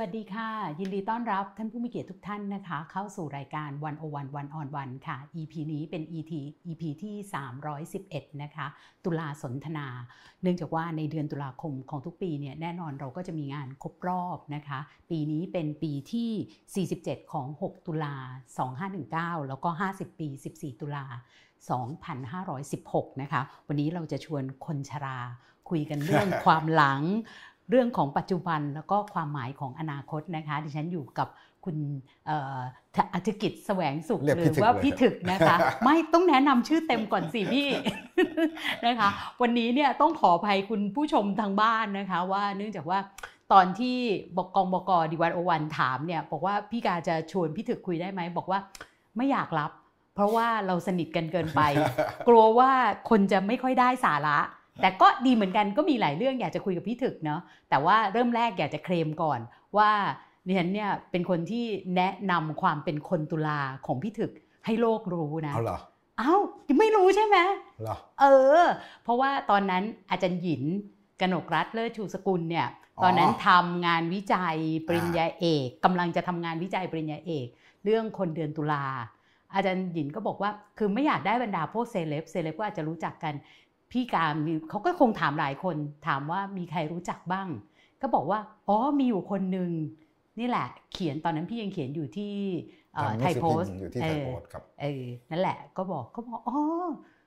วัสดีค่ะ ยินดีต้อนรับท่านผู้มีเกียรติทุกท่านนะคะ เข้าสู่รายการวันโอวันวันออนวันค่ะ EP นี้เป็น ET EP ที่ 311 นะคะ ตุลาสนทนา เนื่องจากว่าในเดือนตุลาคมของทุกปีเนี่ยแน่นอนเราก็จะมีงานครบรอบนะคะ ปีนี้เป็นปีที่ 47 ของ 6 ตุลา 2519 แล้วก็ 50 ปี 14 ตุลา2516 นะคะ วันนี้เราจะชวนคนชราคุยกันเรื่องความหลัง เรื่องของปัจจุบันแล้วก็ความหมายของอนาคตนะคะ ดิฉันอยู่กับคุณเอ่ออธิกิจแสวงสุขเรียกหพี่รือถึกว่าเลยพี่ถึกนะคะ ไม่ต้องแนะนำชื่อเต็มก่อนสิพี่นะคะ วันนี้เนี่ยต้องขออภัยคุณผู้ชมทางบ้านนะคะ ว่าเนื่องจากว่าตอนที่บกกองบกดีวันโอวันถามเนี่ยบอกว่าพี่กาจะชวนพี่ถึกคุยได้ไหมบอกว่าไม่อยากรับ เพราะว่าเราสนิทกันเกินไป กลัวว่าคนจะไม่ค่อยได้สาระ แต่ก็ดีเหมือนกันก็มีหลายเรื่องอยากจะคุยกับพี่ถึกเนาะแต่ว่าเริ่มแรกอยากจะเคลมก่อนว่าดิฉันเนี่ยเป็นคนที่แนะนำความเป็นคนตุลาของพี่ถึกให้โลกรู้นะเอาเหรอเอ้ายังไม่รู้ใช่ไหมเหรอเออ เพราะว่าตอนนั้นอาจารย์หยินกนกรัฐเลิศชูสกุลเนี่ยอ๋อตอนนั้นทำงานวิจัยปริญญาเอกกำลังจะทำงานวิจัยปริญญาเอก เรื่องคนเดือนตุลาอาจารย์หยินก็บอกว่า คือไม่อยากได้บรรดาพวกเซเลบเซเลบก็อาจจะรู้จักกัน พี่การมีเขาก็คงถามหลายคน ถามว่ามีใครรู้จักบ้าง ก็บอกว่าอ๋อมีอยู่คนหนึ่งนี่แหละ เขียนตอนนั้นพี่ยังเขียนอยู่ที่เอ่อทำหไทนังยสือโพพิสมต์พ์อยู่ที่ไทยโพสต์ครับเออนั่นแหละก็บอกก็บอกอ๋อ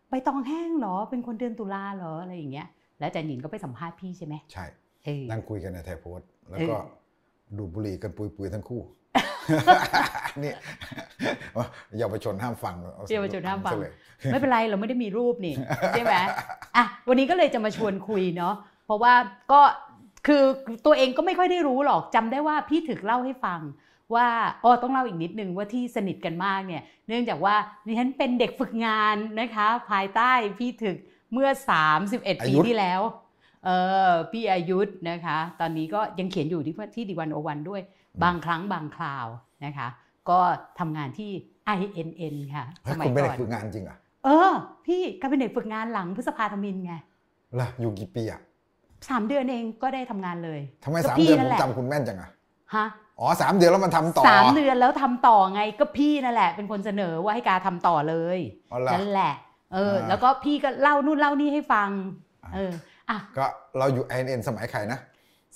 ใบตองแห้งเหรอ เป็นคนเดือนตุลาเหรออะไรอย่างเงี้ย แล้วอาจารย์หญินก็ไปสัมภาษณ์พี่ใช่ไหมใช่เออนั่งคุยกันในไทยโพสต์แล้วเออก็ดูดบุหรี่กันปุยๆทั้งคู่ นี่เยาวชนห้ามฟังอเยาวชนห้ามฟังซะเลยไม่เป็นไรเราไม่ได้มีรูปนี่ใช่ไหมอะวันนี้ก็เลยจะมาชวนคุยเนาะเพราะว่าก็คือตัวเองก็ไม่ค่อยได้รู้หรอกจำได้ว่าพี่ถึกเล่าให้ฟังว่าอ๋อต้องเล่าอีกนิดนึงว่าที่สนิทกันมากเนี่ย เนื่องจากว่าดิฉันเป็นเด็กฝึกงานนะคะ ภายใต้พี่ถึกเมื่อ 31 ปีที่แล้วเออพี่อายุธนะคะ ตอนนี้ก็ยังเขียนอยู่ที่ที่ดีวันโอวันด้วย บางครั้งบางคราวนะคะ ก็ทำงานที่ INN ค่ะเฮ้สยมัยคุณไม่ได้ก่อนฝึกงานจริงเหรอะเออ พี่ก็เป็นเด็กฝึกงานหลังพฤษภาธมินไงล่ะอยู่กี่ปีอะสามเดือนเองก็ได้ทำงานเลยทำไมก็สามพี่เดือนนั่ผนมแหละจำคุณแม่นจังอะฮะอ๋อสามเดือนแล้วมันทำต่อสามเดือนแล้วทำต่อไงก็พี่นั่นแหละ เป็นคนเสนอว่าให้กาทำต่อเลยอ๋อเหรอนั่นแหละ เอออ่าแล้วก็พี่ก็เล่านู่นเล่านี่ให้ฟัง เอออะก็เราอยู่ INN สมัยใครนะ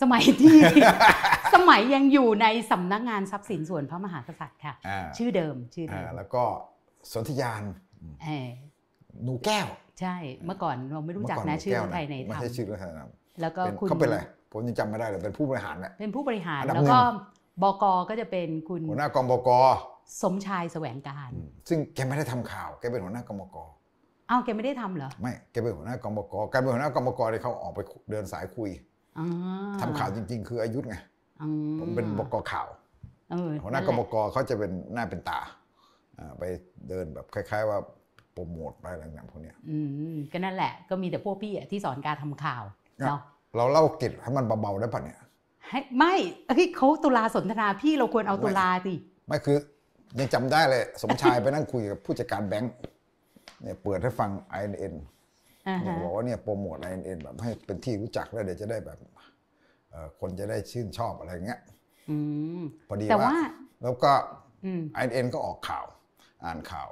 สมัยที่ สมัยยังอยู่ในสำนักงานทรัพย์สินส่วนพระมหากษัตริย์ค่ะอ่าชื่อเดิมชื่อเดิอ่ามแล้วก็สนธยานเออหนูแก้ว ใช่เมื่อก่อนเราไม่รู้จักเมื่อนะหชื่อแก้วไทยในไม่ธรรมใช่ชื่อไทยในธรรมแล้วก็เป็นคุณเขาเป็นอะไรผมยังจำไม่ได้เลยเป็นผู้บริหารเนี่ยเป็นผู้บริหารอันดับแล้วหนึ่งก็บกก็จะเป็นคุณหัวหน้ากองบกสมชายแสวงการอืมซึ่งแกไม่ได้ทำข่าวแกเป็นหัวหน้ากองบกอ้าวแกไม่ได้ทำเหรอไม่แกเป็นหัวหน้ากองบกการเป็นหัวหน้ากองบกเนี่ยเขาออกไปเดินสายคุยอ่าทำข่าวจริง ๆ คืออายุธไงอื ผมเป็นบกข่าวเออหัวหน้ากองบกเขาจะเป็นหน้าเป็นตาอ่าไปเดินแบบคล้าย ๆ ว่าโปรโมทไปอะไรอย่างๆพวกเนี้ยอืมก็นั่นแหละก็มีแต่พวกพี่อะที่สอนการทำข่าวครับเนาะเราเล่าเกิจให้มันเบาๆได้ปะเนี่ยให้ไม่เฮ้ยเขาตุลาสนทนาพี่เราควรเอาตุลาสิไม่คือยังจำได้เลยสมชายไปนั่งคุยกับผู้จัดการแบงค์เนี่ยเปิดให้ฟัง INN อ่าเนี่ยฮะบอกว่าเนี่ยโปรโมท INN แบบให้เป็นที่รู้จักแล้วเดี๋ยวจะได้แบบเอ่อ คนจะได้ชื่นชอบอะไรเงี้ยอืมพอดีแต่ว่าว่า แล้วก็อืม INN ก็ออกข่าว อ่านข่าว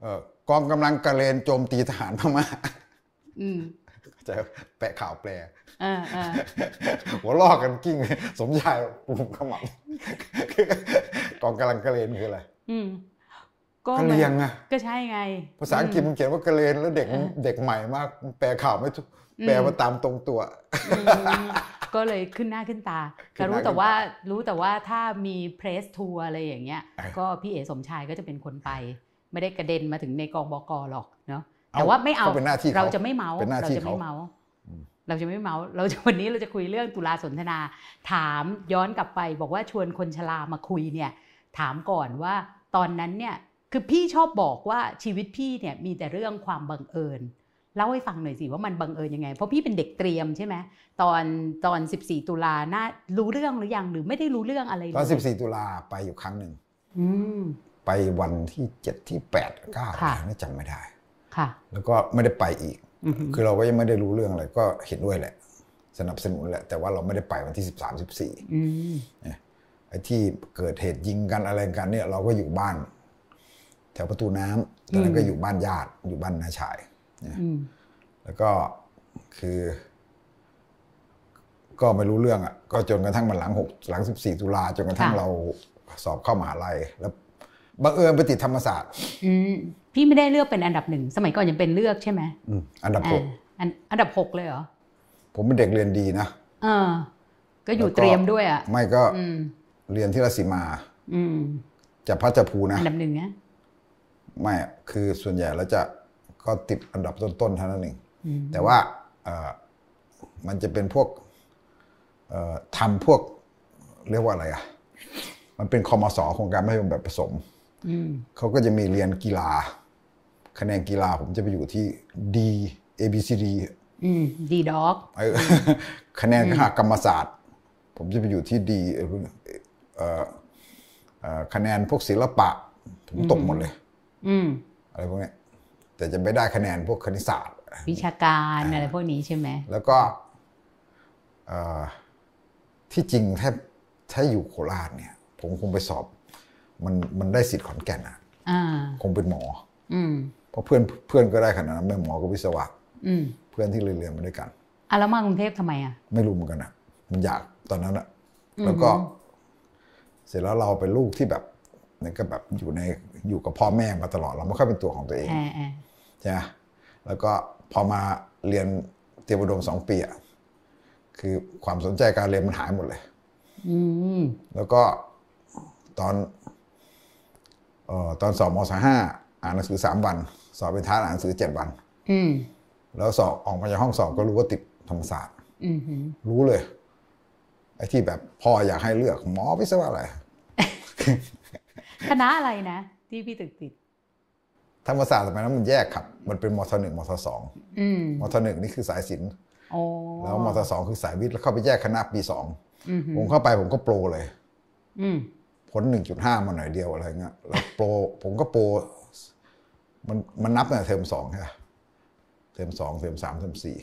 เอ่อกองกำลังกระเลนโจมตีทหารพม่าอืมจะแปะข่าวแปลเออเออหัวลอกกันกิ้ง สมชายปุ่มขมับกองกำลังกระเลนคืออะไรอืมก็กระมันเลียงอะก็ใช่ไง ภาษาอังกฤษมันเขียนว่ากระเลนแล้วเด็กเด็กใหม่มาก แปลข่าวไม่ถูก แปลมาตามตรงตัวอืมก็เลยขึ้นหน้าขึ้นตาขึ้แต่นหน้ารู้แต่ขึ้นตาว่ารู้แต่ว่าถ้ามีเพรสทัวร์อะไรอย่างเงี้ยเออก็พี่เอสมชายก็จะเป็นคนไป ไม่ได้กระเด็นมาถึงในกองบกหรอกเนาะเอ้าแต่ว่าไม่เอาก็เป็นหน้าที่เขาเราจะไม่เมาส์เป็นหน้าเราที่จะไม่เขาเมาส์อืมเราจะไม่เมาส์เราจะวันนี้เราจะคุยเรื่องตุลาสนทนา ถามย้อนกลับไป บอกว่าชวนคนชรามาคุยเนี่ย ถามก่อนว่าตอนนั้นเนี่ยคือพี่ชอบบอกว่าชีวิตพี่เนี่ยมีแต่เรื่องความบังเอิญ เล่าให้ฟังหน่อยสิว่ามันบังเอิญยังไง เพราะพี่เป็นเด็กเตรียมใช่ไหมตอนตอน 14 ตุลาน่ารู้เรื่องหรือยังหรือไม่ได้รู้เรื่องอะไรเลยตอน 14 ตุลาไปอยู่ครั้งหนึ่งอืมไปวันที่ 7 ที่ 8 9ค่ะอะไรนี่จำไม่ได้ค่ะ แล้วก็ไม่ได้ไปอีกอือหือคือเราก็ยังไม่ได้รู้เรื่องอะไรก็เห็นด้วยแหละ สนับสนุนแหละ แต่ว่าเราไม่ได้ไปวันที่สิบสามสิบสี่อืมไอ้ที่เกิดเหตุยิงกันอะไรกันเนี่ยเราก็อยู่บ้าน แถวประตูน้ำตอนนั้นก็อยู่บ้านญาติอยู่บ้านนาชายเนี่ยอืมแล้วก็คือ ก็ไม่รู้เรื่องอะ ก็จนกระทั่งมันหลังหกหลังสิบสี่ตุลาจนกระทั่งค่ะเราสอบเข้ามหาลัยแล้วบังเอิญไปติดธรรมศาสตร์อืมพี่ไม่ได้เลือกเป็นอันดับหนึ่งสมัยก่อนยังเป็นเลือกใช่ไหมอืมอันดับหกอ่าอันอันดับหกเลยเหรอผมเป็นเด็กเรียนดีนะเออ ก็อยู่แล้วก็เตรียมด้วยอะไม่ก็อืมเรียนที่ราชสีมา อืมจะพัชภูนะอันดับหนึ่งนะไม่อะคือส่วนใหญ่แล้วจะ ก็ติดอันดับต้นๆเท่านั้นเองอืมแต่ว่าเอ่อมันจะเป็นพวกเอ่อทำพวกเรียกว่าอะไรอะ มันเป็นคอมสโครงการไม่เป็นแบบผสมอืมเขาก็จะมีเรียนกีฬา คะแนนกีฬาผมจะไปอยู่ที่ D A B C D อืมดีด็อกเออคะแนนค่ากรรมศาสตร์ ผมจะไปอยู่ที่ดีเอ่อเอ่อเอ่อคะแนนพวกศิลปะ ผมตกหมดเลยอืมอะไรพวกเนี้ย แต่จะไม่ได้คะแนนพวกคณิตศาสตร์ วิชาการอะไรพวกนี้ใช่ไหมแล้วก็เอ่อที่จริงถ้าถ้าอยู่โคราชเนี่ย ผมคงไปสอบ มันมันได้สิทธิ์ขอนแก่นอะอ่าคงเป็นหมอ อืมเพราะเพื่อนเพื่อนก็ได้ขนาดนั้นไม่หมอก็วิศวะอืมเพื่อนที่เรียนมาด้วยกันอะแล้วมากรุงเทพทำไมอะ ไม่รู้เหมือนกันอะมันอยากตอนนั้นอะแล้วก็ เสร็จแล้วเราเป็นลูกที่แบบเนี่ยก็แบบอยู่ในอยู่กับพ่อแม่มาตลอดเราไม่ค่อยเป็นตัวของตัวเอง แอร์แอร์ใช่ไหมแล้วก็พอมาเรียนเตรียมอุดมสองปีอะคือความสนใจการเรียนมันหายหมดเลยอืมแล้วก็ตอนเอ่อตอนสอบมศห้าอ่านหนังสือสามวัน สอบเป็นท้ายอ่านหนังสือเจ็ดวันอืมแล้วสอบออกมาจากห้องสอบก็รู้ว่าติดธรรมศาสตร์อืมหืมรู้เลย ไอ้ที่แบบพ่ออยากให้เลือกหมอวิศวะอะไร คณะอะไรนะ ที่พี่ตึกติด ธรรมศาสตร์สมัยนั้นมันแยกครับ มันเป็นมศหนึ่งมศสองอืมมศหนึ่งนี่คือสายศิลป์โอ้แล้วมศสองคือสายวิทย์แล้วเข้าไปแยกคณะปีสองอืมหืมผมเข้าไปผมก็โปรเลยอืมผลหนึ่งจุดห้ามาหน่อยเดียวอะไรเงี้ยแล้วโปรผมก็โปรมันมันนับตั้งแต่เทอมสองใช่ไหมเทอมสองเทอมสามเทอมสี่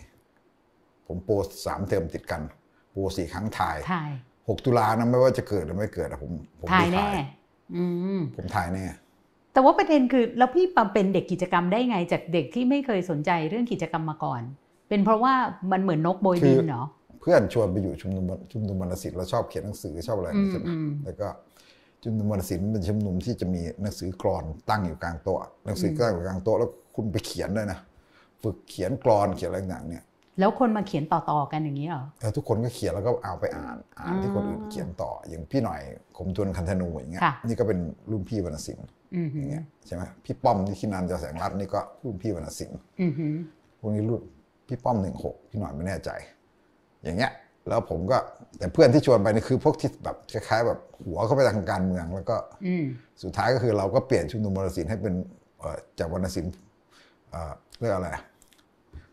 ผมโปรสามเทอมติดกัน โปรสี่ครั้งถ่ายถ่ายหกตุลานะไม่ว่าจะเกิดหรือไม่เกิดอะผมผมถ่ายได้แน่อืมผมถ่ายแน่ แต่ว่าประเด็นคือแล้วพี่ปาเป็นเด็กกิจกรรมได้ไง จากเด็กที่ไม่เคยสนใจเรื่องกิจกรรมมาก่อน เป็นเพราะว่ามันเหมือนนกโบยบินเหรอเพื่อนชวนไปอยู่ชุมนุมชุมนุมวรรณศิลป์เราชอบเขียนหนังสือชอบอะไรอย่างเงี้ยใช่ไหมอืมอืมแล้วก็ชุมนุมวรรณศิลป์เป็นชุมนุมที่จะมีหนังสือกรอนตั้งอยู่กลางโต๊ะหนังสือตั้งอยู่กลางโต๊ะแล้วคุณไปเขียนด้วยนะฝึกเขียนกรอนเขียนอะไรต่างๆเนี่ยแล้วคนมาเขียนต่อๆกันอย่างนี้เหรอเออทุกคนก็เขียนแล้วก็เอาไปอ่านอ่านที่คนอื่นเขียนต่ออย่างพี่หน่อยขมทวนคันธนูอย่างเงี้ยค่ะนี่ก็เป็นรุ่นพี่วรรณศิลป์ อืมอหืย่างมเงี้ยใช่ไหมพี่ป้อมที่คินันจะแสงรัตน์นี่ก็รุ่นพี่วรรณศิลป์อืมหืมพวกนี้รุ่นพี่ป้อมหนึ่งหกพี่หน่อยไม่แน่ใจ อย่างเงี้ย แล้วผมก็แต่เพื่อนที่ชวนไปนี่คือพวกที่แบบคล้ายๆแบบหัวเข้าไปทางการเมือง แล้วก็อืมสุดท้ายก็คือเราก็เปลี่ยนชุมนุมวรรณศิลป์ให้เป็นเอ่อจากวรรณศิลป์เอ่อเรียกอะไรอะ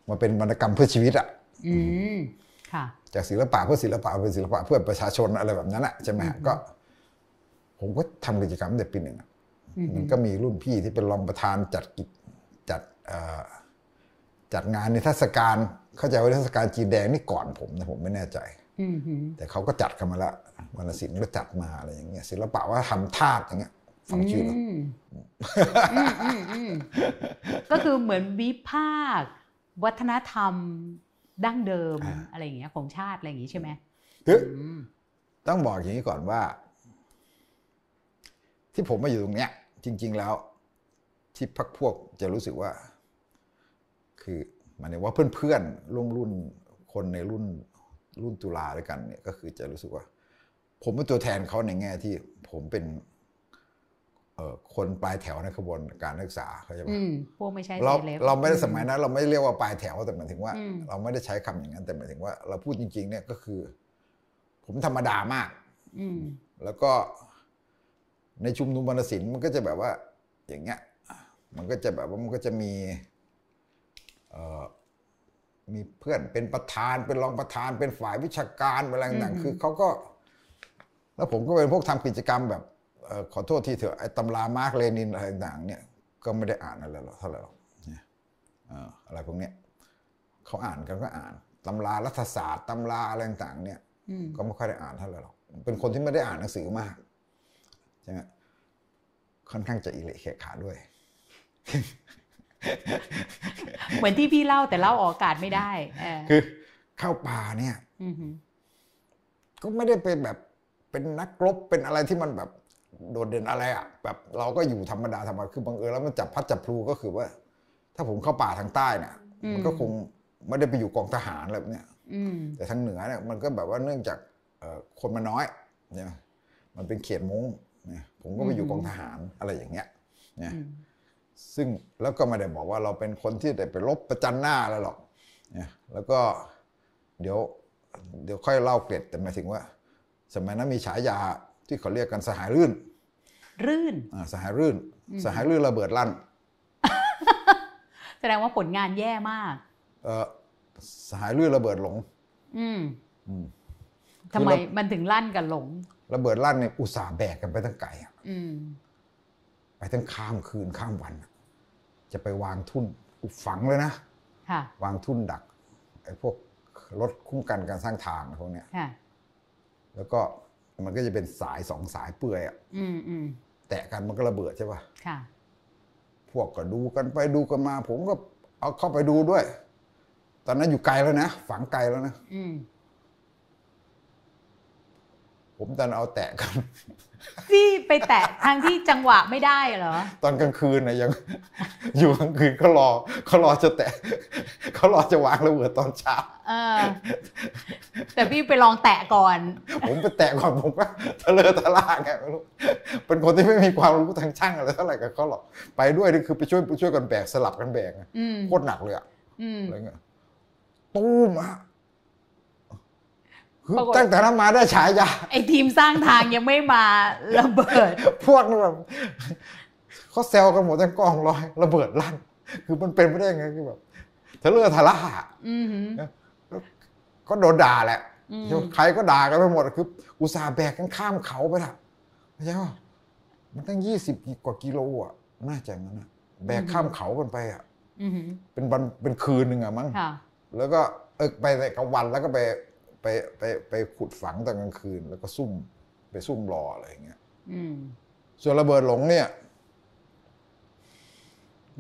มาเป็นวรรณกรรมเพื่อชีวิตอะอืมค่ะจากศิลปะเพื่อศิลปะเป็นศิลปะเพื่อประชาชนอะไรแบบนั้นอะใช่ไหมฮะก็ ผมก็ทำกิจกรรมตั้งแต่ปีหนึ่งอะ มันก็มีรุ่นพี่ที่เป็นรองประธานจัดกิจจัดเอ่อจัดงานในเทศกาลเข้าใจว่าเทศกาลจีนแดงนี่ก่อนผมนะผมไม่แน่ใจอืมหืมแต่เขาก็จัดกันมาแล้ววรรณศิลป์ก็จัดมาอะไรอย่างเงี้ยศิลปะว่าทำธาตุอย่างเงี้ยฟังชื่อแล้วอืมอืมอืมอืมก็คือเหมือนวิพากษ์วัฒนธรรมดั้งเดิมอะไรอย่างเงี้ยของชาติอะไรอย่างงี้ใช่ไหมคืออืมต้องบอกอย่างนี้ก่อนว่า ที่ผมมาอยู่ตรงเนี้ย จริง ๆ แล้ว ที่พักพวกจะรู้สึกว่า คือหมายถึงว่าเพื่อนๆรุ่นรุ่นคนในรุ่นรุ่นตุลาด้วยกันเนี่ยก็คือจะรู้สึกว่า ผมเป็นตัวแทนเขาในแง่ที่ผมเป็นเอ่อคนปลายแถวในขบวนการนักศึกษาเขาใจไหมอืมพวกไม่ใช่เราเซเลบเราไม่ได้สมัยนั้น เราไม่เรียกว่าปลายแถวแต่หมายถึงว่าอืมเราไม่ได้ใช้คำอย่างนั้นแต่หมายถึงว่า เราพูดจริง ๆ เนี่ยก็คือ ผมธรรมดามากอืมแล้วก็ ในชุมนุมวรรณศิลป์มันก็จะแบบว่าอย่างเงี้ยมันก็จะแบบว่ามันก็จะมีเอ่อมีเพื่อนเป็นประธานเป็นรองประธานเป็นฝ่ายวิชาการอะไรต่างๆคือเขาก็ แล้วผมก็เป็นพวกทำกิจกรรมแบบเอ่อขอโทษทีเถอะไอ้ตำรามาร์กเลนินอะไรต่างๆเนี่ยก็ไม่ได้อ่านอะไรหรอกเท่าไหร่หรอกเนี่ยเอ่ออะไรพวกเนี้ยเขาอ่านกันก็อ่านตำรารัฐศาสตร์ตำราอะไรต่างๆเนี่ยอืมก็ไม่ค่อยได้อ่านเท่าไหร่หรอกเป็นคนที่ไม่ได้อ่านหนังสือมากใช่ไหมค่อนข้างจะอิเละเขะขาด้วย เหมือนที่พี่เล่าแต่เล่าออกอากาศไม่ได้เออคือเข้าป่าเนี่ยอือหือก็ไม่ได้เป็นแบบเป็นนักรบเป็นอะไรที่มันแบบโดดเด่นอะไรอะแบบเราก็อยู่ธรรมดาธรรมดาคือบังเอิญแล้วมันจับพัดจับพลูก็คือว่า ถ้าผมเข้าป่าทางใต้เนี่ยมันก็คงไม่ได้ไปอยู่กองทหารอะไรแบบเนี้ยอืมแต่ทางเหนือเนี่ยมันก็แบบว่าเนื่องจากเอ่อคนมันน้อยเนี่ยมันเป็นเขตมุ้งเนี่ยผมก็ไปอยู่กองทหารอะไรอย่างเงี้ยเนี่ยอืมซึ่งแล้วก็ไม่ได้บอกว่าเราเป็นคนที่ได้ไปรบประจันหน้าอะไรหรอกเนี่ยแล้วก็เดี๋ยวเดี๋ยวค่อยเล่าเกร็ดแต่หมายถึงว่า สมัยนั้นมีฉายาที่เขาเรียกกันสหายรื่น รื่นอ่าสหายรื่น สหายรื่นระเบิดลั่น แสดงว่าผลงานแย่มาก เอ่อสหายรื่นระเบิดหลง อืมอืมทำไมคือเรามันถึงลั่นกับหลง ระเบิดลั่นเนี่ยอุตส่าห์แบกกันไปตั้งไกลอะอืมไปทั้งข้ามคืนข้ามวันอะจะไปวางทุ่นฝังเลยนะค่ะวางทุ่นดักไอ้พวกรถคุ้มกันการสร้างทางพวกเนี้ยค่ะแล้วก็มันก็จะเป็นสายสองสายเปื่อยอะอืมอืมแตะกันมันก็ระเบิดใช่ปะค่ะพวกก็ดูกันไปดูกันมา ผมก็เอาเข้าไปดูด้วย ตอนนั้นอยู่ไกลแล้วนะฝังไกลแล้วนะอืม ผมตอนเอาแตะกันพี่ไปแตะทางที่จังหวะไม่ได้เหรอ ตอนกลางคืนนะยัง อยู่กลางคืนก็รอเขารอจะแตะเขารอจะวางระเบิดตอนเช้าเออ แต่พี่ไปลองแตะก่อน ผมไปแตะก่อนผมก็ทะเลอะทะล่าไงไม่รู้เป็นคนที่ไม่มีความรู้ทางช่างอะไรเท่าไหร่กับเขาหรอกไปด้วยนี่คือไปช่วยไปช่วยกันแบกสลับกันแบกไงอืมโคตรหนักเลยอะอืมอะไรเงี้ยตู้มอะคือ ปรากฏตั้งแต่นั้นมาได้ฉายาไอทีมสร้างทางยังไม่มาระเบิด พวกนั้นแบบเขาแซวกันหมดทั้งกองร้อยระเบิดลั่น คือมันเป็นไม่ได้ไงคือแบบทะเลอะทะล่าอืมหือก็โดนด่าแหละอืมใครก็ด่ากันไปหมดคือ อุตส่าห์แบกกันข้ามเขาไปละไม่ใช่ว่ามันตั้งยี่สิบกว่ากิโลอะน่าจะงั้นนะแบกข้ามเขากันไปอะอืมหือเป็นวันเป็นคืนหนึ่งอะมั้งค่ะแล้วก็เออไปในกลางวันแล้วก็ไป ไปไปไปขุดฝังตอนกลางคืน แล้วก็ซุ่มไปซุ่มรออะไรอย่างเงี้ยอืมส่วนระเบิดหลงเนี่ย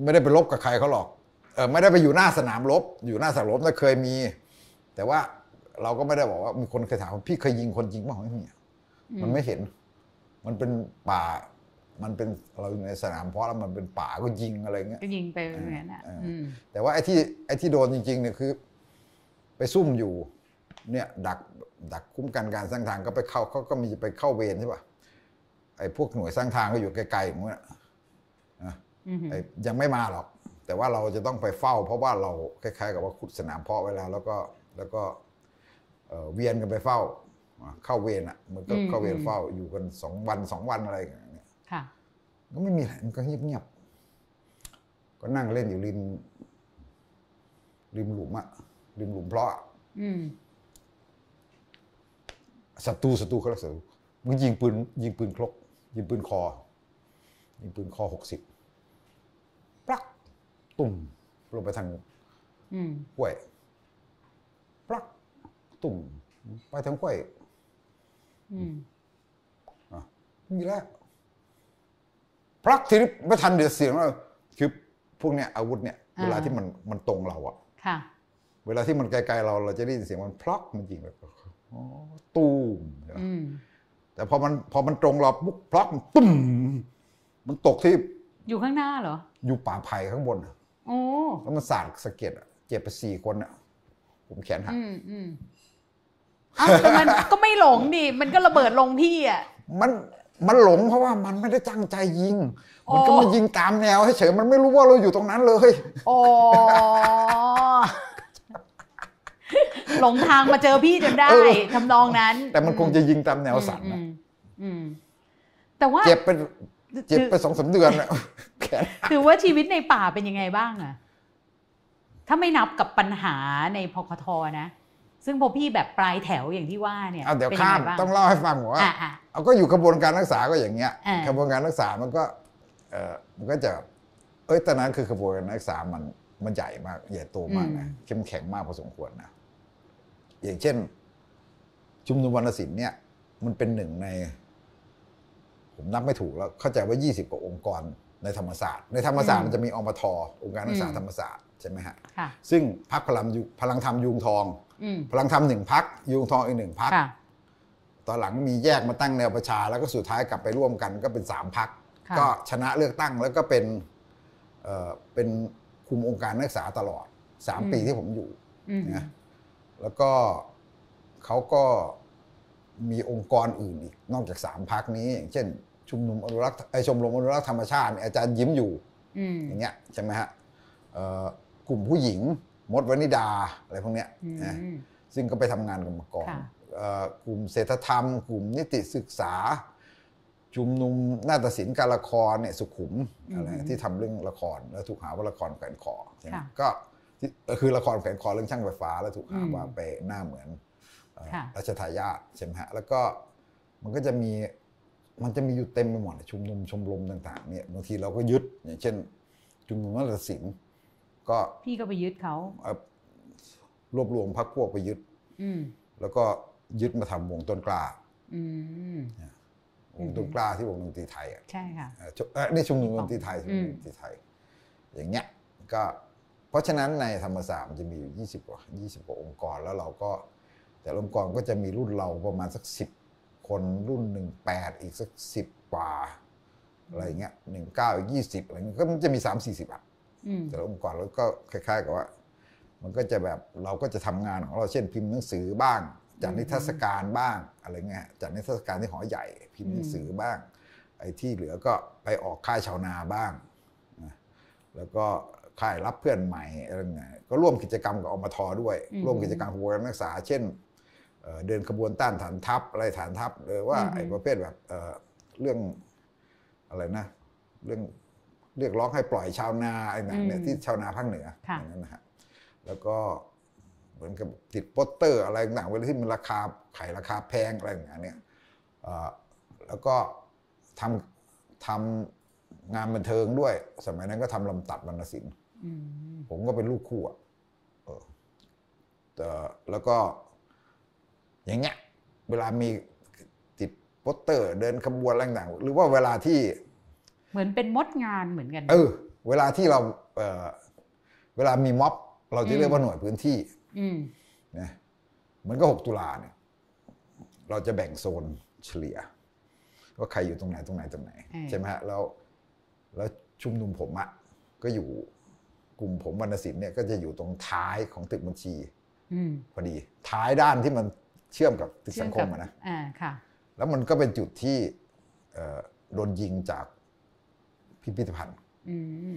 ไม่ได้ไปรบกับใครเขาหรอกเออไม่ได้ไปอยู่หน้าสนามรบ อยู่หน้าสนามรบน่ะเคยมี แต่ว่าเราก็ไม่ได้บอกว่ามีคนเคยถามว่าพี่เคยยิงคนจริงเปล่าไม่มีอะมันไม่เห็น มันเป็นป่า มันเป็นเราอยู่ในสนามเพาะแล้วมันเป็นป่าก็ยิงอะไรเงี้ยก็ยิงไปอย่างนั้นอะเอออือืมแต่ว่าไอ้ที่ไอ้ที่โดนจริงๆเนี่ยคือ ไปซุ่มอยู่ เนี่ยดักดักคุ้มกันการสร้างทางก็ไปเข้าเขาก็มีไปเข้าเวรใช่ป่ะไอ้พวกหน่วยสร้างทางก็อยู่ไกลๆอย่างเงี้ยอืมหือไอ้ยังไม่มาหรอก แต่ว่าเราจะต้องไปเฝ้า เพราะว่าเราคล้ายๆ กับว่าขุดสนามเพาะไว้แล้ว แล้วก็แล้วก็เอ่อเวียนกันไปเฝ้าอ่าเข้าเวรอะมันก็เข้าเวรเฝ้าอยู่กันสองวันสองวันอะไรอย่างเงี้ยค่ะก็ไม่มีอะไรมันก็เงียบๆก็นั่งเล่นอยู่ริมริมหลุมอะริมหลุมเพราะอะอืม ศัตรูศัตรูเขาเรียกศัตรูมึงยิงปืนยิงปืนครกยิงปืนคอ ยิงปืนคอหกสิบปลักตุ่มลงไปทางอืมห้วยปลักตุ่มไปทางห้วยอืมอะมีแล้วปลักทีนี้ไม่ทันเดี๋ยวเสียงแล้วคือพวกเนี้ยอาวุธเนี่ยเวลาที่มันมันตรงเราอะค่ะเวลาที่มันไกลๆเราเราจะได้ยินเสียงมันพลักมันจริงเลยอ๋อ ตูมอืมแต่พอมันพอมันตรงเราปุ๊บพลักมันตุ้มมันตกที่ อยู่ข้างหน้าเหรอ อยู่ป่าไผ่ข้างบนอะโอ้แล้วมันสาดสะเก็ดอะเจ็บไปสี่คนอะผมแขนหักอืมอืมเอ้าแต่มันก็ไม่หลงดิมันก็ระเบิดลงที่อะมันมันหลงเพราะว่ามันไม่ได้ตั้งใจยิง มันก็อ๋อมายิงตามแนวเฉยๆมันไม่รู้ว่าเราอยู่ตรงนั้นเลย โอ้ หลงทางมาเจอพี่จนได้เออทำนองนั้น แต่มันคงจะยิงตามแนวสันอืนะมอืมแต่ว่าเจ็บไปเจ็บไปสองสามเดือนอะแขนถือว่าชีวิตในป่าเป็นยังไงบ้างอะถ้าไม่นับกับปัญหาในพคทนะ ซึ่งพอพี่แบบปลายแถวอย่างที่ว่าเนี่ยเอาเดี๋ยวป็นข้ามงไบ้ต้องเล่าให้ฟังว่าอะอะเอาก็อยู่กระบวนการรักษาก็อย่างเงี้ยอ่ากระบวนการรักษามันก็เออมันก็จะเอ้ยตอนนั้นคือกระบวนการรักษามันมันใหญ่มากใหญ่โตมากนะเข้มแข็งมากพอสมควรนะ อย่างเช่น ชุมนุมวรรณศิลป์เนี่ยมันเป็นหนึ่งใน ผมนับไม่ถูกแล้ว เข้าใจว่า 20 กว่าองค์กรในธรรมศาสตร์ ในธรรมศาสตร์มันจะมีอมทองค์การนักศึกษาธรรมศาสตร์ใช่ไหมฮะค่ะซึ่งพักพลังยุพลังธรรมยูงทองอืมพลังธรรมหนึ่งพักยูงทองอีกหนึ่งพักค่ะตอนหลังมีแยกมาตั้งแนวประชา แล้วก็สุดท้ายกลับไปร่วมกันก็เป็นสามพักค่ะก็ชนะเลือกตั้งแล้วก็เป็นเอ่อเป็นคุมองค์การนักศึกษาตลอดสามปีที่ผมอยู่อืมนะ แล้วก็เขาก็มีองค์กรอื่นอีกนอกจากสามพักนี้ อย่างเช่น ชุมนุมอนุรักษ์ไอยชมรมอนุรักษ์ธรรมชาติเนี่ยอาจารย์ยิ้มอยู่อืมอย่างเงี้ยใช่ไหมฮะเอ่อกลุ่มผู้หญิงมดวนิดาอะไรพวกเนี้ยอืมนะซึ่งก็ไปทำงานกันมาก่อนค่ะเอ่อกลุ่มเศรษฐธรรม กลุ่มนิติศึกษา ชุมนุมนาฏศิลป์การละครเนี่ยสุขุมอะไรที่ทำเรื่องละครแล้วถูกหาว่าละครแขวนคอใช่ไหมค่ะก็ ที่เอ่อคือละครแขวนคอเรื่องช่างไฟฟ้าแล้วถูกหาอืมว่าไปหน้าเหมือนเอ่อค่ะรัชทายาทใช่ไหมฮะแล้วก็มันก็จะมีมันจะมีอยู่เต็มไปหมดชุมนุมชมรมต่างๆเนี่ยบางทีเราก็ยึดอย่างเช่น ชุมนุมนาฏศิลป์ก็พี่ก็ไปยึดเขาเอ่อรวบรวมพักพวกไปยึดอืมแล้วก็ยึดมาทำวงต้นกล้าอืมวงต้นกล้าที่วงดนตรีไทยอะใช่ค่ะเอ่อชุเอ่อนี่ชุมนุมดนตรีไทยชุมนุมดนตรีไทย อย่างเงี้ยก็ เพราะฉะนั้นในธรรมศาสตร์มันจะมีอยู่ 20 กว่า 20 กว่าองค์กรแล้วเราก็ แต่ละองค์กรก็จะมีรุ่นเราประมาณสัก 10 คนรุ่น18อีกสัก 10 กว่า อะไรเงี้ย19อีก20อะไรเงี้ยก็มันจะมี3 40อะอืมแต่ละองค์กรแล้วก็คล้าย ๆ กับว่า มันก็จะแบบเราก็จะทำงานของเราเช่นพิมพ์หนังสือบ้างจัดนิทรรศการบ้างอะไรเงี้ยจัดนิทรรศการที่หอใหญ่พิมพ์หนังสือบ้าง ไอ้ที่เหลือก็ไปออกค่ายชาวนาบ้างนะแล้วก็ ค่ายรับเพื่อนใหม่อะไรเงี้ยก็ร่วมกิจกรรมกับอมทด้วยอืมร่วมกิจกรรมขบวนการนักศึกษา เช่นเอ่อเดินขบวนต้านฐานทัพอะไรฐานทัพหรือว่าอืมไอ้ประเภทแบบเอ่อเรื่องอะไรนะ เรื่องเรียกร้องให้ปล่อยชาวนาอะไรต่างๆเนี่ยที่ชาวนาภาคเหนือค่ะอย่างนั้นนะฮะแล้วก็เหมือนกับติดโปสเตอร์อะไรต่างๆเวลาที่มันราคาขายราคาแพงอะไรอย่างเงี้ยเนี่ยเอ่อแล้วก็ทำทำงานบันเทิงด้วย สมัยนั้นก็ทำลำตัดวรรณศิลป์อืม ผมก็เป็นลูกคู่อะเออแต่แล้วก็ อย่างเงี้ย เวลามีติดโปสเตอร์เดินขบวนอะไรต่างๆหรือว่าเวลาที่ เหมือนเป็นมดงานเหมือนกัน เออ เวลาที่เราเออเวลามีม็อบ เราจะเรียกว่าหน่วยพื้นที่อืมนะเหมือนก็หกตุลาเนี่ย เราจะแบ่งโซนเฉลี่ยว่าใครอยู่ตรงไหนตรงไหนตรงไหนอืมใช่ไหมฮะแล้วแล้วชุมนุมผมอะก็อยู่ กลุ่มผมวรรณศิลป์เนี่ยก็จะอยู่ตรงท้ายของตึกบัญชีอืมพอดี ท้ายด้านที่มันเชื่อมกับตึกสังคมเชื่ออะกับนะอ่าค่ะแล้วมันก็เป็นจุดที่เอ่อโดนยิงจากพิพิธภัณฑ์อืม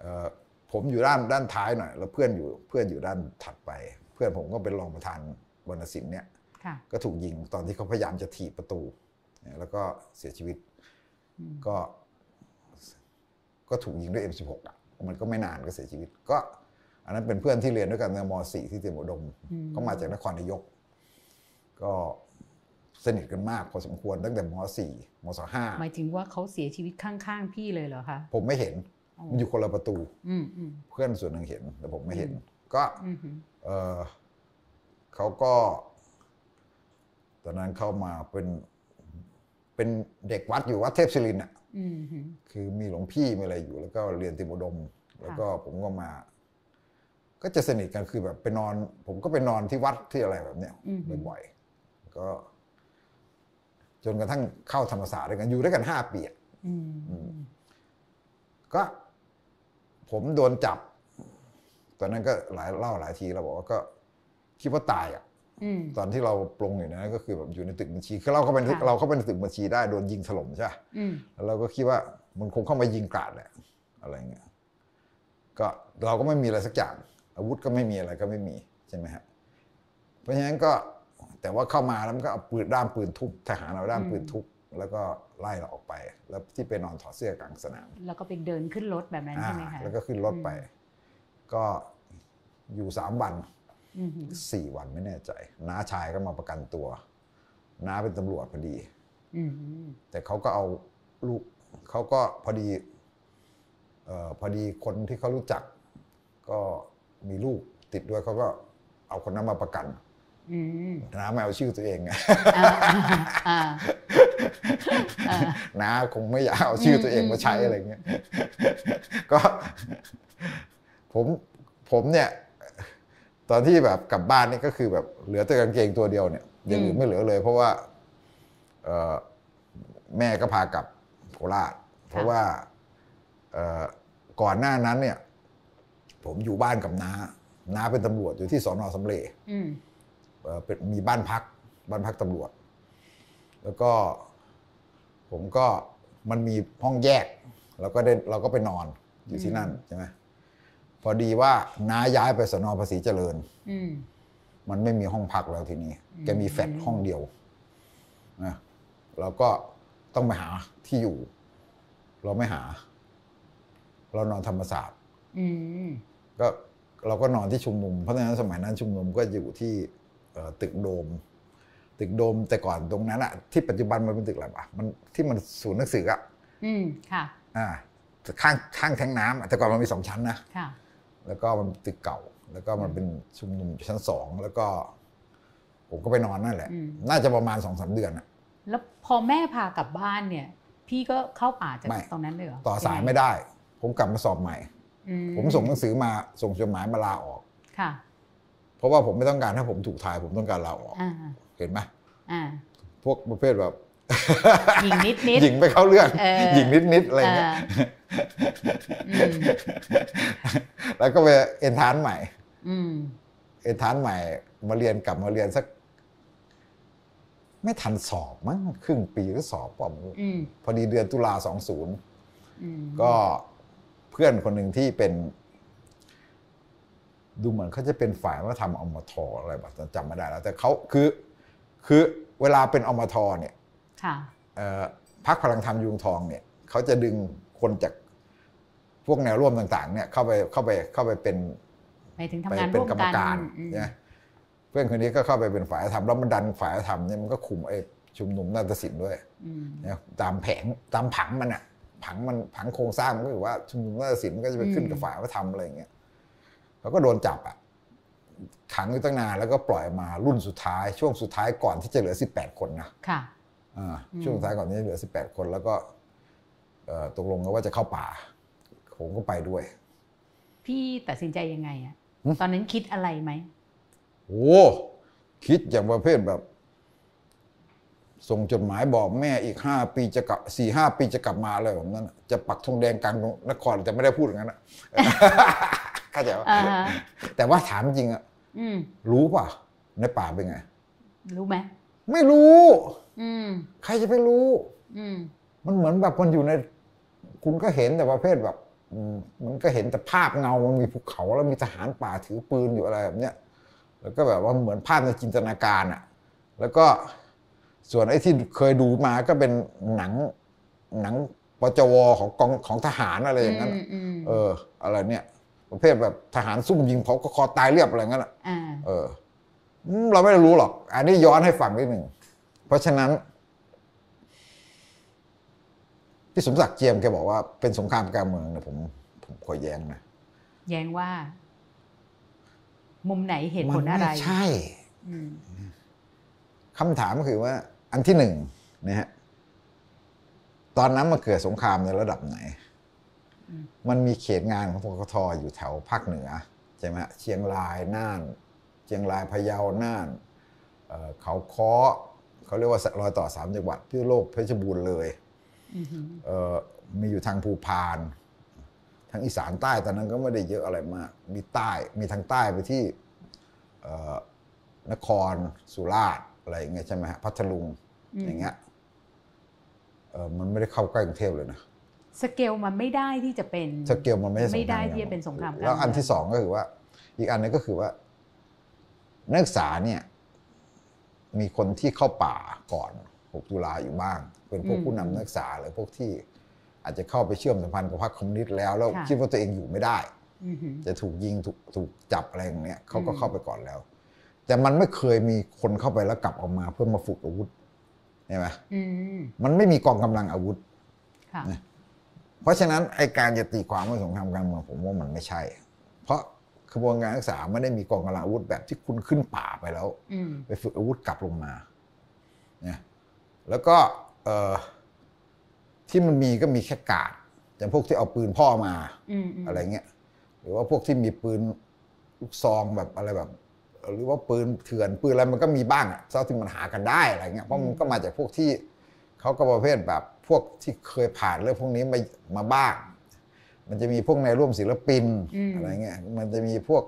เอ่อผมอยู่ด้านด้านท้ายหน่อย แล้วเพื่อนอยู่เพื่อนอยู่ด้านถัดไป เพื่อนผมก็เป็นรองประธานวรรณศิลป์เนี่ยค่ะก็ถูกยิงตอนที่เขาพยายามจะถีบประตูเนี่ยแล้วก็เสียชีวิตอืมก็ ก็ถูกยิงด้วย M16 อะ มันก็ไม่นานก็เสียชีวิต ก็ อันนั้นเป็นเพื่อนที่เรียนด้วยกันในม .4 ที่เตรียมอุดมอืมก็มาจากนครนายก ก็สนิทกันมากพอสมควรตั้งแต่ม .4 มหมายถึงว่าเขาเสียชีวิตข้างๆพี่เลยเหรอคะ .5 ผมไม่เห็นอ๋อมันอยู่คนละประตูอืมอืมเพื่อนส่วนหนึ่งเห็น แต่ผมไม่เห็นอืมก็อืมอืมเออเขาก็ ตอนนั้นเข้ามาเป็นเป็นเด็กวัดอยู่วัดเทพศิรินทร์อะอืมอืม คือมีหลวงพี่มีอะไรอยู่ แล้วก็เรียนติมอุดม แล้วก็ผมก็มา ก็จะสนิทกันคือแบบไปนอน ผมก็ไปนอนที่วัดที่อะไรแบบเนี้ยอืมบ่อยๆก็ จนกระทั่งเข้าธรรมศาสตร์ด้วยกันอยู่ด้วยกันห้าปีอะอืมอืมก็ผมโดนจับ ตอนนั้นก็หลายเล่าหลายทีเราบอกว่าก็คิดว่าตายอะอืม ตอนที่เราปรงอยู่นะก็คือแบบอยู่ในตึกบัญชีคือเราเข้าไปในค่ะเราเข้าไปในตึกบัญชีได้โดนยิงถล่มใช่ปะอืมแล้วเราก็คิดว่ามันคงเข้ามายิงกราดแหละอะไรเงี้ยก็เราก็ไม่มีอะไรสักอย่างอาวุธก็ไม่มีอะไรก็ไม่มีใช่ไหมฮะเพราะฉะนั้นก็แต่ว่าเข้ามาแล้วมันก็เอาปืนด้ามปืนทุบทหารเอาด้ามปืนทุบแล้วก็ไล่เราออกไป แล้วที่ไปนอนถอดเสื้อกลางสนาม แล้วก็ไปเดินขึ้นรถแบบนั้นใช่ไหมอ่าคะแล้วก็ขึ้นรถไป ก็อยู่สามวันอืมอืม สี่วันไม่แน่ใจน้าชายก็มาประกันตัวน้าเป็นตำรวจพอดีอืมอืมแต่เขาก็เอาลูกเขาก็พอดีเอ่อพอดีคนที่เขารู้จัก ก็มีลูกติดด้วยเขาก็เอาคนนั้นมาประกันอืมน้าไม่เอาชื่อตัวเองไงอ่าอ่าอ่าน้าคงไม่อยากเอาชื่อตัวเองมาใช้อืมอะไรเงี้ยก็ผมผมเนี่ย ตอนที่แบบกลับบ้านนี่ก็คือแบบเหลือแต่กางเกงตัวเดียวเนี่ยอย่างอื่นไม่เหลือเลย เพราะว่าเอ่อแม่ก็พากลับโคราช เพราะว่าเอ่อก่อนหน้านั้นเนี่ย ผมอยู่บ้านกับน้าน้าเป็นตำรวจอยู่ที่สอนอสำเร็จอืมเอ่อเป็นมีบ้านพัก บ้านพักตำรวจ แล้วก็ผมก็มันมีห้องแยก แล้วก็ได้เราก็ไปนอนอยู่ที่นั่นใช่ไหม พอดีว่าน้าย้ายไปสนภาษีเจริญอืมมันไม่มีห้องพักแล้วทีนี้ แกมีแฟลตห้องเดียวนะเราก็ต้องไปหาที่อยู่ เราไม่หา เรานอนธรรมศาสตร์อืมก็เราก็นอนที่ชุมนุม เพราะฉะนั้นสมัยนั้นชุมนุมก็อยู่ที่เอ่อตึกโดม ตึกโดมแต่ก่อนตรงนั้นอะที่ปัจจุบันมันเป็นตึกอะไรวะมันที่มันศูนย์หนังสืออะอืมค่ะ อ่าข้างข้างแทงน้ำอะแต่ก่อนมันมีสองชั้นนะค่ะ แล้วก็มันตึกเก่า แล้วก็มันเป็นชุมนุมชั้นสองแล้วก็ ผมก็ไปนอนนั่นแหละอืมน่าจะประมาณสองสามเดือนอะแล้วพอแม่พากลับบ้านเนี่ย พี่ก็เข้าป่าจากไม่ตรงนั้นเลยเหรอต่อสายไม่ได้ ผมกลับมาสอบใหม่อืผมส่งหนังสือมาส่งจดหมายมาลาออกค่ะ เพราะว่าผมไม่ต้องการถ้าผมถูกทาย ผมต้องการลาออกอ่าเห็นไหมอ่าพวกประเภทแบบหยิ่งนิดนิดหยิ่งไปเข้าเรื่องเออหยิ่งนิดนิดๆอะไรเงี้ยอืม แล้วก็ไปเอนทรานซ์ใหม่อืมเอนทรานซ์ใหม่ มาเรียนกลับมาเรียนสัก ไม่ทันสอบมั้งครึ่งปีก็สอบป่อมอืมพอดีเดือนตุลาสองศูนย์อืมก็เพื่อนคนหนึ่งที่เป็น ดูเหมือนเขาจะเป็นฝ่ายว่าทำอมทอะไรแบบจำไม่ได้แล้ว แต่เขาคือ คือเวลาเป็นอมทเนี่ยค่ะเอ่อพักพลังธรรมยุงทองเนี่ยเขาจะดึงคนจาก พวกแนวร่วมต่างๆเนี่ยเข้าไปเข้าไปเข้าไปเป็นไปถึงไปทำงานเป็ร่นวมกรรมกันการอืมนะเพื่อนคนนี้ก็เข้าไปเป็นฝ่ายธรรมแล้วมันดันฝ่ายธรรมเนี่ยมันก็คุมไอ้ชุมนุมนาฏศิลป์ด้วยอืมนะตามแผงตามผังมันอะผังมันผังโครงสร้างมันก็คือว่าชุมนุมนาฏศิลป์มันก็จะไปขึ้นกับฝ่ายวัฒนธรรมอะไรอย่างเงี้ยเขาก็โดนจับอะขังอยู่ตั้งนานแล้วก็ปล่อยมารุ่นสุดท้าย ช่วงสุดท้ายก่อนที่จะเหลือ 18 คนนะค่ะอ่าอืมช่วงสุดท้ายก่อนที่จะเหลือ 18 คนแล้วก็เอ่อตกลงกันว่าจะเข้าป่า ผมก็ไปด้วย พี่ตัดสินใจยังไงอะหึตอนนั้นคิดอะไรไหมโอ้คิดอย่างประเภทแบบ ส่งจดหมายบอกแม่อีกห้าปีจะกลับสี่ห้าปีจะกลับมาอะไรแบบนั้นน่ะจะปักธงแดงกลางนครแต่ไม่ได้พูดอย่างนั้นนะเข้าใจว่าอ่าฮะแต่ว่าถามจริงอะอืมรู้ป่ะ ในป่าเป็นไง รู้ไหมไม่รู้อืมใครจะไปรู้อืมมันเหมือนแบบมันอยู่ใน คุณก็เห็นแต่ประเภทแบบอื มมันก็เห็นแต่ภาพเงา มันมีภูเขาแล้วมีทหารป่าถือปืนอยู่อะไรแบบเนี้ย แล้วก็แบบว่าเหมือนภาพในจินตนาการอะแล้วก็ส่วนไอ้ที่เคยดูมาก็เป็นหนังหนังปจวของกองของทหารอะไรอย่างนั้นอือะมอืมเออ อะไรเนี่ยประเภทแบบทหารซุ่มยิงเขาก็คอตายเรียบอะไรอย่างนั้นอะอ่าเอออืมเราไม่ได้รู้หรอก อันนี้ย้อนให้ฟังนิดหนึ่ง เพราะฉะนั้น พี่สมศักดิ์เจียมแกบอกว่าเป็นสงครามการเมืองเนี่ยผมผมขอแย้งนะแย้งว่า มุมไหนเหตุผมัลอะไรไม่ใช่อืมคำถามก็คือว่า อันที่หนึ่งนะฮะตอนนั้นมันเกิดสงครามในระดับไหน มันมีเขตงานของปกทอยู่แถวภาคเหนือใช่ไหมฮะเชียงรายน่าน เชียงรายพะเยาน่านเอ่อเขาค้อเขาเรียกว่ารอยต่อสามจังหวัดพิษณุโลกเพชรบูรณ์เลยอื มเอ่อมีอยู่ทางภูพานทางอีสานใต้ตอนนั้นก็ไม่ได้เยอะอะไรมาก มีใต้มีทางใต้ไปที่เอ่อนครสุราษฎร์อะไรอย่างเงี้ยใช่ไหมฮะพัทลุงอย่างเงี้ยเอ่อมันไม่ได้เข้าใกล้กรุงเทพเลยนะสเกลมันไม่ได้ที่จะเป็นสเกลมันไม่ใช่สงครามไม่ได้ที่จะเป็นสงครามกลางแล้วอันเมืองที่สองก็คือว่า อีกอันหนึงก็คือว่า นักศึกษาเนี่ย มีคนที่เข้าป่าก่อน 6 ตุลาอยู่บ้าง เป็นพวกผู้นำนักศึกษาหรือพวกที่อาจจะเข้าไปเชื่อมสัมพันธ์กับพรรคคอมมิวนิสต์แล้วแล้วคิดว่าตัวเองอยู่ไม่ได้อืมจะถูกยิงถูกถูกจับอะไรอย่างเงี้ยเขาก็อืมเข้าไปก่อนแล้ว แต่มันไม่เคยมีคนเข้าไปแล้วกลับออกมาเพื่อมาฝึกอาวุธใช่ไหมอืมมันไม่มีกองกำลังอาวุธค่ะนะเพราะฉะนั้นไอการจะตีความว่าสงครามกลางเมืองผมว่ามันไม่ใช่ เพราะขบวนการศึกษาไม่ได้มีกองกำลังอาวุธแบบที่คุณขึ้นป่าไปแล้วอืมไปฝึกอาวุธกลับลงมาเนี่ยแล้วก็เอ่อ ที่มันมีก็มีแค่กาดอย่างพวกที่เอาปืนพ่อมาอืมมอะไรเงี้ยหรือว่าพวกที่มีปืนลูกซองแบบอะไรแบบ หรือว่าปืนเถื่อนปืนอะไรมันก็มีบ้างอะเท่าที่มันหากันได้อะไรเงี้ยเพราะมันก็มาจากพวกที่เขาก็ประเภทแบบพวกที่เคยผ่านเรื่องพวกนี้มามาบ้าง มันจะมีพวกในร่วมศิลปินอะไรเงี้ยมันจะมีพวก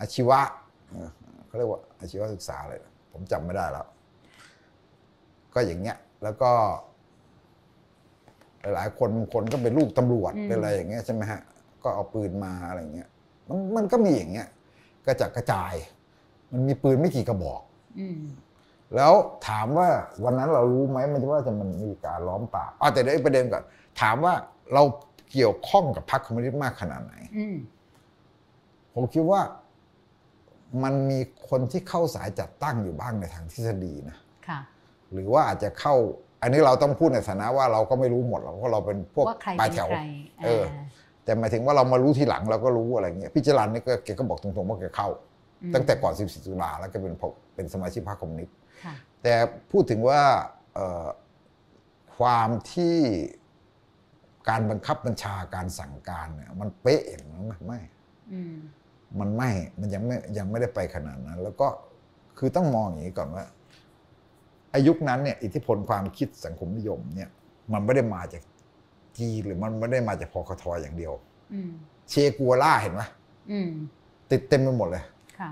อาชีวะเออเขาเรียกว่าอาชีวศึกษาอะไรนะผมจำไม่ได้แล้ว ก็อย่างเงี้ย แล้วก็ หลายๆ คนบางคนก็เป็นลูกตำรวจเป็นอะไรอย่างเงี้ยใช่ไหมฮะก็เอาปืนมาอะไรเงี้ย มันมันก็มีอย่างเงี้ยกระจัดกระจาย มันมีปืนไม่กี่กระบอกอืมแล้วถามว่าวันนั้นเรารู้ไหมมันจะว่าจะมันมีการล้อมป่าบอ๋อแต่เดี๋ยวอีกประเด็นก่อนถามว่าเราเกี่ยวข้องกับพรรคคอมมิวนิสต์มากขนาดไหนอืมผมคิดว่ามันมีคนที่เข้าสายจัดตั้งอยู่บ้างในทางทฤษฎีนะค่ะ หรือว่าอาจจะเข้า อันนี้เราต้องพูดในฐานะว่าเราก็ไม่รู้หมดหรอกเพราะเราเป็นพวกว่าใครปลายเป็นแถวใครเออ แต่หมายถึงว่าเรามารู้ทีหลังเราก็รู้อะไรเงี้ยพี่จรันนี่ก็แกก็บอกตรงๆว่าแกเข้ามตั้งแต่ก่อน 14 ตุลาแล้วก็เป็นพเป็นสมาชิกพรรคคอมมิวนิสต์ค่ะแต่พูดถึงว่าเอ่อความที่การบังคับบัญชาการสั่งการเนี่ยมันเป๊ะอย่างนั้นไหมไม่อืมมันไม่ มันยังไม่ยังไม่ได้ไปขนาดนั้น แล้วก็คือต้องมองอย่างนี้ก่อนว่า อายุคนั้นเนี่ยอิทธิพลความคิดสังคมนิยมเนี่ยมันไม่ได้มาจากจีนหรือมันไม่ได้มาจากพคทอย่างเดียวอืมเชกัวล่าเห็นไหมอืมติดเต็มไปหมดเลยค่ะ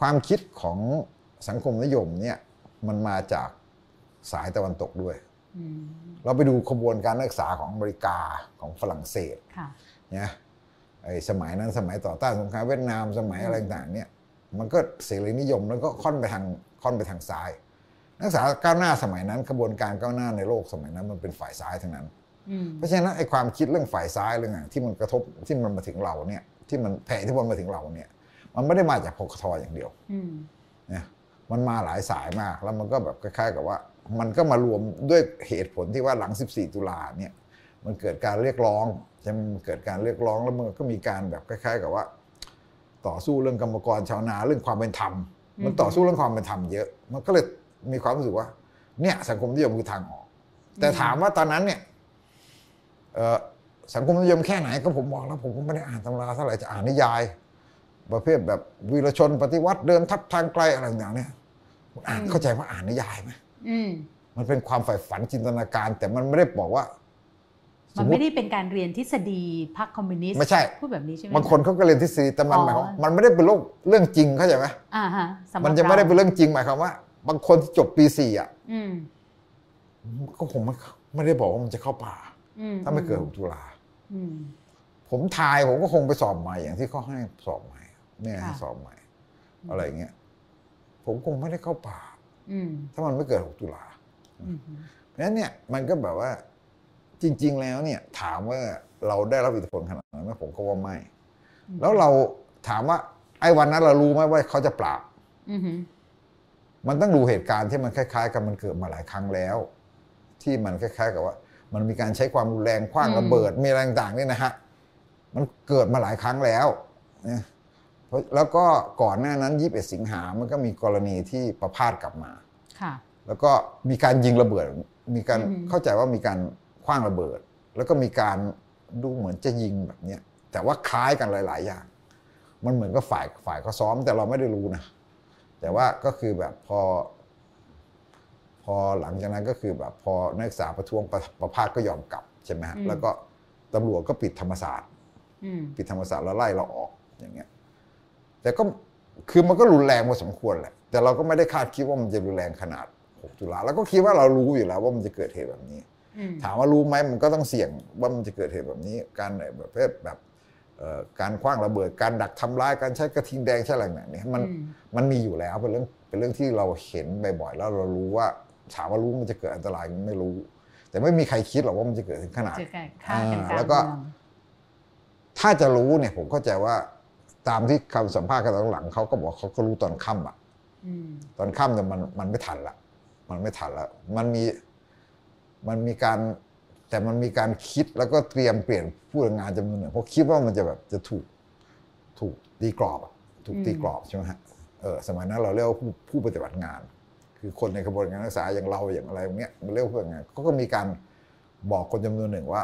ความคิดของสังคมนิยมเนี่ยมันมาจากสายตะวันตกด้วยอืมเราไปดูขบวนการนักศึกษาของอเมริกาของฝรั่งเศสค่ะเนี่ยไอ้สมัยนั้นสมัยต่อต้านสงครามเวียดนามสมัยอะไรต่างๆเนี่ย มันก็เสรีนิยมแล้วก็ค่อนไปทางค่อนไปทางซ้าย นักศึกษาก้าวหน้าสมัยนั้นขบวนการก้าวหน้าในโลกสมัยนั้นมันเป็นฝ่ายซ้ายทั้งนั้นอืมเพราะฉะนั้นไอ้ความคิดเรื่องฝ่ายซ้ายเรื่องอะที่มันกระทบที่มันมาถึงเราเนี่ยที่มันแผ่ที่มันมาถึงเราเนี่ย มันไม่ได้มาจากพคทอย่างเดียวอืมเนี่ยมันมาหลายสายมากแล้วมันก็แบบคล้ายๆกับว่า มันก็มารวมด้วยเหตุผลที่ว่าหลัง 14 ตุลาเนี่ยมันเกิดการเรียกร้องจะมันเกิดการเรียกร้องแล้วมันก็มีการแบบคล้าย ๆ กับว่า ต่อสู้เรื่องกรรมกรชาวนาเรื่องความเป็นธรรมมันต่อสู้เรื่องความเป็นธรรมเยอะ มันก็เลย มีความรู้สึกว่า เนี่ย สังคมนิยมคือทางออก แต่ถามว่าตอนนั้นเนี่ยเอ่อสังคมนิยมแค่ไหนก็ผมบอกแล้ว ผมก็ไม่ได้อ่านตำราเท่าไหร่จะอ่านนิยาย ประเภทแบบวีรชนปฏิวัติเดินทับทางไกลอะไรต่างๆเนี่ยผมอ่านเข้าใจว่าอ่านนิยายไหมอืมมันเป็นความใฝ่ฝันจินตนาการ แต่มันไม่ได้บอกว่าสมันมมไม่ติได้เป็นการเรียนทฤษฎีพรรคคอมมิวนิสต์ไม่ใช่พูดแบบนี้ใช่ไหมบางคนเขาก็เรียนทฤษฎีแต่มันอ๋อหมายความมันไม่ได้เป็นโลกเรื่องจริงเข้าใจไหมอ่าฮะสำหรับมันจะไม่ได้เป็นราเรื่องจริงหมายความว่า บางคนที่จบปีสี่อะอืมก็คงไม่ไม่ได้บอกว่ามันจะเข้าป่าอืมถ้าไม่เกิดหกตุลาอืมผมทายผมก็คงไปสอบใหม่อย่างที่เขาให้สอบใหม่เนี่ยให้ค่ะสอบใหม่ อะไรอย่างเงี้ยผมคงไม่ได้เข้าป่าอืมถ้ามันไม่เกิดหกตุลาอืมเพราะฉะนั้นเนี่ยมันก็แบบว่าจริง ๆ แล้วเนี่ย ถามว่าเราได้รับอิทธิพลขนาดนั้นไหมผมก็ว่าไม่ แล้วเราถามว่า ไอ้วันนั้นเรารู้ไหมว่าเขาจะปราบอื มมันต้องดูเหตุการณ์ที่มันคล้ายๆ กันมันเกิดมาหลายครั้งแล้ว ที่มันคล้าย ๆ กับว่า มันมีการใช้ความรุนแรงคว้างระเบิดมีอะไรต่างๆนี่นะฮะมันเกิดมาหลายครั้งแล้วนะเพราะแล้วก็ก่อนหน้านั้น21สิงหามันก็มีกรณีที่ประพาสกลับมาค่ะแล้วก็มีการยิงระเบิด มีการอืมเข้าใจว่ามีการคว้างระเบิด แล้วก็มีการดูเหมือนจะยิงแบบเนี้ยแต่ว่าคล้ายกันหลาย ๆ อย่าง มันเหมือนกับฝ่ายฝ่ายเขาซ้อมแต่เราไม่ได้รู้นะ แต่ว่าก็คือแบบพอ พอหลังจากนั้นก็คือแบบพอนักศึกษาประท้วงประประพาสก็ยอมกลับใช่ไหมฮะอืมแล้วก็ตำรวจก็ปิดธรรมศาสตร์อืมปิดธรรมศาสตร์แล้วไล่เราออกอย่างเงี้ย แต่ก็คือมันก็รุนแรงพอสมควรแหละแต่เราก็ไม่ได้คาดคิดว่ามันจะรุนแรงขนาด6ตุลาแล้วก็คิดว่าเรารู้อยู่แล้วว่ามันจะเกิดเหตุแบบนี้อืมถามว่ารู้ไหมมันก็ต้องเสี่ยงว่ามันจะเกิดเหตุแบบนี้ การแบบประเภทแบบเอ่อ การคว้างระเบิดการดักทำร้ายการใช้กระทิงแดงใช้อะไรแบบนี้มันอืมมันมีอยู่แล้วเป็นเรื่องเป็นเรื่องที่เราเห็นบ่อยๆแล้วเรารู้ว่าถามว่ารู้มันจะเกิดอันตรายไม่รู้ แต่ไม่มีใครคิดหรอกว่ามันจะเกิดถึงขนาดเจอกันฆ่ากันกลางแล้วก็เมืองถ้าจะรู้เนี่ย ผมเข้าใจว่า ตามที่คำสัมภาษณ์กันตอนหลังเขาก็บอกเขาก็รู้ตอนค่ำอะอืมตอนค่ำเนี่ยมันมันไม่ทันละมันไม่ทันละมันมีมันมีการ แต่มันมีการคิดแล้วก็เตรียมเปลี่ยนผู้แรงงานจำนวนหนึ่งเพราะคิดว่ามันจะแบบจะถูกถูกตีกรอบอะถูกตีกรอบใช่ไหมฮะเออสมัยนั้นเราเรียกว่าผู้ผู้ปฏิบัติงาน คือคนในกระบวนการศึกษาอย่างเราอย่างอะไรพวกเนี้ยมันเรียกว่าผู้ปฏิบัติงานเขาก็มีการบอกคนจำนวนหนึ่งว่า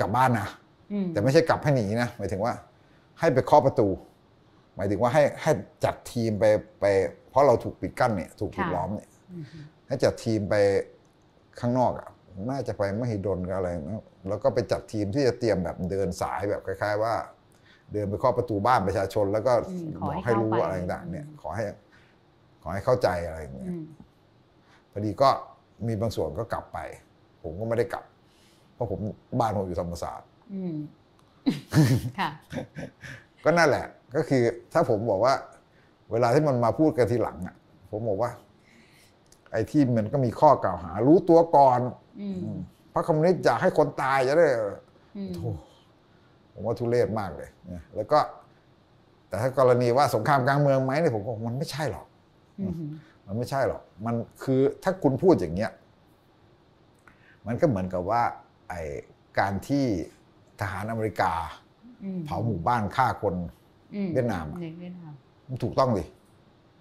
กลับบ้านนะอืมแต่ไม่ใช่กลับให้หนีนะหมายถึงว่า ให้ไปเคาะประตู หมายถึงว่าให้ให้จัดทีมไปไป เพราะเราถูกปิดกั้นเนี่ย ถูกปิดล้อมเนี่ยอืมให้จัดทีมไปข้างนอกอะ น่าจะไปมหิดลกับอะไรนะแล้วก็ไปจัดทีมที่จะเตรียมแบบเดินสายแบบคล้าย ๆ ว่า เดินไปเคาะประตูบ้านประชาชน แล้วก็อืมขบออกให้ให้รู้เข้าไปอะไรต่างๆเนี่ยอืมขอให้ขอให้เข้าใจอะไรอย่างเงี้อืยมพอดีก็มีบางส่วนก็กลับไป ผมก็ไม่ได้กลับ เพราะผมบ้านผมอยู่ธรรมศาสตร์อืมค่ะก็นั่นแหละ ก็คือ ถ้าผมบอกว่า เวลาที่มันมาพูดกันทีหลังอะ ผมบอกว่า ไอ้ที่มันก็มีข้อกล่าวหา รู้ตัวก่อนอืม พรรคคอมมิวนิสต์อยากให้คนตายจะได้อืมโธ่ผมว่าทุเรศมากเลยนะแล้วก็ แต่ถ้ากรณีว่าสงครามกลางเมืองไหมเนี่ยผมก็มันไม่ใช่หรอกอืมมันไม่ใช่หรอก มันคือถ้าคุณพูดอย่างเงี้ย มันก็เหมือนกับว่าไอการที่ทหารอเมริกาอืมเผาหมู่บ้านฆ่าคนอืมเวียดนามอะในเวียดนามมันถูกต้องดิ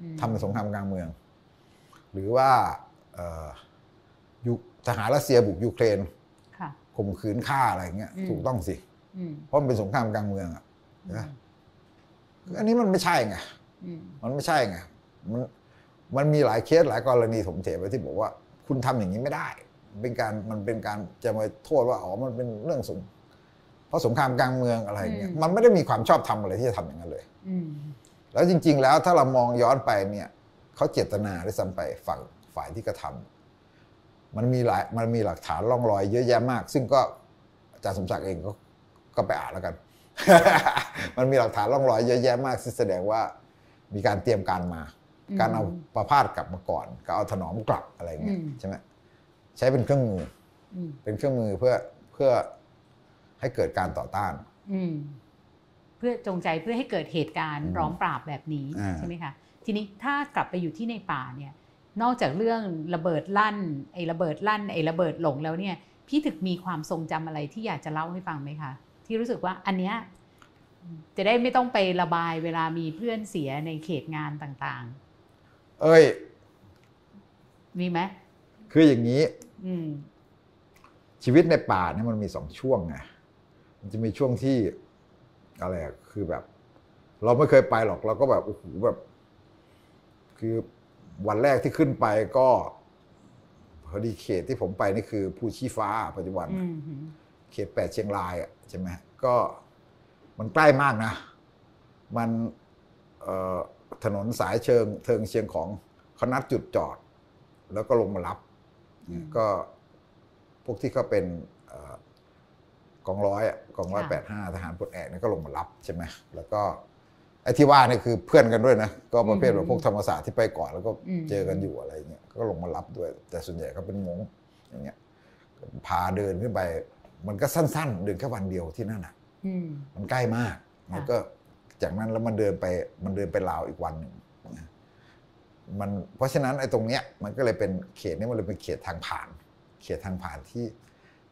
อืมทำเป็นสงครามกลางเมือง หรือว่าเอ่อยุ ทหารรัสเซียบุกยูเครนค่ะข่มขืนฆ่าอะไรเงี้ยอืมถูกต้องสิอืมเพราะมันเป็นสงครามกลางเมืองอะนะอันนี้มันไม่ใช่ไงอืมมันไม่ใช่ไงมันมันมีหลายเคสหลายกรณีถมเถไว้ที่บอกว่า คุณทำอย่างนี้ไม่ได้ เป็นการมันเป็นการจะมาโทษว่าอ๋อมันเป็นเรื่องสงเพราะสงครามกลางเมืองอะไรเงี้ยมันไม่ได้มีความชอบธรรมอะไรที่จะทำอย่างนั้นเลยอืมแล้วจริง ๆ แล้วถ้าเรามองย้อนไปเนี่ยเขาเจตนาด้วยซ้ำไปฝั่งฝ่ายที่กระทำ มันมีหลายมันมีหลักฐานร่องรอยเยอะแยะมาก ซึ่งก็อาจารย์สมศักดิ์เองก็ก็ไปอ่านแล้วกัน มันมีหลักฐานร่องรอยเยอะแยะมากที่แสดงว่ามีการเตรียมการมาอืมการเอาประพาสกลับมาก่อนก็เอาถนอมกลับอะไรเงี้ยอืมใช่ไหมใช้เป็นเครื่องมืออืมเป็นเครื่องมือเพื่อเพื่อให้เกิดการต่อต้านอืมเพื่อจงใจเพื่อให้เกิดเหตุการณ์อืมร้อมปราบแบบนี้อ่าใช่ไหมคะทีนี้ถ้ากลับไปอยู่ที่ในป่าเนี่ย นอกจากเรื่องระเบิดลั่นไอ้ระเบิดลั่นไอ้ระเบิดหลงแล้วเนี่ย พี่ถึกมีความทรงจำอะไรที่อยากจะเล่าให้ฟังไหมคะที่รู้สึกว่าอันเนี้ยจะได้ไม่ต้องไประบายเวลามีเพื่อนเสียในเขตงานต่างเอ้ยๆมีไหมคืออย่างนี้อืมชีวิตในป่าเนี่ยมันมีสองช่วงไงมันจะมีช่วงที่อะไรอะคือแบบ เราไม่เคยไปหรอกเราก็แบบโอ้โหแบบ คือ วันแรกที่ขึ้นไปก็พอดีเขตที่ผมไปนี่คือภูชีฟ้าปัจจุบันอืมเขตแปดเชียงรายอะใช่ไหมก็มันใกล้มากนะ มันเอ่อถนนสายเชิงเทิงเชียงของเขานัดจุดจอด แล้วก็ลงมารับอืมก็พวกที่เขาเป็นเอ่อกองร้อยอะกองร้อยค่ะแปดห้าทหารปลดแอกเนี่ยก็ลงมารับใช่ไหมแล้วก็ ไอ้ที่ว่านี่คือเพื่อนกันด้วยนะ ก็ประเภทแบบพวกธรรมศาสตร์ที่ไปก่อนแล้วก็เจอกันอยู่อะไรเงี้ยก็ลงมารับด้วย แต่ส่วนใหญ่ก็เป็นมงอย่างเงี้ยพาเดินขึ้นไป มันก็สั้นๆ เดินแค่วันเดียวที่นั่นอะอืมมันใกล้มากมันก็จากนั้นแล้วมันเดินไปมันเดินไปลาวอีกวันหนึ่งนะมันเพราะฉะนั้นไอ้ตรงเนี้ยมันก็เลยเป็นเขตนี้มันเลยเป็นเขตทางผ่าน เขตทางผ่านที่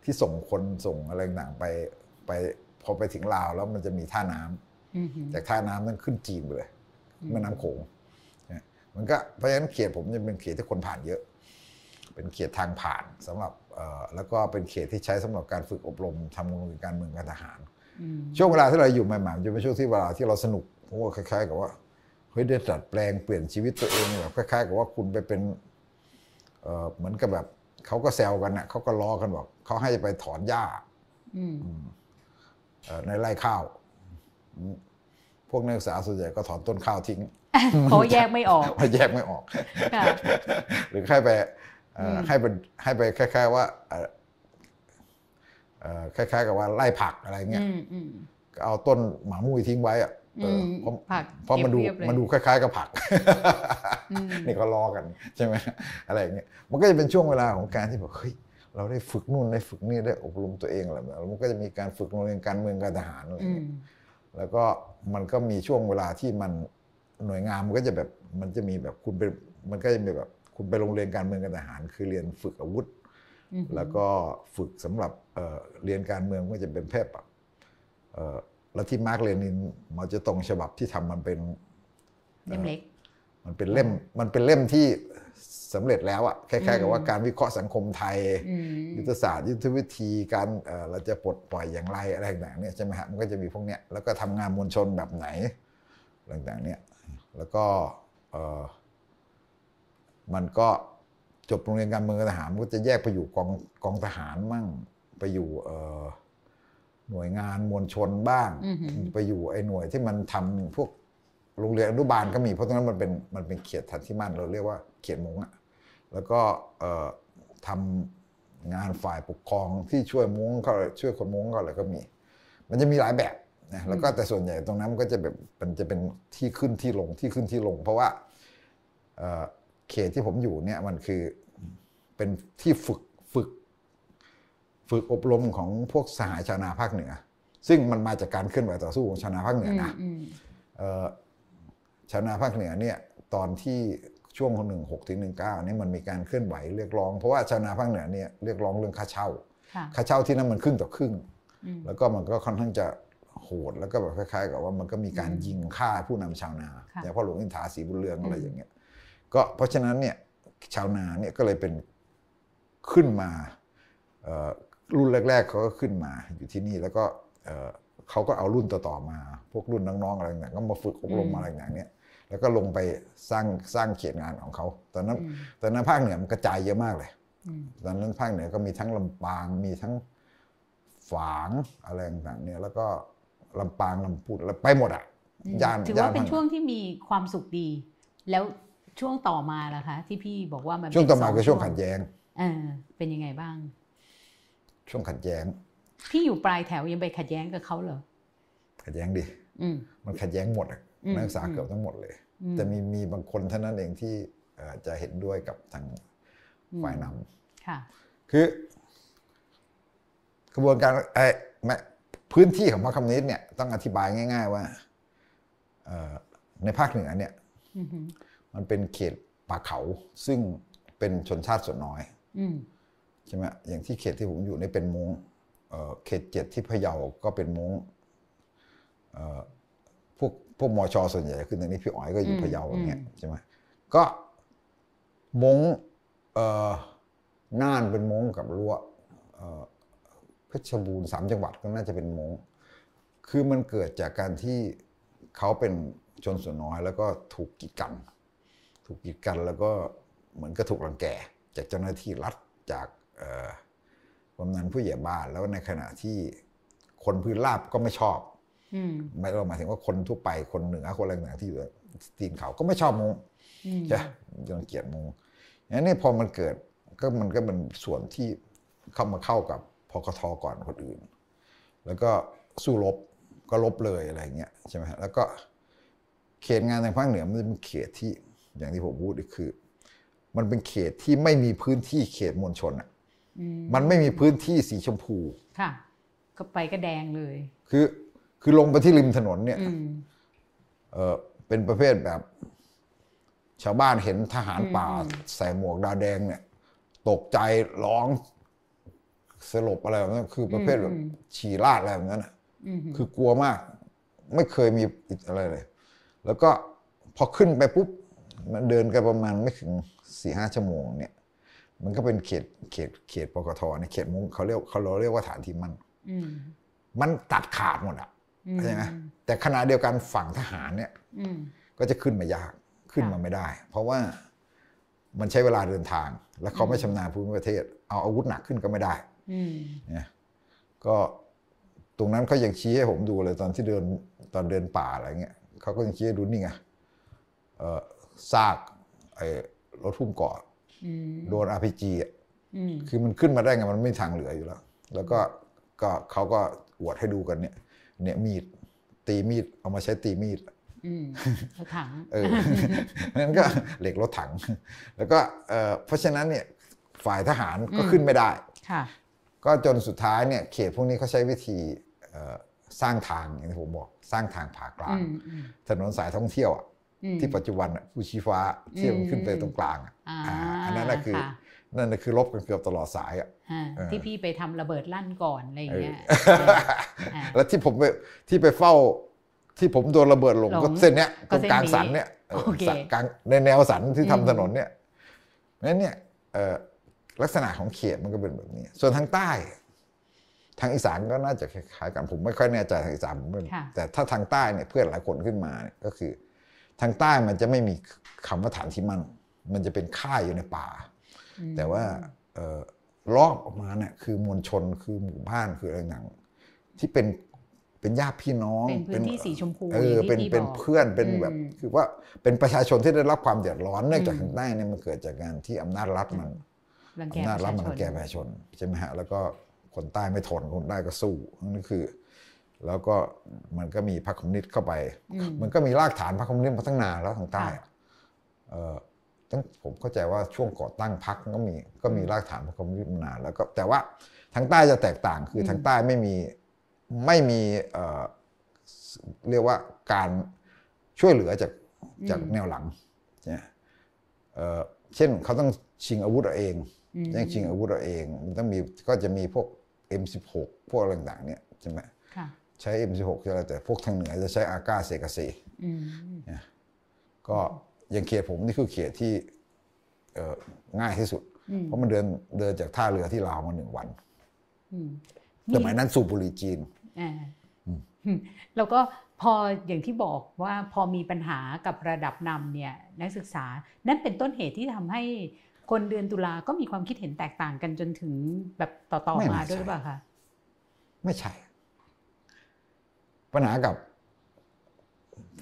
ที่ส่งคนส่งอะไรต่างๆไปไปพอไปถึงลาวแล้วมันจะมีท่าน้ำอืม จากท่าน้ำนั้นขึ้นจีนไปเลยแม่น้ำโขงนะมันก็เพราะฉะนั้นเขตผมจะเป็นเขตที่คนผ่านเยอะ เป็นเขตทางผ่านสำหรับเอ่อแล้วก็เป็นเขตที่ใช้สำหรับการฝึกอบรมทำงานการเมืองการทหารอืมช่วงเวลาที่เราอยู่ใหม่ๆมันจะเป็นช่วงที่เวลาที่เราสนุกเพราะว่าคล้ายๆ กับว่าเฮ้ยได้ดัดแปลงเปลี่ยนชีวิตตัวเองแบบคล้ายๆ กับว่าคุณไปเป็นเอ่อเหมือนกับแบบเขาก็แซวกันนะเขาก็ล้อกันบอกเขาให้ไปถอนหญ้าอืมเอ่อในไร่ข้าวอืม พวกนักศึกษาส่วนใหญ่ก็ถอนต้นข้าวทิ้งเขาแยกไม่ออกเพราะแยกไม่ออกค่ะหรือให้ไปเอ่ออมให้ไปให้ไปคล้ายๆว่าเอ่อเอ่อคล้ายๆ กับว่าไล่ผักอะไรเงี้ยอืมอืมก็เอาต้นหมามุ้ยทิ้งไว้อะเอออมเพราะผักเพราะมันดูเรียบๆเลยมันดูคล้าย ๆ กับผักอืมนี่ก็ล้อกันใช่ไหมอะไรอย่างเงี้ยมันก็จะเป็นช่วงเวลาของการที่แบบเฮ้ยเราได้ฝึกนู่นได้ฝึกนี่ได้อบรมตัวเองอะไรแบบนี้แล้วมันก็จะมีการฝึกโรงเรียนการเมืองการทหารอะไรออืย่างมเงี้ย แล้วก็มันก็มีช่วงเวลาที่มันหน่วยงานมันก็จะแบบมันจะมีแบบคุณเป็นมันก็จะมีแบบคุณไปโรงเรียนการเมืองการทหาร คือเรียนฝึกอาวุธอืมแล้วก็ฝึกสำหรับเอ่อเรียนการเมืองก็จะเป็นแพทย์แบบเอ่อแล้วที่มาร์กซ์เลนินมาจะตรงฉบับที่ทำมันเป็นเล่มเล็ก มันเป็นเล่มมันเป็นเล่มที่สำเร็จแล้วอะคล้ายๆกับว่าการวิเคราะห์สังคมไทยอืมยุทธศาสตร์ ยุทธวิธีการเอ่อเราจะปลดปล่อยอย่างไรอะไรต่างๆเนี่ยใช่ไหมฮะมันก็จะมีพวกเนี้ยแล้วก็ทำงานมวลชนแบบไหนต่างๆเนี่ยแล้วก็เอ่อมันก็จบโรงเรียนการเมืองกับทหารมันก็จะแยกไปอยู่กองกองทหารมั่งไปอยู่เอ่อหน่วยงานมวลชนบ้างอือหือไปอยู่ไอ้หน่วยที่มันทำพวก โรงเรียนอนุบาลก็มีเพราะตรงนั้นมันเป็นมันเป็นเขตทันที่มั่นเราเรียกว่าเขตมงอะแล้วก็เอ่อทำงานฝ่ายปกครองที่ช่วยมุ้งเขาช่วยคนมุ้งเขาอะไรก็มี มันจะมีหลายแบบนะแล้วก็แต่ส่วนใหญ่ตรงนั้นมันก็จะแบบมันจะเป็นที่ขึ้นที่ลงที่ขึ้นที่ลง เพราะว่าเอ่อเขตที่ผมอยู่เนี่ยมันคือเป็นที่ฝึกฝึก ฝึกอบรมของพวกสหายชาวนาภาคเหนือ ซึ่งมันมาจากการเคลื่อนไหวต่อสู้ของชาวนาภาคเหนือนะอืมเอ่อ ชาวนาภาคเหนือเนี่ยตอนที่ช่วงหนึ่งหกถึงหนึ่งเก้านี่มันมีการเคลื่อนไหวเรียกร้องเพราะว่าชาวนาภาคเหนือเนี่ยเรียกร้องเรื่องค่าเช่า ค่ะค่าเช่าที่นั่นมันครึ่งต่อครึ่งอืมแล้วก็มันก็ค่อนข้างจะโหดแล้วก็แบบคล้ายๆ กับว่ามันก็มีการอืมยิงฆ่าผู้นำชาวนาค่ะอย่างพ่อหลวงอินทราศรีบุญเรืองอะไรอืมอย่างเงี้ยก็เพราะฉะนั้นเนี่ยชาวนาเนี่ยก็เลยเป็นขึ้นมาเอ่อรุ่นแรก ๆเขาก็ขึ้นมาอยู่ที่นี่แล้วก็เอ่อเขาก็เอารุ่นต่อๆมา พวกรุ่นน้องๆอะไรต่างๆก็มาฝึกอบรมอืมอะไรอย่างเนี้ย แล้วก็ลงไปสร้างสร้างเขตงานของเขาตอนนั้นอืมตอนนั้นภาคเหนือมันกระจายเยอะมากเลยอืมตอนนั้นภาคเหนือก็มีทั้งลำปางมีทั้งฝางอะไรต่างๆเนี่ยแล้วก็ลำปางลำพูดแล้วไปหมดอะย่านถือว่าย่เป็นภคหช่วงที่มีความสุขดี แล้วช่วงต่อมาล่ะคะ ที่พี่บอกว่ามันช่วงต่อมาเป็นคือช่วงขัดแย้งเออเป็นยังไงบ้าง ช่วงขัดแย้งพี่อยู่ปลายแถวยังไปขัดแย้งกับเขาเหรอขัดแย้งดิอืมมันขัดแย้งหมดอะอืม นักศึกษาเกือบทั้งหมดเลยอืมแต่มีมีบางคนเท่านั้นเองที่เอ่อจะเห็นด้วยกับทางฝ่ายนำค่ะคือกระบวนการไอ้ยแม้พื้นที่ของพรรคคอมมิวนิสต์เนี่ยต้องอธิบายง่าย ๆ ว่าเอ่อในภาคเหนือเนี่ยอือหือมันเป็นเขตป่าเขาซึ่งเป็นชนชาติส่วนน้อยอืมใช่ไหมอย่างที่เขตที่ผมอยู่นี่เป็นมงเอ่อเขตเจ็ดที่พะเยาก็เป็นมงเอ่อ พวกพวกมอชอส่วนใหญ่ขึ้นตรงนี้พี่อ๋อยก็อยู่อืมพะเยาอย่างเงี้ยอืมใช่ไหมก็มงเอ่อน่านเป็นมงกับรั้วเอ่อเพชรบูรณ์สามจังหวัดก็น่าจะเป็นมงคือมันเกิดจากการที่เขาเป็นชนส่วนน้อย แล้วก็ถูกกีดกัน ถูกกีดกันแล้วก็เหมือนก็ถูกรังแก จากเจ้าหน้าที่รัฐจากเอ่อกำนันผู้ใหญ่บ้านแล้วในขณะที่คนพื้นราบก็ไม่ชอบอืม หมายเราหมายถึงว่าคนทั่วไปคนเหนือคนอะไรต่างๆที่อยู่ตีนเขาก็ไม่ชอบมงอืมใช่ไหมรังเกียจมงอย่างนี้พอมันเกิดก็มันก็เป็นส่วนที่เข้ามาเข้ากับพกทก่อนคนอื่น แล้วก็สู้รบก็ลบเลยอะไรอย่างเงี้ยใช่ไหมฮะแล้วก็เขตงานทางภาคเหนือมันเป็นเขตที่อย่างที่ผมพูดคือ มันเป็นเขตที่ไม่มีพื้นที่เขตมวลชนอะอืมมันไม่มีพื้นที่สีชมพูค่ะก็ไปก็แดงเลย คือ คือลงไปที่ริมถนนเนี่ยอืมเออเป็นประเภทแบบ ชาวบ้านเห็นทหารป่าอืมใส่หมวกดาวแดงเนี่ย ตกใจร้องสลบอะไรแบบนั้นคือประเภทแบบฉี่ราดอะไรแบบนั้นน่ะอืมคือกลัวมาก ไม่เคยมีอะไรเลย แล้วก็พอขึ้นไปปุ๊บ มันเดินกันประมาณไม่ถึงสี่ห้าชั่วโมงเนี่ย มันก็เป็นเขตเขตเขตปกทในเขตมุ้งเขาเรียกเขาเราเรียกว่าฐานที่มั่นอืมมันตัดขาดหมดอะอืมเข้า ใจไหมแต่ขณะเดียวกันฝั่งทหารเนี่ยอืมก็จะขึ้นมายากขึ้นมาไม่ได้ เพราะว่ามันใช้เวลาเดินทาง และเขาไม่ชำนาญภูมิประเทศ เอาอาวุธหนักขึ้นก็ไม่ได้อืมเนี่ยก็ตรงนั้นเขายังชี้ให้ผมดูเลยตอนที่เดินตอนเดินป่าอะไรเงี้ยเขาก็ยังชี้ให้ดูนี่ไงเอ่อซากไอ้รถทุ่มเกาะอืมโดน RPG อะอืมคือมันขึ้นมาได้ไงมันไม่มีทางเหลืออยู่แล้ว แล้วก็ก็เขาก็อวดให้ดูกันเนี่ย เนี่ยมีด ตีมีดเอามาใช้ตีมีดอืมรถถังเออนั่นก็เหล็กรถถัง แล้วก็เอ่อเพราะฉะนั้นเนี่ยฝ่ายทหารก็อืมขึ้นไม่ได้ค่ะก็จนสุดท้ายเนี่ยเขตพวกนี้เขาใช้วิธีเอ่อสร้างทางอย่างที่ผมบอกสร้างทางผ่ากลาอืงมอืมถนนสายท่องเที่ยวอะอืมที่ปัจจุบันอะผู้ชี้ฟ้าที่มันขึ้นไปอืมตรงกลางอะอ่าอ่าอันนั้นน่ะคือค่ะ นั่นน่ะคือลบกันเกือบตลอดสายอะอ่าเออที่พี่ไปทำระเบิดลั่นก่อนอะไรอย่างเงี้ยเอออ่าแล้วที่ผมไปที่ไปเฝ้าที่ผมโดนระเบิดหลงหลงก็เส้นเนี้ยตก็รงเส้นกลางนี้สันเนี่ยเออโอเคสันกลางในแนวสันที่ทำอืมถนนเนี่ยนั้นเนี่ยเอ่อลักษณะของเขตมันก็เป็นแบบนี้ ส่วนทางใต้ ทางอีสานก็น่าจะคล้ายๆกันผมไม่ค่อยแน่ใจทางอีสานผมไม่ค่ะแต่ถ้าทางใต้เนี่ยเพื่อนหลายคนขึ้นมาเนี่ยก็คือ ทางใต้มันจะไม่มีคำว่าฐานที่มั่น มันจะเป็นค่ายอยู่ในป่าอืม แต่ว่าเอ่อรอบออกมาเนี่ยคือมวลชนคือหมู่บ้านคืออะไรต่างๆที่เป็นเป็นญาติพี่น้องเป็นพื้นที่สีชมพูเอออย่างที่เป็นพี่เป็นบอกเพื่อนเป็นแบบอืมคือว่าเป็นประชาชนที่ได้รับความเดือดร้อนเนื่องจากอืมทางใต้เนี่ยมันเกิดจากการที่อำนาจรัฐมันรังแกอำนาจประรัฐชามันชรันงแกประชาชนใช่ไหมฮะแล้วก็คนใต้ไม่ทนคนใต้ก็สู้นั่นคือ แล้วก็มันก็มีพรรคคอมมิวนิสต์เข้าไปอืมมันก็มีรากฐานพรรคคอมมิวนิสต์มาตั้งนานแล้วทางใต้ค่ะอะเอ่อ ตั้งผมเข้าใจว่าช่วงก่อตั้งพรรคก็มีก็มีอืมรากฐานพรรคคอมมิวนิสต์มานานแล้วก็แต่ว่าทางใต้จะแตกต่างคืออมทางใต้ไม่มีไม่มีเอ่อเรียกว่าการช่วยเหลือจากจากแนวหลังเนี่ยเอ่อเช่นเขาต้องชิงอาวุธเอาเองอืมแย่งชิงอาวุธเอาเอง มันต้องมีก็จะมีพวก M16 พวกอะไรต่างๆเนี่ยใช่ไหมค่ะใช้ M16 ใช่ไหมแต่พวกทางเหนือจะใช้อากาเซกาเซอืมก็ อย่างเขตผมนี่คือเขตที่เอ่อง่ายที่สุดอืมเพราะมันเดินเดินจากท่าเรือที่ลาวมาหนึ่งวันอืมสมัยนั้นสูบบุหรี่จีนอ่าแล้วก็พออย่างที่บอกว่าพอมีปัญหากับระดับนำเนี่ยนักศึกษา นั่นเป็นต้นเหตุที่ทำให้คนเดือนตุลาก็มีความคิดเห็นแตกต่างกันจนถึงแบบต่อไม่ๆมาน่าด้วยหใช่รือเปล่าคะไม่ใช่ ปัญหากับ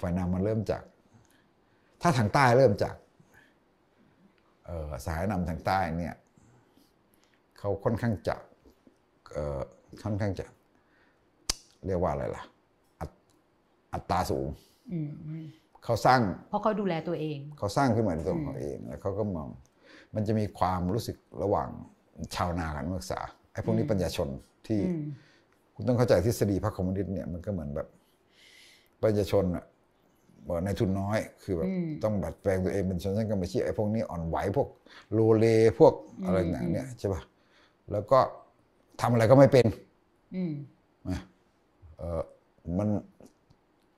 ฝ่ายนำมันเริ่มจาก ถ้าทางใต้เริ่มจากเอ่อสายนำทางใต้เนี่ยเขาค่อนข้างจะเอ่อค่อนข้างจะ เรียกว่าอะไรล่ะ อัตอัตราสูงอืมอืมเขาสร้างเพราะเขาดูแลตัวเอง เขาสร้างขึ้นมาในตัวของเขาเอง แล้วเขาก็มอง มันจะมีความรู้สึกระหว่างชาวนากับนักศึกษาไอ้พวกนี้อืมปัญญาชนที่อืมคุณต้องเข้าใจทฤษฎีพรรคคอมมิวนิสต์เนี่ยมันก็เหมือนแบบประชาชนอะเอ่อ ในทุนน้อย คือแบบอืมต้องดัดแปลงตัวเองเป็นชนชั้นกำมะชีพไอ้พวกนี้อ่อนไหวพวกโลเลพวกอะไรอืมต่างๆเนี่ยใช่ป่ะแล้วก็ทำอะไรก็ไม่เป็นอืมนะเออมัน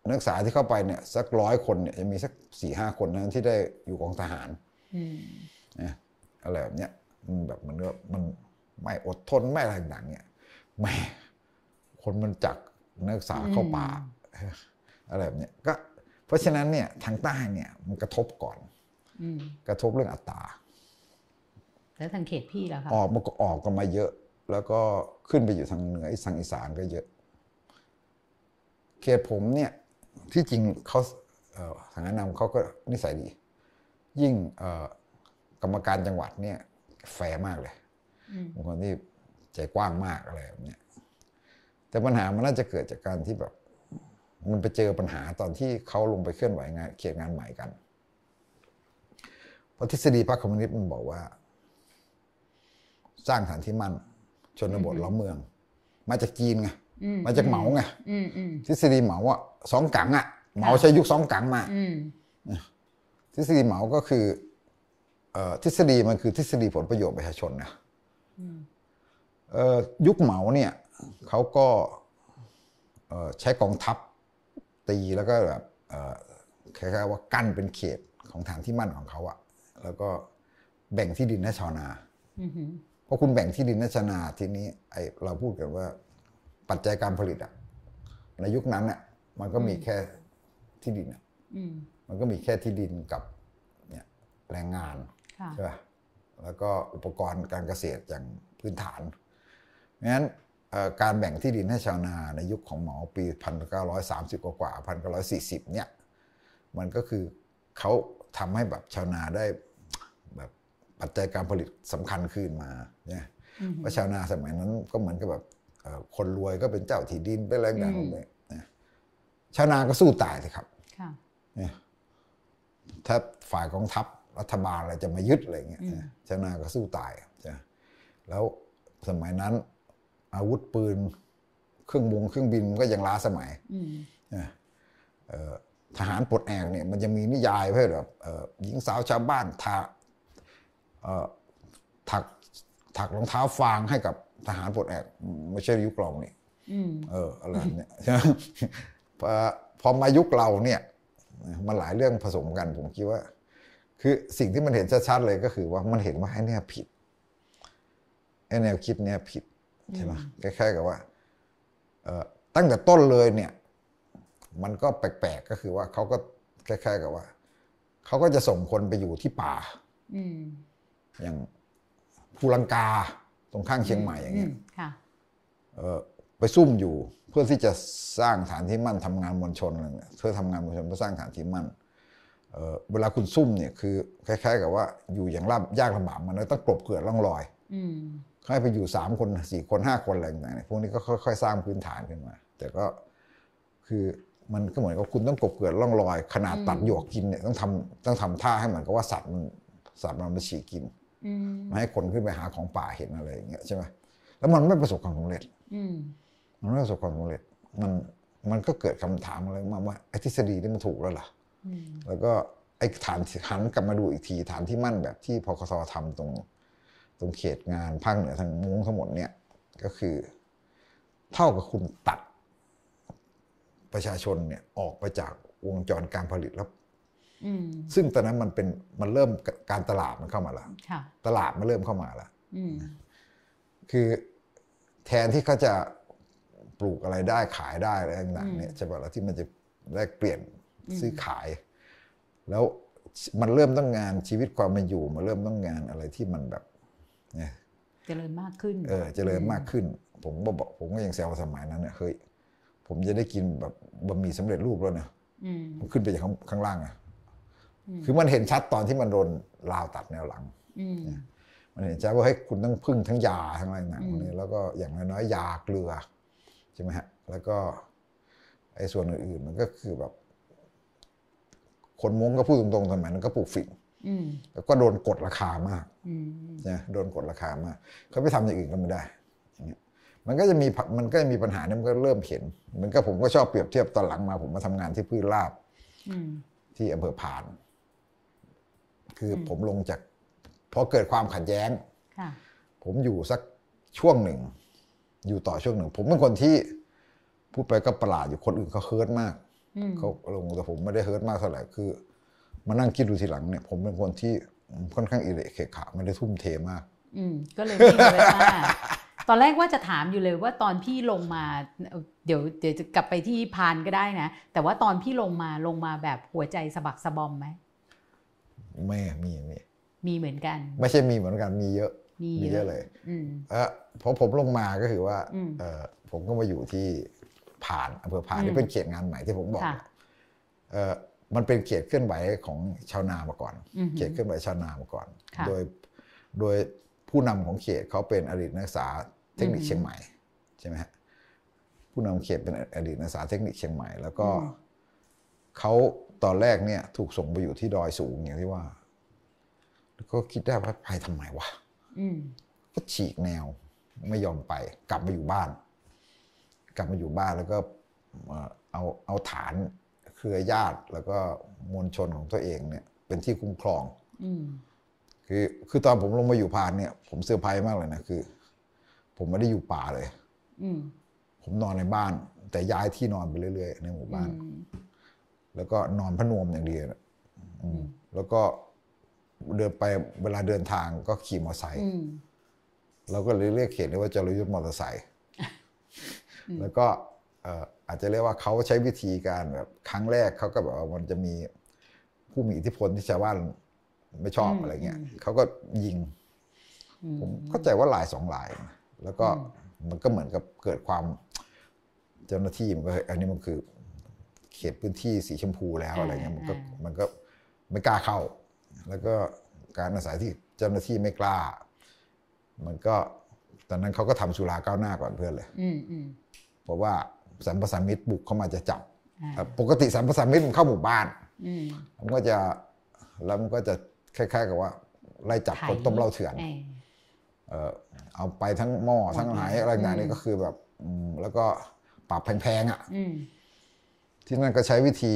นักศึกษาที่เข้าไปเนี่ยสักร้อยคนเนี่ยจะมีสักสี่ห้าคนนั้นที่ได้อยู่กองทหารอืมนะอะไรแบบเนี้ยมันแบบมันก็มันไม่อดทนไม่อะไรต่างๆเนี่ยแหม่คนมันจักนักศึกษาเข้าป่าอะไรแบบเนี้ยก็ เพราะฉะนั้นเนี่ยทางใต้เนี่ยมันกระทบก่อนอืมกระทบเรื่องอัตราแล้วทางเขตพี่ล่ะคะออกมาก็ออกกันมาเยอะ แล้วก็ขึ้นไปอยู่ทางเหนือทางอีสานก็เยอะ เขตผมเนี่ยที่จริงเขาเอ่อทางแนะนำเขาก็นิสัยดี ยิ่งเอ่อกรรมการจังหวัดเนี่ยแฟร์มากเลยอืมเป็นคนที่ใจกว้างมากอะไรแบบเนี้ยแต่ปัญหามันน่าจะเกิดจากการที่แบบ มันไปเจอปัญหาตอนที่เขาลงไปเคลื่อนไหวงานเขียนงานใหม่กันเพราะทฤษฎีพรรคคอมมิวนิสต์มันบอกว่า สร้างฐานที่มั่นชนบทล้อมเมือง มาจากจีนไงอืมาจากเหมาไงอืมอืมทฤษฎีเหมาอะสองกังอะเหมาใช้ยุคสองกังมาอืมทฤษฎีเหมาก็คือเอ่อทฤษฎีมันคือทฤษฎีผลประโยชน์ประชาชนนะอืมเอ่อยุคเหมาเนี่ยเขาก็เอ่อใช้กองทัพ ตีแล้วก็แบบเอ่อคล้ายๆว่ากั้นเป็นเขตของฐานที่มั่นของเขาอะแล้วก็แบ่งที่ดินให้ชาวนาอืมอืมเพราะคุณแบ่งที่ดินให้ชาวนาทีนี้ไอเราพูดกันว่าปัจจัยการผลิตอะในยุคนั้นอะมันก็มีแค่ที่ดินอะอืมมันก็มีแค่ที่ดินกับเนี่ยแรงงานค่ะใช่ป่ะแล้วก็อุปกรณ์การเกษตรอย่างพื้นฐานเพราะฉะนั้นเอ่อ การแบ่งที่ดินให้ชาวนาในยุคของเหมาปี 1930 กว่ากว่า1940 เนี่ย มันก็คือเขาทำให้แบบชาวนาได้แบบปัจจัยการผลิตสำคัญขึ้นมาเนี่ยอืมเพราะชาวนาสมัยนั้นก็เหมือนกับแบบเอ่อคนรวยก็เป็นเจ้าที่ดินเป็นอะไรต่างอืมๆเลยนะชาวนาก็สู้ตายสิครับค่ะเนี่ยถ้าฝ่ายกองทัพรัฐบาลอะไรจะมายึดอะไรเงี้ยอืมนะชาวนาก็สู้ตายใช่ไหมแล้วสมัยนั้น อาวุธปืน เครื่องบงเครื่องบินมันก็ยังล้าสมัยอืมนะเอ่อทหารปลดแอกเนี่ยมันจะมีนิยายเพื่อแบบเอ่อหญิงสาวชาวบ้านทาเอ่อถักถักรองเท้าฟางให้กับทหารปลดแอกไม่ใช่ยุคเรานี่อืมเอออะไรเนี่ยใช่ไหมพอพอมายุคเราเนี่ยมันหลายเรื่องผสมกันผมคิดว่า คือสิ่งที่มันเห็นชัดๆเลยก็คือว่ามันเห็นว่าไอ้เนี่ยผิดไอ้แนวคิดเนี่ยผิด ใช่ไหมคล้ายๆกับว่าเอ่อตั้งแต่ต้นเลยเนี่ย มันก็แปลกๆก็คือว่าเขาก็คล้ายๆกับว่าเขาก็จะส่งคนไปอยู่ที่ป่าอืมอย่างภูลังกาตรงข้างเชียงใหม่อย่างเงี้ยมค่ะเอ่อไปซุ่มอยู่เพื่อที่จะสร้างฐานที่มั่นทำงานมวลชนอะไรเนี่ยเพื่อทำงานมวลชนเพื่อสร้างฐานที่มั่นเอ่อเวลาคุณซุ่มเนี่ยคือ คล้าย ๆ กับว่าอยู่อย่างลำยากลำบากมันต้องกลบเกลื่อนร่องรอยอืม ให้ไปอยู่สามคนสี่คนห้าคนอะไรต่างๆเนี่ยพวกนี้ก็ค่อยๆสร้างพื้นฐานขึ้นมา แต่ก็คือมันก็เหมือนกับคุณต้องกลบเกลื่อนร่องรอย ขนาดตัดหยวกกินเนี่ยต้องทำต้องทำท่าให้เหมือนกับว่าสัตว์มันสัตว์มันมาฉีกกินอืมไม่ให้คนขึ้นไปหาของป่าเห็นอะไรอย่างเงี้ยใช่ไหมแล้วมันไม่ประสบความสำเร็จอืมมันไม่ประสบความสำเร็จมันมันก็เกิดคำถามอะไรมาว่าไอ้ทฤษฎีนี่มันถูกแล้วเหรออืมแล้วก็ไอ้ฐานหันกลับมาดูอีกทีฐานที่มั่นแบบที่พคสทำตรง ตรงเขตงานภาคเหนือทางมุ้งทั้งหมดเนี่ยก็คือ เท่ากับคุณตัดประชาชนเนี่ยออกไปจากวงจรการผลิตแล้วอืมซึ่งตอนนั้นมันเป็นมันเริ่มการตลาดมันเข้ามาแล้วค่ะตลาดมันเริ่มเข้ามาแล้วอืมคือแทนที่เขาจะปลูกอะไรได้ขายได้อะไรต่างๆเนี่ยใช่ป่ะแล้วที่มันจะแลกเปลี่ยนซื้อขาย แล้วมันเริ่มต้องงานชีวิตความเป็นอยู่ มันเริ่มต้องงานอะไรที่มันแบบเนี่ยเจริญมากขึ้น เออเจริญมากขึ้น ผมก็บอกผมก็ยังแซวสมัยนั้นเนี่ยเฮ้ยผมจะได้กินแบบบะหมี่สำเร็จรูปแล้วนะอืมมันขึ้นไปจากข้างข้างล่างอะคือมันเห็นชัดตอนที่มันโดนราวตัดแนวหลังอืมมันเห็นชัดว่าให้ยคุณต้องพึ่งทั้งยาทั้งอะไรต่างๆพวกนี้แล้วก็อย่างน้อยๆยาเกลือใช่ไหมฮะแล้วก็ไอ้ส่วนอื่นๆมันก็คือแบบ คนม้งก็พูดตรงๆสมัยนั้นก็ปลูกฝิ่นอืม แล้วก็โดนกดราคามากอืมนะโดนกดราคามากเขาไปทำอย่างอื่นก็ไม่ได้อย่างเงี้ยมันก็จะมีมันก็จะมีปัญหาเนี่ยมันก็เริ่มเห็นเหมือนกับผมก็ชอบเปรียบเทียบตอนหลังมา ผมมาทำงานที่พืชลาบอืมที่อำเภอพาน คือผมลงจากพอเกิดความขัดแย้งค่ะผมอยู่สักช่วงหนึ่ง อยู่ต่อช่วงหนึ่ง ผมเป็นคนที่พูดไปก็ประหลาดอยู่คนอื่นเขา hurt มากอืมเขาลงแต่ผมไม่ได้ hurt มากเท่าไหร่คือ มานั่งคิดดูทีหลังเนี่ยผมเป็นคนที่ค่อนข้างอีเหละเขละขละไม่ได้ทุ่มเทมาก อืมก็เลยไม่เลยว่าตอนแรกว่าจะถามอยู่เลยว่าตอนพี่ลงมาเอ่อเดี๋ยวเดี๋ยวจะกลับไปที่พานก็ได้นะ แต่ว่าตอนพี่ลงมาลงมาแบบหัวใจสะบักสะบอมไหมไม่มีมีมีเหมือนกัน ไม่ใช่มีเหมือนกันมีเยอะมีมีเยอะเลยอืมเออพอผมลงมาก็คือว่าอืมเออผมก็มาอยู่ที่ผ่านอำเภอผ่านอืมที่เป็นเขตงานใหม่ที่ผมบอกค่ะเนี่ยเออ มันเป็นเขตเคลื่อนไหวของชาวนามาก่อนอือหือเขตเคลื่อนไหวชาวนามาก่อนค่ะโดยโดยผู้นำของเขตเขาเป็นอดีตนักศึกษาเทคนิคอือหือเชียงใหม่ใช่ไหมฮะผู้นำเขตเป็นอดีตนักศึกษาเทคนิคเชียงใหม่ แล้วก็อืมเขาตอนแรกเนี่ยถูกส่งไปอยู่ที่ดอยสูงอย่างที่ว่า แล้วก็คิดได้ว่าไปทำไมวะอืมก็ฉีกแนวไม่ยอมไป กลับมาอยู่บ้าน กลับมาอยู่บ้านแล้วก็เอ่อเอาเอาฐาน เครือญาติแล้วก็มวลชนของตัวเองเนี่ยเป็นที่คุ้มครองอืมคือคือตอนผมลงมาอยู่พานเนี่ย ผมเซอร์ไพรส์มากเลยนะคือ ผมไม่ได้อยู่ป่าเลยอืมผมนอนในบ้าน แต่ย้ายที่นอนไปเรื่อยๆในหมู่บ้านอืมแล้วก็นอนพะนวมอย่างเดียวนะอืมแล้วก็เดินไปเวลาเดินทางก็ขี่มอเตอร์ไซค์อืมเราก็เลยเรียกเขตเรียกว่าจรยุทธ์มอเตอร์ไซค์แล้วก็เอ่ออาจจะเรียกว่าเขาใช้วิธีการแบบครั้งแรกเขาก็แบบว่ามันจะมีผู้มีอิทธิพลที่ชาวบ้านไม่ชอบอืมอะไรเงี้ยอืมเขาก็ยิงอืมผมเข้าใจว่าลายสองลายนะแล้วก็มันก็เหมือนกับเกิดความเจ้าหน้าที่มันก็เฮ้ยอันนี้มันคือ เขตพื้นที่สีชมพูแล้วอะไรเงี้ยมันก็มันก็ไม่กล้าเข้า แล้วก็การอาศัยที่เจ้าหน้าที่ไม่กล้า มันก็ตอนนั้นเขาก็ทำสุราก้าวหน้าก่อนเพื่อนเลยอืมอืมเพราะว่า สัมปสามิตบุกเข้ามาจะจับอ่าครับปกติสัมปสามิตมันเข้าหมู่บ้านอืมมันก็จะแล้วมันก็จะคล้ายๆ กับว่าไล่จับคนต้มเหล้าเถื่อนเออเออเอาไปทั้งหม้อทั้งไหนอะไรต่างๆอืนี่มก็คือแบบอืมแล้วก็ปรับแพงๆอะอืมที่นั่นก็ใช้วิธี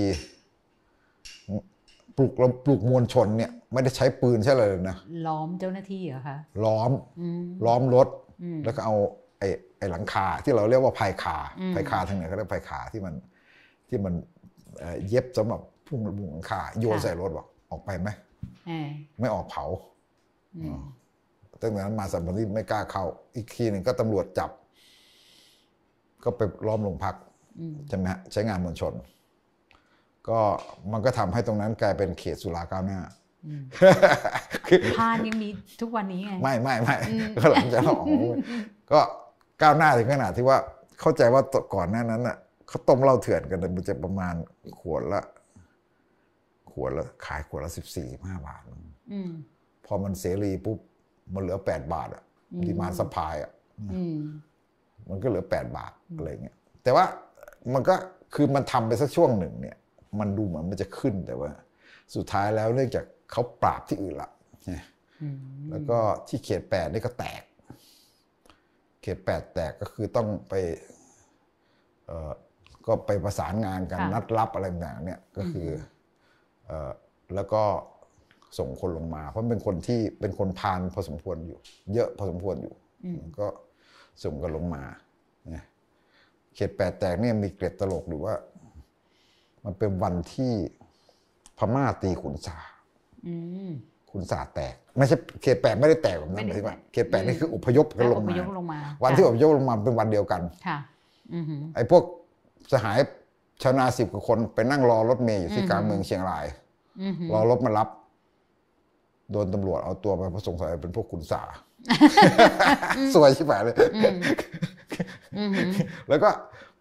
ปลุกเราปลุกมวลชนเนี่ย ไม่ได้ใช้ปืนใช่เลยนะล้อมเจ้าหน้าที่เหรอคะล้อมอืมล้อมรถอืมแล้วก็เอาไอ้ไอ้หลังคาที่เราเรียกว่าภายคาอืมภายคาทางเหนือเขาเรียกภายคาที่มันที่มันเอ่อเย็บสำหรับพุ่งบุงหลังคาโยนใส่รถบอกออกไปไหมเออไม่ออกเผาอืมตั้งแต่นั้นมาสัมพันธ์ไม่กล้าเข้า อีกทีหนึ่งก็ตำรวจจับ ก็ไปล้อมโรงพักอืมใช่ไหมฮะใช้งานมวลชน ก็มันก็ทำให้ตรงนั้นกลายเป็นเขตสุราก้าวหน้าอืมคือพานยังมีทุกวันนี้ไง ไม่ไม่ไม่อืมก็หลังจากเราออกมา ก็ก้าวหน้าถึงขนาดที่ว่าเข้าใจว่าก่อนหน้านั้นน่ะเขาต้มเหล้าเถื่อนกันเนี่ยมันจะประมาณขวดละ ขวดละ ขายขวดละสิบสี่ห้าบาทอืมพอมันเสรีปุ๊บมันเหลือแปดบาทอะอืมดีมานสปายอะอืมมันก็เหลือแปดบาทอะไรเงี้ยแต่ว่ามันก็คือมันทำไปสักช่วงหนึ่งเนี่ย มันดูเหมือนมันจะขึ้นแต่ว่า สุดท้ายแล้วเนื่องจากเขาปราบที่อื่นละเนี่ยอืมแล้วก็ที่เขตแปดนี่ก็แตก เขตแปดแตกก็คือต้องไปเอ่อก็ไปประสานงานกันค่ะนัดรับอะไรต่างๆเนี่ยก็คือเอ่อแล้วก็ส่งคนลงมา เพราะเป็นคนที่เป็นคนพานพอสมควรอยู่ เยอะพอสมควรอยู่อืมก็ส่งกันลงมาเนี่ยเขตแปดแตกเนี่ยมีเกร็ดตลกหรือว่า มันเป็นวันที่พม่าตีขุนสาอื มขุนสาแตก ไม่ใช่เขตแปดไม่ได้แตกแบบนั้นหไม่มายได้ถึงว่าแตกเขตแปดนี่คืออพยพกันลงอพมายพลงมาวันที่อค่ะพยพลงมาเป็นวันเดียวกันค่ะอือหือไอ้พวกสหายชาวนาสิบกว่าคนไปนั่งรอรถเมย์อยู่ที่อืมกลางเมืองเชียงรายอือหือรอรถมารับ โดนตำรวจเอาตัวไปเพราะสงสัยเป็นพวกขุนสาสวยชิบหายเลยอืมอือหือแล้วก็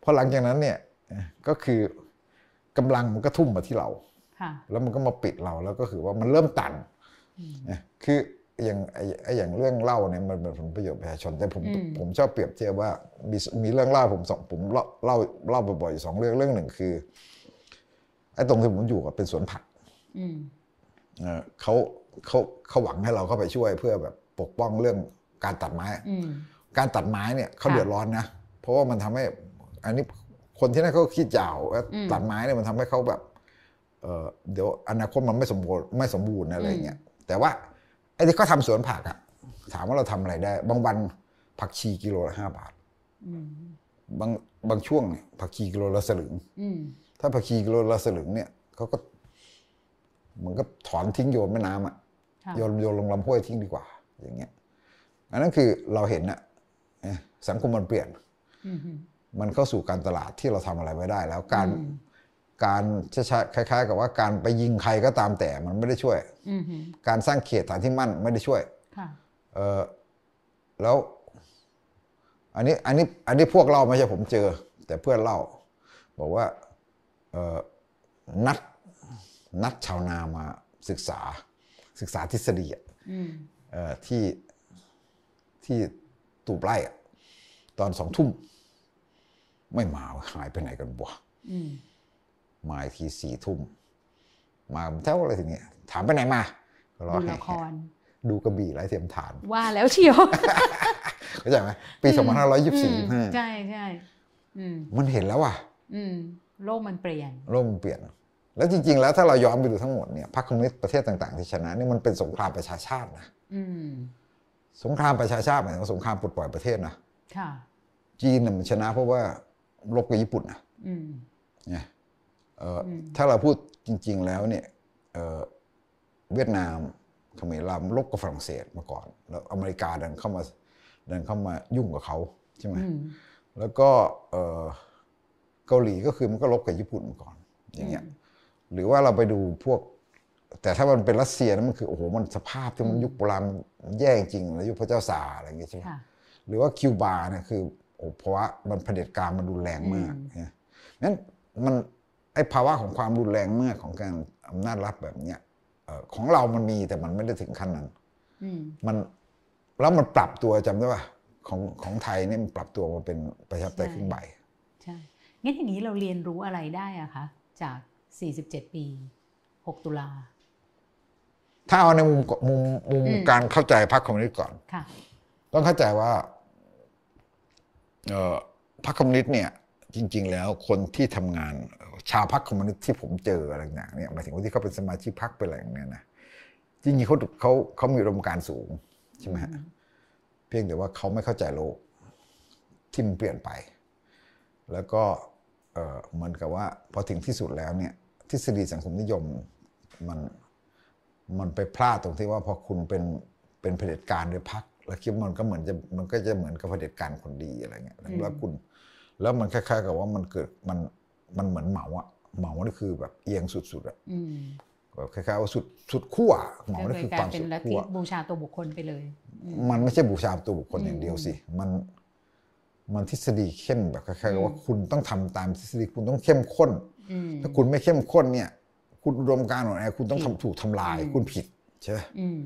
พอหลังจากนั้นเนี่ย ก็คือกำลังมันก็ทุ่มมาที่เราค่ะแล้วมันก็มาปิดเราแล้วก็คือว่ามันเริ่มตันนะ คืออย่างไอ้ไอ้อย่างเรื่องเล่าเนี่ยมันเป็นผลประโยชน์ประชาชน แต่ผมอืมผมชอบเปรียบเทียบว่ามีมีเรื่องเล่าผมสองผมเล่าเล่าเล่าบ่อยๆอยู่สองเรื่องเรื่องหนึ่งคือไอ้ตรงที่ผมอยู่กับเป็นสวนผักอืมเออเขาเขาเขาหวังให้เราเข้าไปช่วยเพื่อแบบปกป้องเรื่องการตัดไม้อืมการตัดไม้เนี่ยเขาค่ะเดือดร้อนนะ เพราะว่ามันทำให้ อันนี้คนที่นั่นเขาคิดยาวว่าอืมตัดไม้เนี่ยมันทำให้เขาแบบเออเดี๋ยวอนาคตมันไม่สมบูรณ์ไม่สมบูรณ์อะไรเงี้ย แต่ว่าไอ้ที่เขาทำสวนผักอะถามว่าเราทำอะไรได้ บางวันผักชีกิโลละห้าบาทอืมบางบางช่วงเนี่ยผักชีกิโลละสลึงอืมถ้าผักชีกิโลละสลึงเนี่ยเขาก็เหมันก็ถอนทิ้งโยนแม่น้ำอะค่ะโยนโยนลงลำห้วยทิ้งดีกว่า อย่างเงี้ยอันนั้นคือเราเห็นอะเอ๊ะสังคมมันเปลี่ยนอือหือมันเข้าสู่การตลาดที่เราทำอะไรไม่ได้ แล้วการอืม การช้าๆคล้าย ๆ กับว่าการไปยิงใครก็ตามแต่มันไม่ได้ช่วยอือหือการสร้างเขตฐานที่มั่นไม่ได้ช่วยค่ะเออแล้วอันนี้อันนี้อันนี้พวกเราไม่ใช่ผมเจอ แต่เพื่อนเล่า บอกว่าเออนัดนัดชาวนามาศึกษา ศึกษาทฤษฎีอะอืมเอ่อที่ที่ตูบไร่อะตอนสองทุ่ม ไม่มาหายไปไหนกันวะอืม มาอีกทีสี่ทุ่ม มาเท่าอะไรทีนี้ถามไปไหนมาก็รอดูให้ละครดูกระบี่ไร้เทียมทาน ว่าแล้วเชียวเข้าใจไหมปีอืม2524ใช่ใช่อืมมันเห็นแล้วว่ะอืมโลกมันเปลี่ยน โลกมันเปลี่ยน แล้วจริง ๆ แล้วถ้าเราย้อนไปดูทั้งหมดเนี่ยพรรคคอมมิวนิสต์ประเทศต่างๆที่ชนะนี่มันเป็นสงครามประชาชาตินะอืมสงครามประชาชาติหมายถึงว่าสงครามปลดปล่อยประเทศนะค่ะจีนน่ะมันชนะเพราะว่าลบกับญี่ปุ่นนะอืมเนี่ยเอ่ออม ถ้าเราพูดจริง ๆ แล้วเนี่ยเอ่อเวียดนามเขมรลำลบกับฝรั่งเศสมาก่อน แล้วอเมริกาดันเข้ามาดันเข้ามายุ่งกับเขาใช่ไหมอืมแล้วก็เอ่อเกาหลีก็คือมันก็ลบกับญี่ปุ่นมาก่อน อย่างเงี้ยหรือว่าเราไปดูพวก แต่ถ้ามันเป็นรัสเซียนะมันคือโอ้โหมันสภาพที่มันยุคโบราณมันแย่จริงแล้วยุคพระเจ้าซาร์อะไรอย่างเงี้ยใช่ไหมค่ะหรือว่าคิวบาเนี่ยคือโอ้เพราะว่ามันเผด็จการมันรุนแรงมากอืมเนี่ยนั้นมัน ไอ้ภาวะของความรุนแรงมากของการอำนาจรัฐแบบเนี้ยเอ่อของเรามันมีแต่มันไม่ได้ถึงขั้นนั้นอืมมันแล้วมันปรับตัวจำได้ป่ะของของไทยเนี่ยมันปรับตัวมาเป็นประชาธิปไตยใช่ครึ่งใบใช่งั้นอย่างนี้เราเรียนรู้อะไรได้อะคะจาก 47 ปี 6 ตุลาถ้าเอาในมุมมุมมุมอืมการเข้าใจพรรคคอมมิวนิสต์ก่อนค่ะต้องเข้าใจว่าเอ่อพรรคคอมมิวนิสต์เนี่ย จริง ๆ แล้วคนที่ทำงาน ชาวพรรคคอมมิวนิสต์ที่ผมเจออะไรอย่างเนี่ยหมายถึงว่าที่เขาเป็นสมาชิกพรรคเป็นอะไรอย่างเงี้ยนะจริงๆเขาเขาเขามีอุดมการณ์สูงใช่ไหมฮะเพียงแต่ว่าเขาไม่เข้าใจโลกที่มันเปลี่ยนไป แล้วก็เอ่อเหมือนกับว่าพอถึงที่สุดแล้วเนี่ยทฤษฎีสังคมนิยมมันมันไปพลาดตรงที่ว่าพอคุณเป็นเป็นเผด็จการโดยพรรคแล้วคิดว่ามันก็เหมือนจะมันก็จะเหมือนกับเผด็จการคนดีอะไรเงี้ยแล้วคุณ แล้วมันคล้ายๆกับว่ามันเกิดมัน มันเหมือนเหมาอะเหมานี่คือแบบเอียงสุดๆอะอืมแบบคล้ายๆว่าสุดสุดขั้วเหมาก็นี่เลคืยอกคามลายวเป็นสุดลัทธิขั้วบูชาตัวบุคคลไปเลยอืมมันไม่ใช่บูชาตัวบุคคลอย่างเดียวสิ มันมันทฤษฎีเข้มแบบคล้ายๆกับว่าคุณต้องทำตามทฤษฎีคุณต้องเข้มข้นอืมถ้าคุณไม่เข้มข้นเนี่ย คุณอุดมการณ์ของแอร์คุณต้องผิดทำถูกทำลายอืมคุณผิดใช่ไหมอืม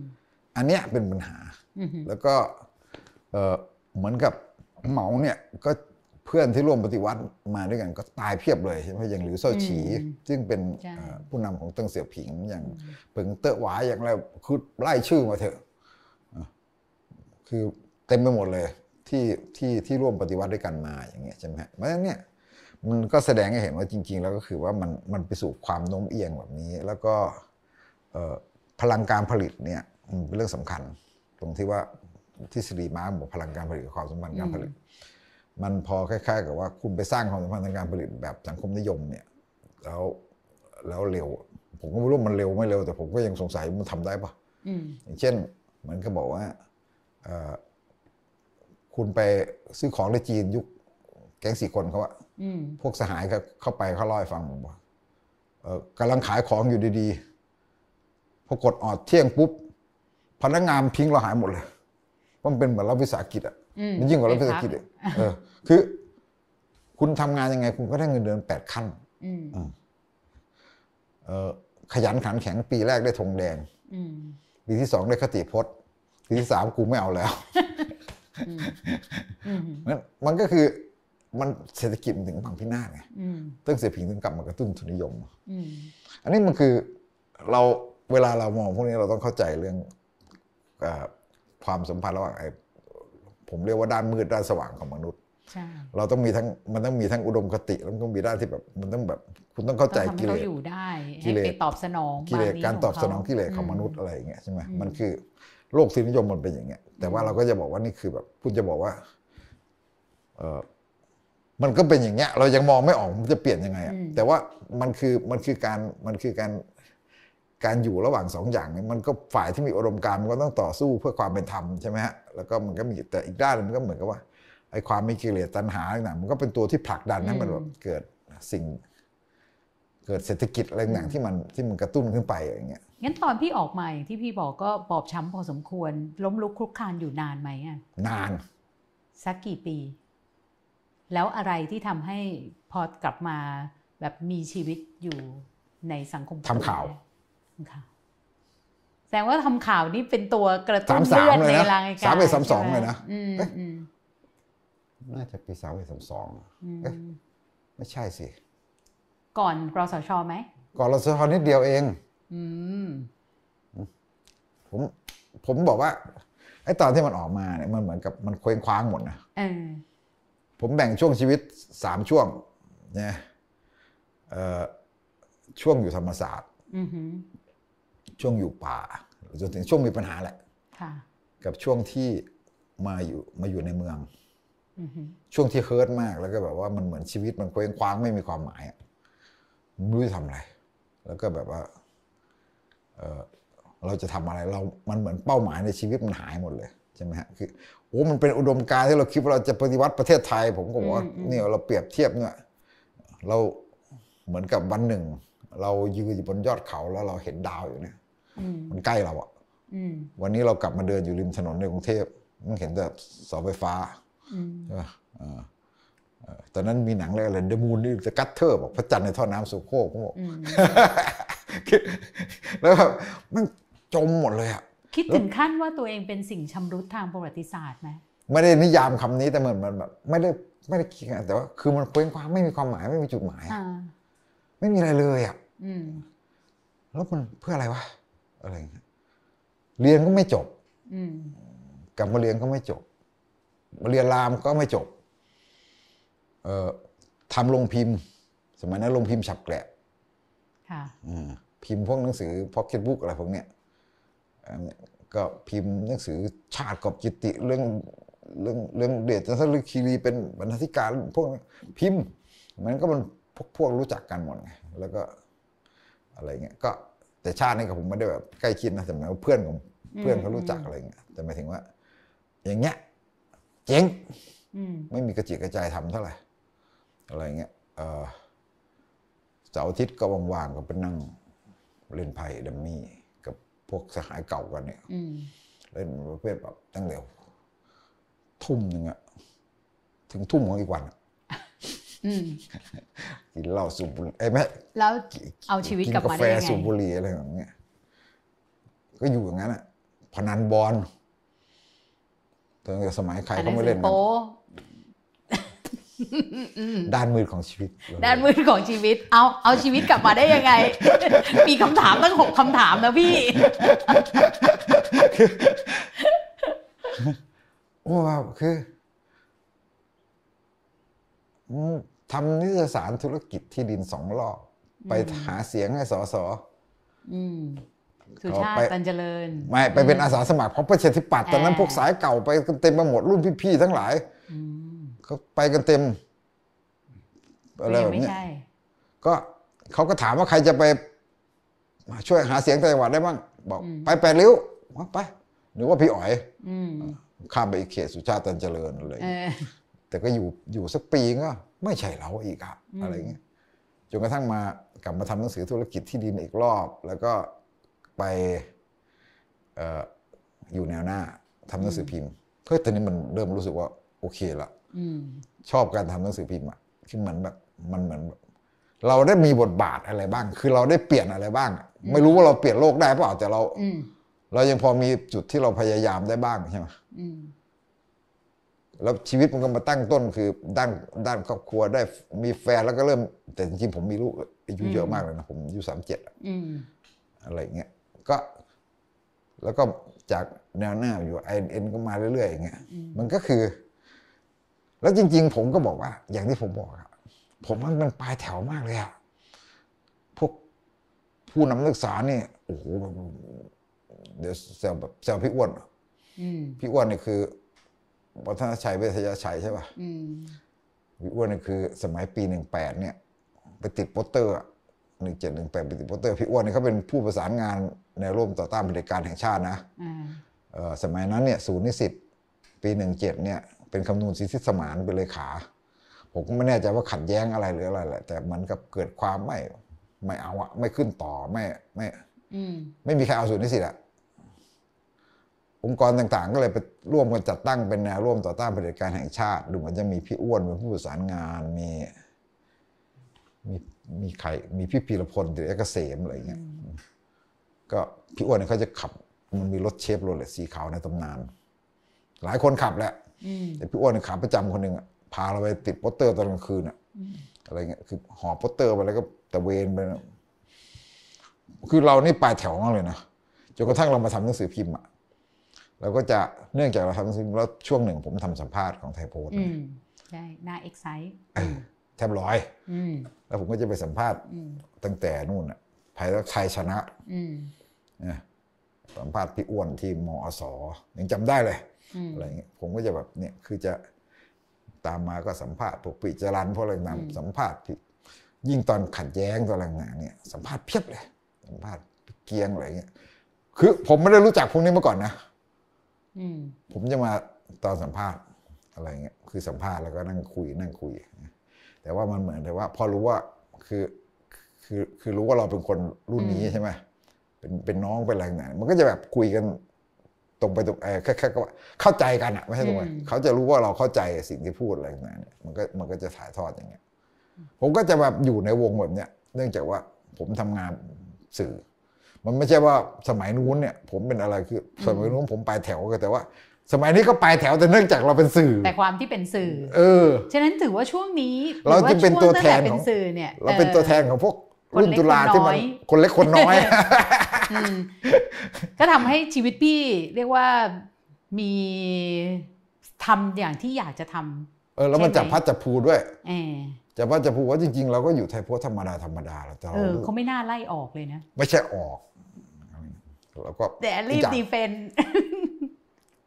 อันเนี้ยเป็นปัญหาอืมแล้วก็เอ่อเหมือนกับเหมาเนี่ยก็ เพื่อนที่ร่วมปฏิวัติมาด้วยกันก็ตายเพียบเลยใช่ไหมอย่างหลิวเซาฉีซึ่งเป็นใช่เอ่อผู้นำของเติ้งเสี่ยวผิงอย่างเปิงเตอะหวายอย่างไรคือไล่ชื่อมาเถอะอะคือเต็มไปหมดเลยที่ที่ที่ร่วมปฏิวัติด้วยกันมาอย่างเงี้ยใช่ไหมฮะเพราะฉะนั้นเนี่ยมันก็แสดงให้เห็นว่าจริง ๆ แล้วก็คือว่ามันมันไปสู่ความโน้มเอียงแบบนี้ แล้วก็เอ่อพลังการผลิตเนี่ยมันเป็นเรื่องสำคัญ ตรงที่ว่าทฤษฎีมาร์กบอกพลังการผลิตกับความสัมพันธ์การผลิต มันพอคล้ายๆ กับว่าคุณไปสร้างความสัมพันธ์ทางการผลิตแบบสังคมนิยมเนี่ยแล้วแล้วเร็ว ผมก็ไม่รู้มันเร็วไม่เร็ว แต่ผมก็ยังสงสัยมันทำได้ปะอืมอย่างเช่นเหมือนก็บอกว่าเอ่อคุณไปซื้อของในจีนยุคแก๊งสี่คนเขาอะอืมพวกสหายก็เข้าไปเขาเล่าให้ฟังบอกว่าเอ่อกำลังขายของอยู่ดีๆพอกดออดเที่ยงปุ๊บพนักงานทิ้งเราหายหมดเลยเพราะมันเป็นเหมือนรัฐวิสาหกิจอะอืมมัน ยิ่งกว่ารัฐวิสาหกิจไปอีกเออคือ คุณทำงานยังไง คุณก็ได้เงินเดือนแปดขั้นอืมเออขยันขันแข็งปีแรกได้ธงแดงอืมปีที่สองได้คติพจน์ปีที่สามกูไม่เอาแล้วอืมมันมันก็คือมันเศรษฐกิจมันถึงพังพินาศไงอืมตั้งเสียผิงถึงกลับมากระตุ้นทุนนิยมอืมอันนี้มันคือเราเวลาเรามองพวกนี้เราต้องเข้าใจเรื่องเออความสัมพันธ์ระหว่างไอ้ ผมเรียกว่าด้านมืดด้านสว่างของมนุษย์ใช่เราต้องมีทั้งมันต้องมีทั้งอุดมคติแล้วมันต้องมีด้านที่แบบมันต้องแบบคุณต้องเข้าใจต้องทำกิให้เลเขาสอยู่ได้กิให้เลสไปตอบสนองกิเลสบนี้การตอบสนองขเขกิเลสของมนุษย์อะไรอย่างเงี้ยใช่ไหมมันคือโลกสินิยมมันเป็นอย่างเงี้ย แต่ว่าเราก็จะบอกว่านี่คือแบบ คุณจะบอกว่าเออมันก็เป็นอย่างเงี้ย เรายังมองไม่ออกมันจะเปลี่ยนยังไงอะแต่ว่ามันคือมันคือการมันคือการ การอยู่ระหว่างสองอย่างเนี่ยมันก็ฝ่ายที่มีอุดมการณ์มันก็ต้องต่อสู้เพื่อความเป็นธรรมใช่ไหมฮะแล้วก็มันก็มีแต่อีกด้านหนึ่งมันก็เหมือนกับว่าไอ้ความมีกิเลสตัณหาต่างๆมันก็เป็นตัวที่ผลักดันให้มันแบบเกิดสิ่ง เกิดเศรษฐกิจอะไรต่างๆที่มันที่มันกระตุ้นขึ้นไปอย่างเงี้ยงั้นตอนพี่ออกมาอย่างที่พี่บอกก็บอบช้ำพอสมควร ล้มลุกคลุกคลานอยู่นานไหมอะนานสักกี่ปี แล้วอะไรที่ทำให้พอกลับมาแบบมีชีวิตอยู่ในสังคมทำข่าว ทำข่าวแสดงว่าทำข่าวนี่เป็นตัวกระตุ้สามนสามเลือดเลยในนะรายการสามเอ็ดสามสองใช่ไหเลยนะอืมเอ๊ะอืมน่าจะปีสามเอ็ดสามสองอืมเอ๊ะไม่ใช่สิ ก่อนกรสชไหม ก่อนเราสะทอนนิดเดียวเองอืมผมผมบอกว่าไอ้ตอนที่มันออกมาเนี่ยมันเหมือนกับมันเคว้งคว้างหมดนะเออผมแบ่งช่วงชีวิตสามช่วงเนี่ยเอ่อช่วงอยู่ธรรมศาสตร์อือหือ ช่วงอยู่ป่าจนถึงช่วงมีปัญหาแหละค่ะกับช่วงที่มาอยู่มาอยู่ในเมืองอือหือช่วงที่เฮิร์ตมากแล้วก็แบบว่ามันเหมือนชีวิตมันเคว้งคว้างไม่มีความหมายอะไม่รู้จะทำอะไร แล้วก็แบบว่าเออเราจะทำอะไรเรา มันเหมือนเป้าหมายในชีวิตมันหายหมดเลยใช่ไหมฮะคือโอ้มันเป็นอุดมการณ์ที่เราคิดว่าเราจะปฏิวัติประเทศไทย ผมก็บอกว่าเนี่ยเราเปรียบเทียบเนี่ยเราเหมือนกับวันหนึ่ง เรายืนอยู่บนยอดเขาแล้วเราเห็นดาวอยู่เนี่ยอื มมันใกล้เราอะอืมวันนี้เรากลับมาเดินอยู่ริมถนนในกรุงเทพมันเห็นแต่เสาไฟฟ้าอืมใช่ปะเออเออตอนนั้นมีหนังเรื่องอะไร The Moon in the Gutter บอกพระจันทร์ในท่อน้ำโซโครกผมบอกอืมคือแล้วแบบมันจมหมดเลยอะคิดถึงขั้นว่าตัวเองเป็นสิ่งชำรุดทางประวัติศาสตร์ไหมไม่ได้นิยามคำนี้แต่เหมือนมันแบบไม่ได้ไม่ได้คิดอะแต่ว่าคือมันเคว้งคว้างไม่มีความหมายไม่มีจุดหมายอะอ่าไม่มีอะไรเลยอะอืมแล้วมันเพื่ออะไรวะ อะไรอย่างเงี้ยเรียนก็ไม่จบอืมกลับมาเรียนก็ไม่จบ มาเรียนรามก็ไม่จบ เอ่อทำโรงพิมพ์ สมัยนั้นลงพิมพ์ฉับแกละค่ะอืมพิมพ์พวกหนังสือพ็อกเก็ตบุ๊กอะไรพวกเนี้ยอันเนี้ยก็พิมพ์หนังสือชาติกอบจิตติเรื่องเรื่องเรื่องเดชจันทรคีรีเป็นบรรณาธิการพวกนี้พิมพ์ มันก็มันพวกพวกรู้จักกันหมดไงแล้วก็อะไรเงี้ยก็ แต่ชาตินี่กับผมไม่ได้แบบใกล้ชิดนะแต่หมายว่าเพื่อนผมเพื่อนเขารู้จักอะไรเงี้ยแต่หมายถึงว่า อย่างเงี้ยเจ๋งอืมไม่มีกระจิกกระจายทำเท่าไหร่อะไรเงี้ยเออเสาร์อาทิตย์ก็ว่างๆก็ไปนั่งเล่นไพ่ดัมมี่กับพวกสหายเก่ากันเนี่ยอืมเล่นประเภทแบบตั้งแต่ทุ่มหนึ่งอะถึงทุ่มของอีกวันอะ อืมกินเหล้าสูบบุหรี่เอ้ยไม่แล้วเอาชีวิตกินกลับกามาแฟได้ยังไงสูบบุหรี่อะไรอย่างเงี้ยก็อยู่อย่างนั้นอะพนันบอลตั้งแต่สมัยใครอ่านหก็นังไม่สืเล่อนกันโป๊ด้านมืดของชีวิต ด้านมืดของชีวิต เอาเอาชีวิตกลับมาได้ยังไง มีคำถามตั้งหกคำถามนะพี่ว้าวคืออืม ทำนิตยสารธุรกิจที่ดินสองรอบ ไปหาเสียงให้สอสออืมสุชาเอาติไปตันเจริญ ไม่ไปเป็นอาสาสมัครเพราะประชาธิปัตย์ตอนนั้นอ่าพวกสายเก่าไปกันเต็มไปหมดรุ่นพี่ๆทั้งหลายอืมเขาไปกันเต็มอะไรยัแบงบไม่เนี้ยใช่ก็เขาก็ถามว่าใครจะไป ช่วยหาเสียงจังหวัดได้บ้างบอก ไปแปดริ้วไปหรือว่าพี่อ๋อยอืมข้ามไปอีกเขตสุชาติตันเจริญอะไรเออ แต่ก็อยู่อยู่สักปีก็ไม่ใช่เราอีกอะอะไรเงี้ยจนกระทั่งมากลับมาทำหนังสือธุรกิจที่ดินอีกรอบ แล้วก็ไปเอออยู่แนวหน้าทำหนังสือพิมพ์เฮ้ยตอนนี้มันเริ่มรู้สึกว่าโอเคละอืมชอบการทำหนังสือพิมพ์อะคือเหมือนแบบมันเหมือนแบบเราได้มีบทบาทอะไรบ้าง คือเราได้เปลี่ยนอะไรบ้าง ไม่รู้ว่าเราเปลี่ยนโลกได้เปล่าแต่เราอืมเรายังพอมีจุดที่เราพยายามได้บ้างใช่ไหมอืม แล้วชีวิตมันก็มาตั้งต้นคือด้านด้านครอบครัวได้มีแฟนแล้วก็เริ่ม แต่จริงๆผมมีลูกอายุเยอะมากเลยนะ ผมอายุสามเจ็ดอืมอะไรอย่างเงี้ยก็ แล้วก็จากแนวหน้าอยู่ไอเอ็นก็มาเรื่อยๆอย่างเงี้ยมันก็คือ แล้วจริง ๆ ผมก็บอกว่า อย่างที่ผมบอกอะผมว่ามันปลายแถวมากเลยอะพวกผู้นำนักศึกษานี่โอ้โหแบบเดี๋ยวแซวแบบแซวพี่อ้วนอะอืมพี่อ้วนนี่คือ ภูมิธรรมเวชยชัยใช่ป่ะอืมพี่อ้วนนี่คือสมัยปีหนึ่งแปดเนี่ย ไปติดโปสเตอร์หนึ่งเจ็ดหนึ่งแปดไปติดโปสเตอร์พี่อ้วนนี่เขาเป็นผู้ประสานงานในร่วมต่อต้านเผด็จการแห่งชาตินะอ่าเอ่อสมัยนั้นเนี่ยศูนย์นิสิตปีหนึ่งเจ็ดเนี่ยเป็นคำนูนสิทธิสมานเป็นเลขา ผมก็ไม่แน่ใจว่าขัดแย้งอะไรหรืออะไรแหละแต่มันกับเกิดความไม่ไม่เอาอะไม่ขึ้นต่อไม่ไม่อืมไม่มีใครเอาศูนย์นิสิตอะ องค์กรต่างๆ ก็เลยไปร่วมกันจัดตั้งเป็นแนวร่วมต่อต้านเผด็จการแห่งชาติ ดูเหมือนจะมีพี่อ้วนเป็นผู้ประสานงานมีมีมีใครมีพี่พีรพลหรือเอกเกษมอะไรเงี้ยก็พี่อ้วนเนี่ยเขาจะขับมันมีรถเชฟโรเลตสีขาวในตำนาน หลายคนขับแหละอืมแต่พี่อ้วนเนี่ยขาประจำคนหนึ่งอะพาเราไปติดโปสเตอร์ตอนกลางคืนอะอะไรเงี้ยคือห่อโปสเตอร์ไปแล้วก็ตระเวนไปนะคือเรานี่ปลายแถวมากเลยนะจนกระทั่งเรามาทำหนังสือพิมพ์อะ เราก็จะเนื่องจากเราทำหนังสือพิมพ์แล้วช่วงหนึ่งผมทำสัมภาษณ์ของไทยโพสต์อืมใช่หน้า X-Cite แทบลอยด์อืมแล้วผมก็จะไปสัมภาษณ์อืมตั้งแต่นู่นอะภายแล้วไทยชนะอืมนะสัมภาษณ์พี่อ้วนที่มอสยังจำได้เลยอืมอะไรเงี้ยผมก็จะแบบเนี่ยคือจะตามมาก็สัมภาษณ์พวกปิจารันพวกอะไรต่างๆสัมภาษณ์ที่ยิ่งตอนขัดแย้งตอนอะไรต่างๆเนี่ยสัมภาษณ์เพียบเลย สัมภาษณ์เกียงอะไรเงี้ยคือผมไม่ได้รู้จักพวกนี้มาก่อนนะอืม ผมจะมาตอนสัมภาษณ์อะไรเงี้ยคือสัมภาษณ์แล้วก็นั่งคุยนั่งคุย แต่ว่ามันเหมือนแต่ว่า พอรู้ว่าคือคือคือรู้ว่าเราเป็นคนรุ่นนี้ใช่ไหมเป็นเป็นน้องเป็นอะไรต่างๆมันก็จะแบบคุยกันตรงไปตรงเออแค่แค่ก็ว่าเข้าใจกันอะไม่ใช่ตรงไปเขาจะรู้ว่าเราเข้าใจสิ่งที่พูดอะไรต่างๆเนี่ยมันก็มันก็จะถ่ายทอดอย่างเงี้ย ผมก็จะแบบอยู่ในวงแบบเนี้ย เนื่องจากว่าผมทำงานสื่อ มันไม่ใช่ว่าสมัยนู้นเนี่ย ผมเป็นอะไรคือ สมัยนู้นผมปลายแถวก็แต่ว่า สมัยนี้ก็ปลายแถวแต่เนื่องจากเราเป็นสื่อ แต่ความที่เป็นสื่อ เออ ฉะนั้นถือว่าช่วงนี้ เราจะเป็นตัวแทนหรือว่าช่งงของเป็นสื่อเนี่ยเราเป็นตัวแทนของพวกคนรุ่นเล็กตุลาคนที่มันน้อยคนเล็กคนน้อยอืมก็ทำให้ชีวิตพี่เรียกว่ามีทำอย่างที่อยากจะทำเออแล้วมันใช่ไหมจับพัดจับผูด้วยเออจะว่าจะพูดว่าจริง ๆ เราก็อยู่ไทยโพสต์ธรรมดาธรรมดาแหละแต่เราเออเขาไม่น่าไล่ออกเลยนะ ไม่ใช่ออก แล้วก็แต่รีบอีกอย่างดีเฟน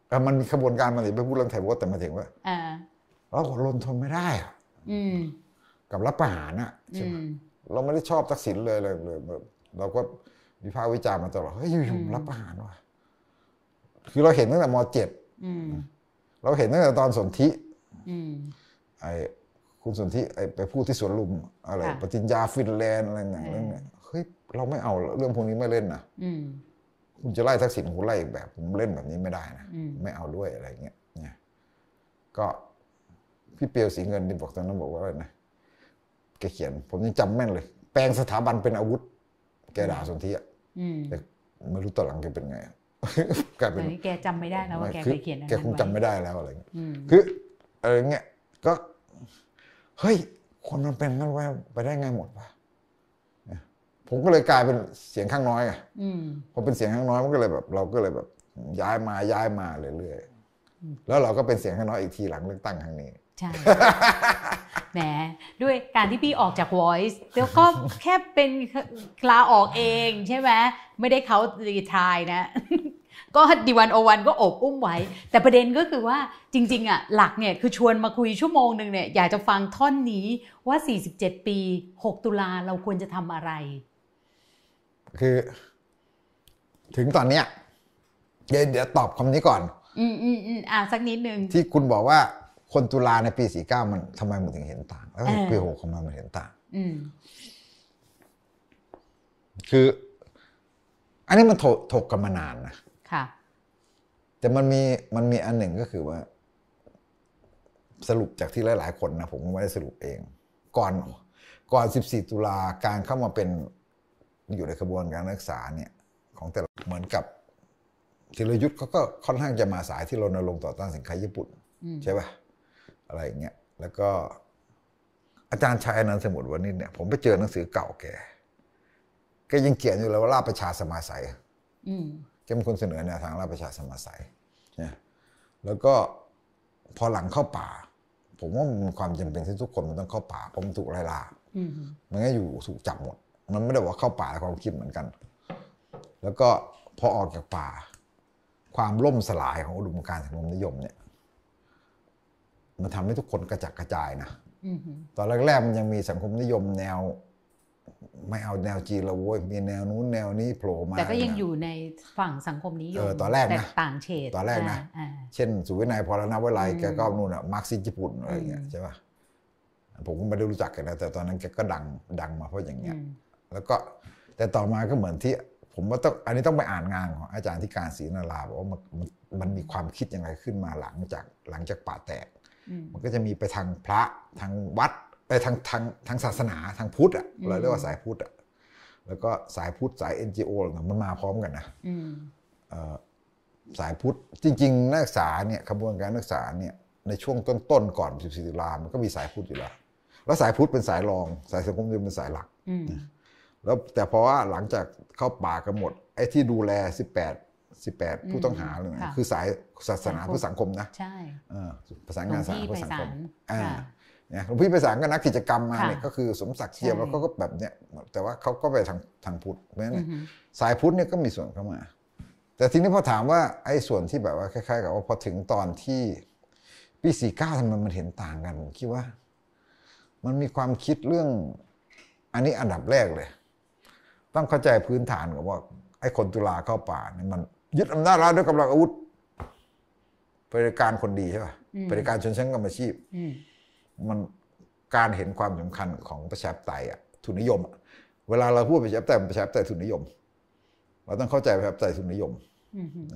เออมันมีขบวนการมาถึงไปพูดเรื่องไทยโพสต์แต่มาถึงว่าอ่าเราอดรนทนไม่ได้อะอืมกับรัฐประหารอะใช่อืไหมมเราไม่ได้ชอบทักษิณเลยเลยเลยแบบเราก็วิพากษ์วิจารณ์มาตลอดเฮ้ยอยู่อืมๆรับประหารว่ะคือเราเห็นตั้งแต่มเจ็ดอืมเราเห็นตั้งแต่ตอนสนธิอืมไอ้คุณสนธิไอ้ไปพูดที่สวนลุมอะไรค่ะปฏิญญาฟินแลนด์อะไรอย่างเออเรื่องเนี้ยเฮ้ยเราไม่เอาเรื่องพวกนี้ไม่เล่นนะอืม คุณจะไล่ทักษิณคุณไล่อีกแบบผมเล่นแบบนี้ไม่ได้นะอืมไม่เอาด้วยอะไรเงี้ยเนี่ยก็พี่เปียวสีเงินที่บอกตอนนั้นบอกว่าอะไรนะแกเขียน ผมยังจำแม่นเลย แปลงสถาบันเป็นอาวุธ แกด่าสนธิอะอืมแต่ไม่รู้ตอนหลังแกเป็นไงกลายตเป็อนนนี้แกจำไม่ได้แล้วว่าแกคืเคยเขียนอันแกนั้นคงไว้จำไม่ได้แล้วอะไรเงี้ยอืมคืออะไรเงี้ยก็เฮ้ยคนมันเป็นงั้นไว้ไปได้ไงหมดวะเนี่ย ผมก็เลยกลายเป็นเสียงข้างน้อยไงอืมพอเป็นเสียงข้างน้อยมันก็เลยแบบ เราก็เลยแบบ ย้ายมาย้ายมาเรื่อยๆแล้วเราก็เป็นเสียงข้างน้อยอีกทีหลังเลือกตั้งครั้งนี้ใช่แหมด้วยการที่พี่ออกจาก Voice แล้วก็แค่เป็นลาออกเองใช่ไหมไม่ได้เขารีทายนะ ก็ดีวันโอวันก็อบอุ้มไว้ แต่ประเด็นก็คือว่าจริง ๆ อะ หลักเนี่ยคือชวนมาคุยชั่วโมงหนึ่งเนี่ยอยากจะฟังท่อนนี้ว่า 47 ปี 6 ตุลาเราควรจะทำอะไร คือ ถึงตอนเนี้ยเดี๋ยวเดี๋ยวตอบคำนี้ก่อน อืมอืมอืมอะสักนิดนึง ที่คุณบอกว่าคนตุลาในปี49มันทำไมมันถึงเห็นต่าง แล้วเออปีหกทำไมมันเห็นต่าง อืมคือ อันนี้มันถกถกกันมานานนะค่ะ แต่มันมีมันมีอันหนึ่งก็คือว่า สรุปจากที่หลาย ๆ คนนะผมก็ไม่ได้สรุปเอง ก่อนก่อน 14 ตุลาการเข้ามาเป็น อยู่ในกระบวนการนักศึกษาเนี่ยของแต่ละเหมือนกับธีรยุทธ์เขาก็ค่อนข้างจะมาสายที่รณรงค์ต่อต้านสินค้าญี่ปุ่นอืมใช่ป่ะอะไรอย่างเงี้ยแล้วก็อาจารย์ชัยอนันต์สมุทรวณิชเนี่ยผมไปเจอหนังสือเก่าแกแกยังเขียนอยู่เลยว่าราชประชาสมาสัยอืมแกเป็นคนเสนอแนวทางราชประชาสมาสัยนะแล้วก็พอหลังเข้าป่า ผมว่ามันมีความจำเป็นที่ทุกคนมันต้องเข้าป่าเพราะมันถูกไล่ล่าอืมมันก็อยู่ถูกจับหมด มันไม่ได้ว่าเข้าป่าแล้วความคิดเหมือนกัน แล้วก็พอออกจากป่า ความล่มสลายของอุดมการณ์สังคมนิยมเนี่ย มันทำให้ทุกคนกระจัดกระจายนะอืมตอนแรกๆมันยังมีสังคมนิยมแนว ไม่เอาแนวจีนละโว้ยมีแนวนู้นแนวนี้โผล่มาแต่ก็ยังนะอยู่ในฝั่งสังคมนิยเอมอตอนแรกนะแต่ต่างเฉดตอนแรกนะาอ่าเช่น สุวินัยพรณวิไลอืมแกก็นู่นอะมาร์กซิสญี่ปุ่นอะไรอย่างเงี้ยอืมใช่ป่ะผมก็ไม่ได้รู้จักกันนะแต่ตอนนั้นแกก็ดังดังมาเพราะอย่างเงี้ยอืม แล้วก็แต่ต่อมาก็เหมือนที่ผมว่าต้องอันนี้ต้องไปอ่านงานของอาจารย์ที่การศรีนาราบอกว่ามันมันมันมีความคิดยังไงขึ้นมาหลังจากหลังจากป่าแตกอืมมันก็จะมีไปทางพระทางวัดไปทางทางทางศาสนาทางพุทธอะอืมเราเรียกว่าสายพุทธอะแล้วก็สายพุทธสาย NGO อะไรต่างๆมันมาพร้อมกันนะอืมเอ่อสายพุทธจริง ๆ นักศึกษาเนี่ยขบวนการนักศึกษาเนี่ยในช่วงต้นๆก่อน 14 ตุลามันก็มีสายพุทธอยู่แล้ว แล้วสายพุทธเป็นสายรอง สายสังคมนิยมเป็นสายหลักอืม แล้วแต่เพราะว่าหลังจากเข้าป่ากันหมดไอ้ที่ดูแล 18 18 ผู้ต้องหาเลยนะคือสายศาสนาเพื่อสังคมนะใช่เออประสานหลวงานงศาสนาพี่เพื่ไปอสังศาคมลอ่าค่ะเนี่ยหลวงพี่ไปสารก็นักกิจกรรมมาค่ะเนี่ยก็คือสมศักดิ์เทียมใช่แล้วเขาก็แบบเนี้ยแต่ว่าเขาก็ไปทางทางพุทธเพราะฉะนั้นอืเนี่ยอหือสายพุทธเนี่ยก็มีส่วนเข้ามา แต่ทีนี้พอถามว่าไอ้ส่วนที่แบบว่าคล้ายๆ กับว่าพอถึงตอนที่ปีสี่เก้าทำไมมันเห็นต่างกันผมคิดว่า มันมีความคิดเรื่อง อันนี้อันดับแรกเลย ต้องเข้าใจพื้นฐานกับว่าไอ้คนตุลาเข้าป่าเนี่ยมันยึดอำนาจรัฐด้วยกำลังอาวุธบริการคนดีใช่ป่ะอืมบริการชนชั้นกรรมอาชีพอืมมันการเห็นความสำคัญของประชาธิปไตยอะทุนนิยมอะเวลาเราพูดประชาธิปไตยมันประชาธิปไตยทุนนิยม เราต้องเข้าใจประชาธิปไตยทุนนิยมอือหือ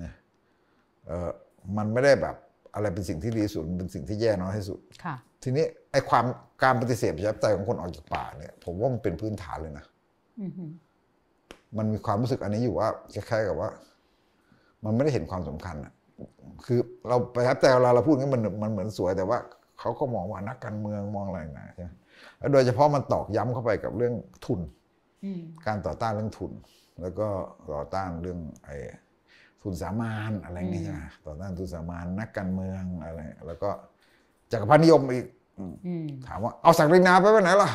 เออมันไม่ได้แบบอะไรเป็นสิ่งที่ดีที่สุดมันเป็นสิ่งที่แย่น้อยที่สุดค่ะทีนี้ไอ้ความการปฏิเสธประชาธิปไตยของคนออกจากป่าเนี่ย ผมว่ามันเป็นพื้นฐานเลยนะอือหือ มันมีความรู้สึกอันนี้อยู่ว่าคล้ายๆกับว่า มันไม่ได้เห็นความสำคัญอะคือเราประชาธิปไตยเวลาเราพูดงั้นมันมันเหมือนสวยแต่ว่าเขาก็มองว่านักการเมืองมองอะไรนะใช่ไหมแล้วโดยเฉพาะมันตอกย้ำเข้าไปกับเรื่องทุนอืมการต่อต้านเรื่องทุน แล้วก็ต่อต้านเรื่องไอ้ทุนสามานอะไรเงี้ยใช่ไหมต่อต้านทุนสามานนักการเมืองอะไร แล้วก็จักรพรรดินิยมอีกอืมถามว่าเอาศักดินาไปไว้ไหนล่ะ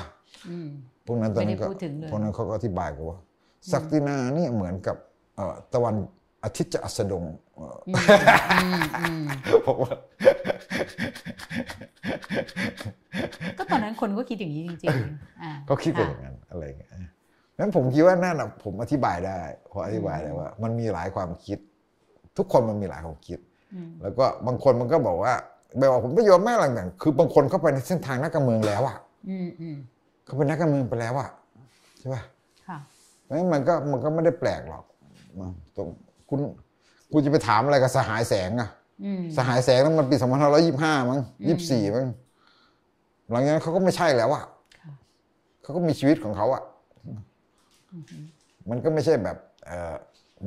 อืมพวกนั้นตอนนั้นก็ไม่ได้พูดถึงเลยพวกนั้นเขาก็อธิบายกันว่า ศักดินาเนี่ยเหมือนกับเอ่อตะวันอาทิตย์จะอัสดงเอ่อออืมอืมบอกว่าก็ตอนนั้นคนก็คิดอย่างนี้จริงๆอ่าก็คิดกันอค่ะย่างนั้นอะไรอย่างเงี้ยนั้นผมคิดว่านั่นน่ะผมอธิบายได้พออธิบายได้ว่า มันมีหลายความคิด ทุกคนมันมีหลายความคิดอืมแล้วก็บางคนมันก็บอกว่าแบบว่าผมประโยชน์ไม่อะไรต่างๆคือบางคนเข้าไปในเส้นทางนักการเมืองแล้วอะอืมอืมเขาเป็นนักการเมืองไปแล้วอะใช่ป่ะ นั้นมันก็มันก็ไม่ได้แปลกหรอกมันตรงคุณคุณจะไปถามอะไรกับสหายแสงอะอืมสหายแสงนั้นมันปีสองพันห้าร้อยยี่ห้ามั้งอืมยี่สี่มั้งหลังจากนั้นเขาก็ไม่ใช่แล้วอะค่ะเขาก็มีชีวิตของเขาอะอืมมันก็ไม่ใช่แบบเออ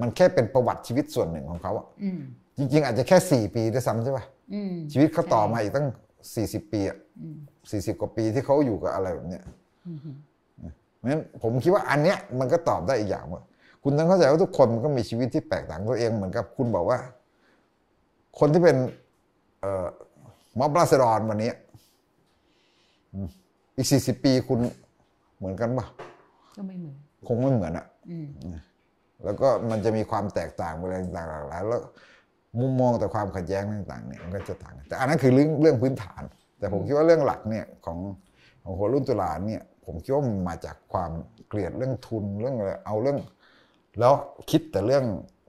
มันแค่เป็นประวัติชีวิตส่วนหนึ่งของเขาอะอืมจริง ๆ อาจจะแค่สี่ปีด้วยซ้ำใช่ป่ะอืมชีวิตเขาต่อมาอีกตั้งสี่สิบปีอะอืมสี่สิบกว่าปีที่เขาอยู่กับอะไรแบบเนี้ยอืม เพราะฉะนั้นผมคิดว่าอันเนี้ยมันก็ตอบได้อีกอย่างว่า คุณต้องเข้าใจว่าทุกคนมันก็มีชีวิตที่แตกต่างตัวเองเหมือนกับคุณบอกว่า คนที่เป็นเอ่อม็อบราษฎรวันนี้อืมอีกสี่สิบปีคุณเหมือนกันปะก็ไม่เหมือน คงไม่เหมือนอะอืมแล้วก็มันจะมีความแตกต่างอะไรต่างๆหลากหลายแล้วมุมมองแต่ความขัดแย้งต่างๆเนี่ยมันก็จะต่างกันแต่อันนั้นคือเรื่องเรื่องพื้นฐาน แต่ผมคิดว่าเรื่องหลักเนี่ยของของคนรุ่นตุลาเนี่ย ผมคิดว่ามันมาจากความเกลียดเรื่องทุนเรื่องอะไรเอาเรื่อง แล้วคิดแต่เรื่อง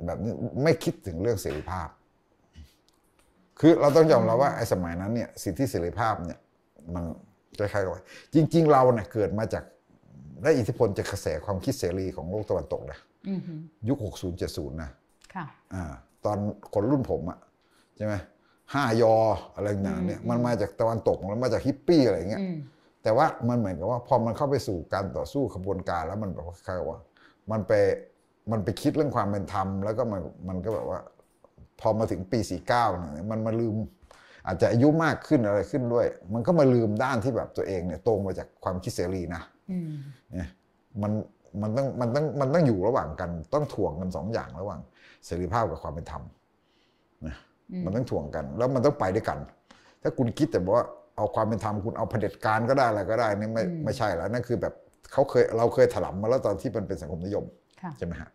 แบบนี้ไม่คิดถึงเรื่องเสรีภาพ คือเราต้องยอมรับว่าไอ้สมัยนั้นเนี่ยสิทธิเสรีภาพเนี่ยมันคล้ายๆกับว่าจริง ๆ เราเนี่ยเกิดมาจากได้อิทธิพลจากกระแสความคิดเสรีของโลกตะวันตกนะอืมยุค 60 70 นะค่ะอ่าตอนคนรุ่นผมอะใช่ไหมห้ายออะไรอย่างเนี่ยมันมาจากตะวันตกแล้วมาจากฮิปปี้อะไรอย่างเงี้ยอืม แต่ว่ามันเหมือนกับว่าพอมันเข้าไปสู่การต่อสู้ขบวนการแล้วมันแบบว่าคล้ายๆว่า มันไปมันไปคิดเรื่องความเป็นธรรม แล้วก็มันมันก็แบบว่า พอมาถึงปี 49เนี่ยมันมาลืม อาจจะอายุมากขึ้นอะไรขึ้นด้วย มันก็มาลืมด้านที่แบบตัวเองเนี่ยตรงมาจากความคิดเสรีนะอืมเนี่ยมันมันต้องมันต้องมันต้องอยู่ระหว่างกัน ต้องถ่วงกันสองอย่างระหว่างเสรีภาพกับความเป็นธรรมนะอืมมันต้องถ่วงกัน แล้วมันต้องไปด้วยกัน ถ้าคุณคิดแต่ว่า เอาความเป็นธรรมคุณเอาเผด็จการก็ได้อะไรก็ได้นี่ไม่ไม่ใช่แล้วนั่นคือแบบเขาเคยเราเคยถลำมาแล้วตอนที่มันเป็นสังคมนิยมค่ะใช่ไหมฮะ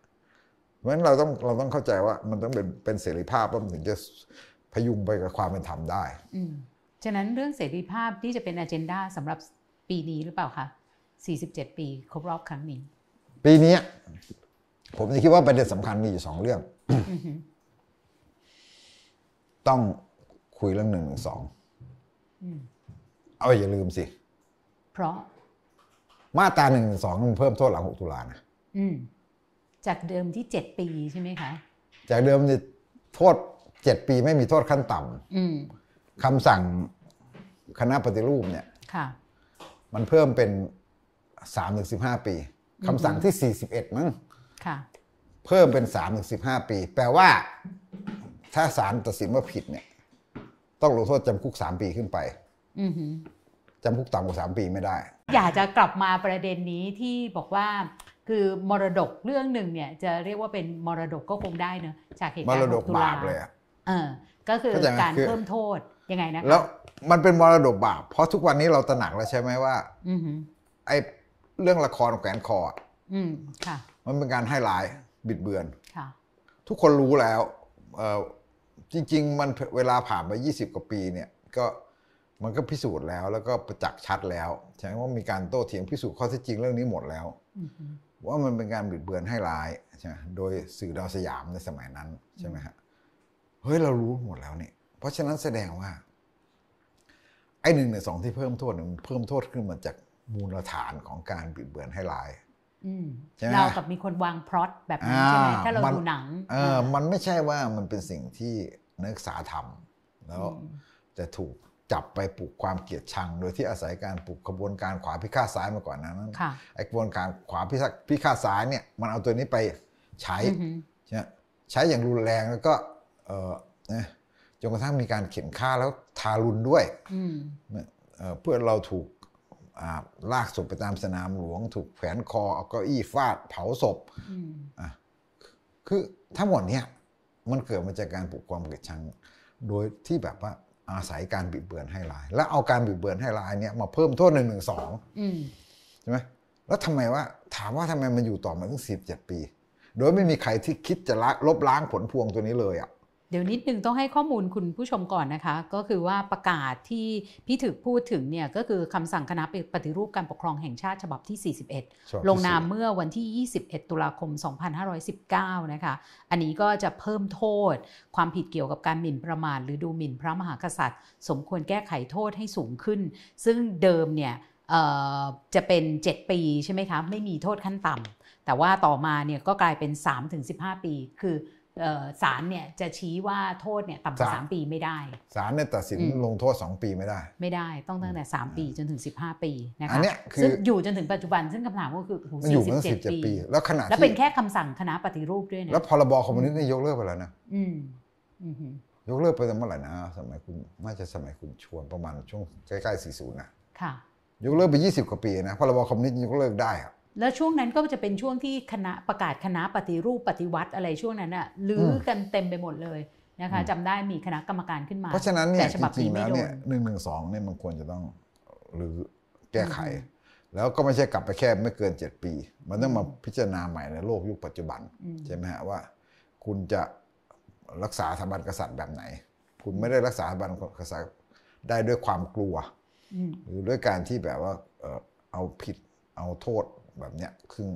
เพราะฉะนั้นเราต้องเราต้องเข้าใจว่ามันต้องเป็นเป็นเสรีภาพแล้วมันถึงจะพยุงไปกับความเป็นธรรมได้อืมฉะนั้นเรื่องเสรีภาพที่จะเป็นอ g e n d a สำหรับปีนี้หรือเปล่าคะ47 ปีครบรอบครั้งนี้ ปีนี้ผมจะคิดว่าประเด็นสำคัญมีอยู่สองเรื่องอือหือต้องคุยเรื่องหนึ่งหนึ่งสองอืม เอาอย่าลืมสิ เพราะ มาตราหนึ่งสองมันเพิ่มโทษหลังหกตุลานะอืมจากเดิมที่7ปีใช่ไหมคะ จากเดิมเนี่ยโทษเจ็ดปีไม่มีโทษขั้นต่ำอืมคำสั่งคณะปฏิรูปเนี่ยค่ะมันเพิ่มเป็นสามถึงสิบห้าปีคำสั่งที่สี่สิบเอ็ดมั้งค่ะเพิ่มเป็นสามถึงสิบห้าปี แปลว่า ถ้าศาลตัดสินว่าผิดเนี่ย ต้องลงโทษจำคุกสามปีขึ้นไปอือหือ จำคุกต่ำกว่าสามปีไม่ได้ อยากจะกลับมาประเด็นนี้ที่บอกว่าคือมรดกเรื่องหนึ่งเนี่ยจะเรียกว่าเป็นมรดกก็คงได้เนอะจากเหตุมการรณ์ด6กตุบาลาปเลยอะเออก็คือเข้าใจไหมการคือเพิ่มโทษยังไงนะคะแล้วมันเป็นมรดกบาป เพราะทุกวันนี้เราตระหนักแล้วใช่ไหมว่าอือหือไอ้เรื่องละครแขวนคออะอืมค่ะ มันเป็นการให้ร้ายบิดเบือนค่ะ ทุกคนรู้แล้วเอ่อจริง ๆ มันเวลาผ่านไป20กว่าปีเนี่ย ก็ มันก็พิสูจน์แล้วแล้วก็ประจักษ์ชัดแล้วใช่ไหมว่ามีการโต้เถียงพิสูจน์ข้อเท็จจริงเรื่องนี้หมดแล้วอือหือว่ามันเป็นการบิดเบือนให้ร้ายใช่ไหมโดยสื่อดาวสยามในสมัยนั้นใช่ไหมฮะเฮ้ยเรารู้หมดแล้วนี่เพราะฉะนั้นแสดงว่าไอ้หนึ่งในสองที่เพิ่มโทษเนี่ยมันเพิ่มโทษขึ้นมาจากมูลฐานของการบิดเบือนให้ร้ายอืมใช่ไหมเรากับมีคนวางพล็อตแบบนั้นใช่ไหมอ่าถ้าเรามันดูหนังเออมันไม่ใช่ว่ามันเป็นสิ่งที่นักศึกษาทำแล้วอืมจะถูก จับไปปลูกความเกลียดชัง โดยที่อาศัยการปลูกขบวนการขวาพิฆาตซ้ายมาก่อนนั้นค่ะไอ้กระบวนการขวาพิฆาตพิฆาตซ้ายเนี่ยมันเอาตัวนี้ไปใช้อือหือใช่ไหมใช้อย่างรุนแรงแล้วก็เออนะจนกระทั่งมีการเข็นฆ่าแล้วทารุณด้วยอืมเอ่อเพื่อนเราถูกอ่าลากศพไปตามสนามหลวง ถูกแขวนคอเอาเก้าอี้ฟาดเผาศพอืมอะคือทั้งหมดเนี่ยมันเกิดมาจากการปลุกความเกลียดชัง โดยที่แบบว่า อาศัยการบิดเบือนให้ร้าย แล้วเอาการบิดเบือนให้ร้ายเนี่ยมาเพิ่มโทษหนึ่งหนึ่งสองอืมใช่ไหมแล้วทำไมว่าถามว่าทำไมมันอยู่ต่อมาตั้งสิบเจ็ดปี โดยไม่มีใครที่คิดจะละลบล้างผลพวงตัวนี้เลยอะ เดี๋ยวนิดนึงต้องให้ข้อมูลคุณผู้ชมก่อนนะคะ ก็คือว่าประกาศที่พี่ถึกพูดถึงเนี่ยก็คือคำสั่งคณะปฏิรูปการปกครองแห่งชาติฉบับที่ฉบับที่ 41 ลงนามเมื่อวันที่ 21 ตุลาคม 2519 นะคะ อันนี้ก็จะเพิ่มโทษ ความผิดเกี่ยวกับการหมิ่นประมาทหรือดูหมิ่นพระมหากษัตริย์ สมควรแก้ไขโทษให้สูงขึ้น ซึ่งเดิมเนี่ยเอ่อจะเป็น 7 ปีใช่ไหมคะไม่มีโทษขั้นต่ำแต่ว่าต่อมาเนี่ยก็กลายเป็น 3-15 ปีคือเอ่อ ศาลเนี่ยจะชี้ว่าโทษเนี่ยต่ำกว่าศาล3ปีไม่ได้ศาลเนี่ยตัดสินอืมลงโทษ 2 ปีไม่ได้ ไม่ได้ต้องตั้งแต่ 3 ปีจนถึง 15 ปีนะคะอันเนี้ยคือซึ่งอยู่จนถึงปัจจุบันซึ่งคำถามก็คือโอ้โหมันอยู่มาตั้งสิบ47เจ็ดปีปี แล้วขณะแล้วที่เป็นแค่คำสั่งคณะปฏิรูปด้วยนะแล้วพรบคอมมิวนิสต์นี่ยกเลิกไปแล้วนะอืมอืมฮึยกเลิกไปตั้งเมื่อไหร่นะสมัยคุณน่าจะสมัยคุณชวนประมาณช่วงใกล้ๆ40นะค่ะยกเลิกไป 20 กว่าปีนะพรบคอมมิวนิสต์ยกเลิกได้อะ แล้วช่วงนั้นก็จะเป็นช่วงที่คณะประกาศคณะปฏิรูปปฏิวัติอะไรช่วงนั้นอะลื้ออมกันเต็มไปหมดเลยนะคะอืมจำได้มีคณะกรรมการขึ้นมาเพราะฉะนั้นเนี่ยแต่ฉจบับรินี้งๆไม่แล้วโดเนี่ยนหนึ่งหนึ่งสองเนี่ยมันควรจะต้องหรือแก้ไขอืมแล้วก็ไม่ใช่กลับไปแค่ไม่เกิน 7 ปี มันต้องมาพิจารณาใหม่ในโลกยุคปัจจุบันอืมใช่ไหมฮะว่า คุณจะรักษาสถาบันกษัตริย์แบบไหน คุณไม่ได้รักษาสถาบันกษัตริย์ได้ด้วยความกลัวอืมหรือด้วยการที่แบบว่าเอ่อเอาผิดเอาโทษ แบบเนี้ยคือ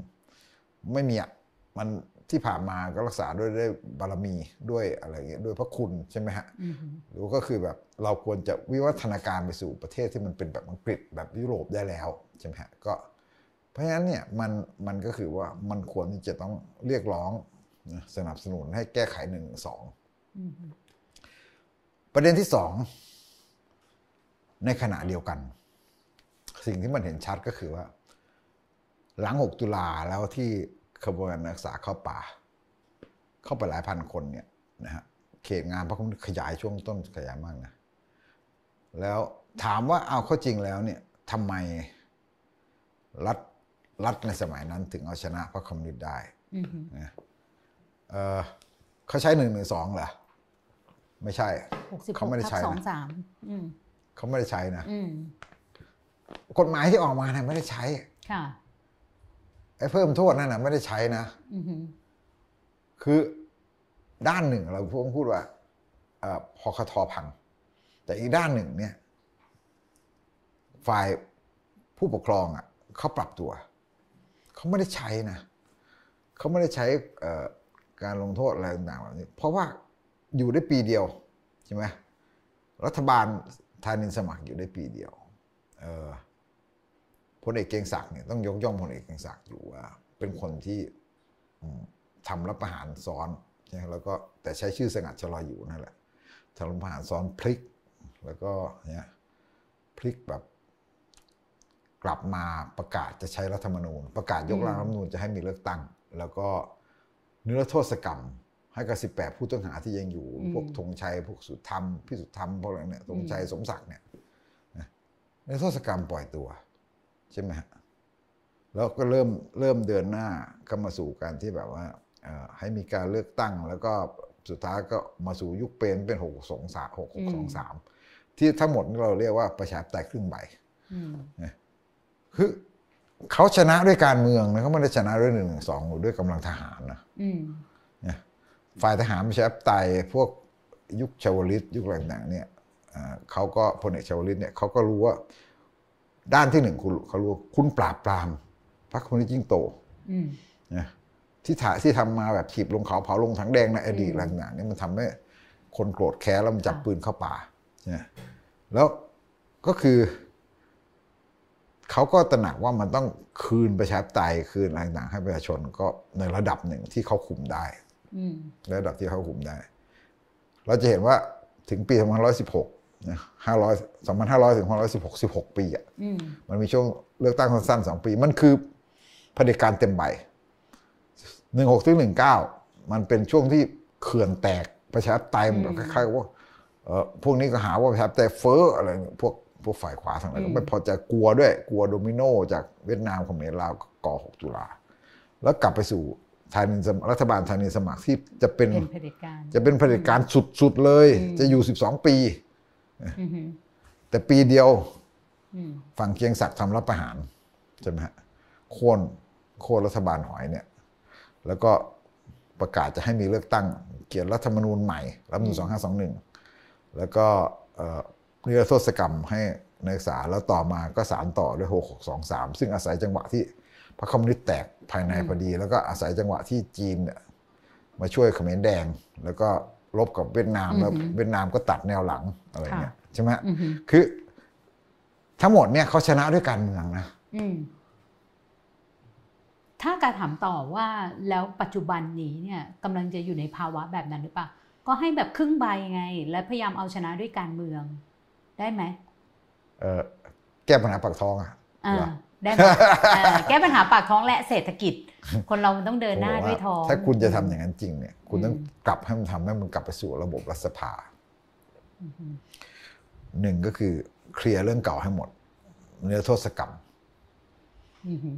ไม่มีอะมันที่ผ่านมาก็รักษาด้วยด้วยบารมีด้วยอะไรเงี้ยด้วยพระคุณใช่ไหมฮะอืมฮึหรือก็คือแบบเราควรจะวิวัฒนาการไปสู่ประเทศที่มันเป็นแบบอังกฤษแบบยุโรปได้แล้วใช่ไหมฮะก็เพราะฉะนั้นเนี่ยมันมันก็คือว่ามันควรที่จะต้องเรียกร้องนะสนับสนุนให้แก้ไขหนึ่งสองอืมฮึประเด็นที่สองในขณะเดียวกัน สิ่งที่มันเห็นชัดก็คือว่า หลัง 6 ตุลาแล้วที่ขบวนการนักศึกษาเข้าป่า เข้าไปหลายพันคนเนี่ยนะฮะเขตงานพระคุณขยายช่วงต้นขยายมากนะแล้วถามว่าเอาเข้าจริงแล้วเนี่ยทำไมรัฐรัฐในสมัยนั้นถึงเอาชนะพระคอมมิวนิสต์ได้อืมฮึนะเออเขาใช้หนึ่งหนึ่งสองเหรอไม่ใช่หกสิบเขาไม่ได้ใช้สองนะสามอืมเขาไม่ได้ใช้นะอืมกฎหมายที่ออกมาเนี่ยไม่ได้ใช้ค่ะไอ้เพิ่มโทษนั่นนะไม่ได้ใช้นะอืมฮึคือด้านหนึ่งเราพูดพูดว่าเอ่อพอคทพัง แต่อีกด้านหนึ่งเนี่ย ฝ่ายผู้ปกครองอะเขาปรับตัว เขาไม่ได้ใช้นะเขาไม่ได้ใช้เอ่อการลงโทษอะไรต่างๆแบบนี้เพราะว่าอยู่ได้ปีเดียวใช่ไหมรัฐบาลทานินสมัครอยู่ได้ปีเดียว เอ่อ พลเอกเกรียงศักดิ์เนี่ยต้องยกย่องพลเอกเกรียงศักดิ์อยู่ว่า เป็นคนที่ทำรับประหารซ้อนใช่ไหมแล้วก็แต่ใช้ชื่อสงัดชลอยอยู่นั่นแหละทำรับประหารซ้อนพลิก แล้วก็เนี่ยพลิกแบบกลับมาประกาศจะใช้รัฐธรรมนูญ ประกาศยกร่างรัฐธรรมนูญจะให้มีเลือกตั้ง แล้วก็นิรโทษกรรม ให้กับสิบแปดผู้ต้องหาที่ยังอยู่อืมพวกธงชัย พวกสุดธรรม พี่สุดธรรมพวกอะไรเนี่ยธงชัยอืมสมศักดิ์เนี่ยนะนิรโทษกรรมปล่อยตัว ใช่ไหมฮะแล้วก็เริ่มเริ่มเดินหน้าเข้ามาสู่การที่แบบว่าเอ่อให้มีการเลือกตั้ง แล้วก็สุดท้ายก็มาสู่ยุคเป็นเป็นหกสองสามหกหกสองสามที่ทั้งหมดนี่เราเรียกว่าประชาธิปไตยครึ่งใบอืมคือเขาชนะด้วยการเมืองนะเขาไม่ได้ชนะด้วยหนึ่งสองหรือด้วยกำลังทหารนะอืมเนี่ยฝ่ายทหารประชาธิปไตยพวกยุคชาวลิตยุคอะไรต่างๆเนี่ยเอ่อเขาก็พลเอกชาวลิตเนี่ยเขาก็รู้ว่า ด้านที่หนึ่งคุณเขารู้ว่าคุณปราบปรามพรรคคอมมิวนิสต์ยิ่งโตอืมนะที่ถ่ายที่ทำมาแบบถีบลงเขาเผาลงถังแดงในอดีตอืมอะไรต่างๆเนี่ยมันทำให้คนโกรธแค้นแล้วมันจับค่ะปืนเข้าป่าเนี่ยแล้วก็คือ เขาก็ตระหนักว่ามันต้องคืนประชาธิปไตยคืนอะไรต่างๆให้ประชาชนก็ในระดับหนึ่งที่เขาคุมได้อืมในระดับที่เขาคุมได้ เราจะเห็นว่าถึงปี 2516นะ500 2500ถึง2516 16ปีอะอืมมันมีช่วงเลือกตั้งสั้นๆสองปี มันคือเผด็จการเต็มใบหนึ่งหกถึงหนึ่งเก้ามันเป็นช่วงที่เขื่อนแตกประชาธิปไตยมันแบบคล้ายๆว่าเออพวกนี้ก็หาว่าประชาธิปไตยเฟ้ออะไรเงี้ยพวกพวกฝ่ายขวาทั้งหลายก็ไม่พอใจกลัวด้วยกลัวโดมิโนจากเวียดนามเขมรลาวก่อ 6 ตุลา แล้วกลับไปสู่ไทยนินสมรัฐบาลไทยนินสมัครที่จะเป็นเป็นเผด็จการจะเป็นเผด็จการสุดๆเลยอืมจะอยู่ 12 ปีอือหือ แต่ปีเดียวอืมฝั่งเคียงศักดิ์ทำรัฐประหารใช่ไหมฮะโค่นโค่นรัฐบาลหอยเนี่ย แล้วก็ประกาศจะให้มีเลือกตั้ง เขียนรัฐธรรมนูญใหม่รัฐธรรมนูญสองห้าสองหนึ่งแล้วก็เอ่อนิรโทษกรรมให้นักศึกษาแล้วต่อมาก็สารต่อด้วยหกหกสองสามซึ่งอาศัยจังหวะที่พรรคคอมมิวนิสต์แตกภายในพอดี แล้วก็อาศัยจังหวะที่จีนเนี่ยมาช่วยเขมรแดง แล้วก็ รบกับเวียดนามแล้วเวียดนามก็ตัดแนวหลังอะไรเงี้ยใช่ไหมฮะอือหือคือทั้งหมดเนี่ยเขาชนะด้วยการเมืองนะอืมถ้าการถามต่อว่าแล้วปัจจุบันนี้เนี่ยกำลังจะอยู่ในภาวะแบบนั้นหรือเปล่าก็ให้แบบครึ่งใบไง และพยายามเอาชนะด้วยการเมือง ได้ไหมเออแก้ปัญหาปากท้องอะอ่าเหรอได้ไหมอ่าแก้ปัญหาปากท้องและเศรษฐกิจ คนเรามันต้องเดินหน้าด้วยท้อง ถ้าคุณจะทำอย่างนั้นจริงเนี่ย คุณต้องอืมกลับให้มันทำให้มันกลับไปสู่ระบบรัฐสภาอือหือหนึ่งก็คือเคลียร์เรื่องเก่าให้หมด เนื้อโทษกรรมอือหือ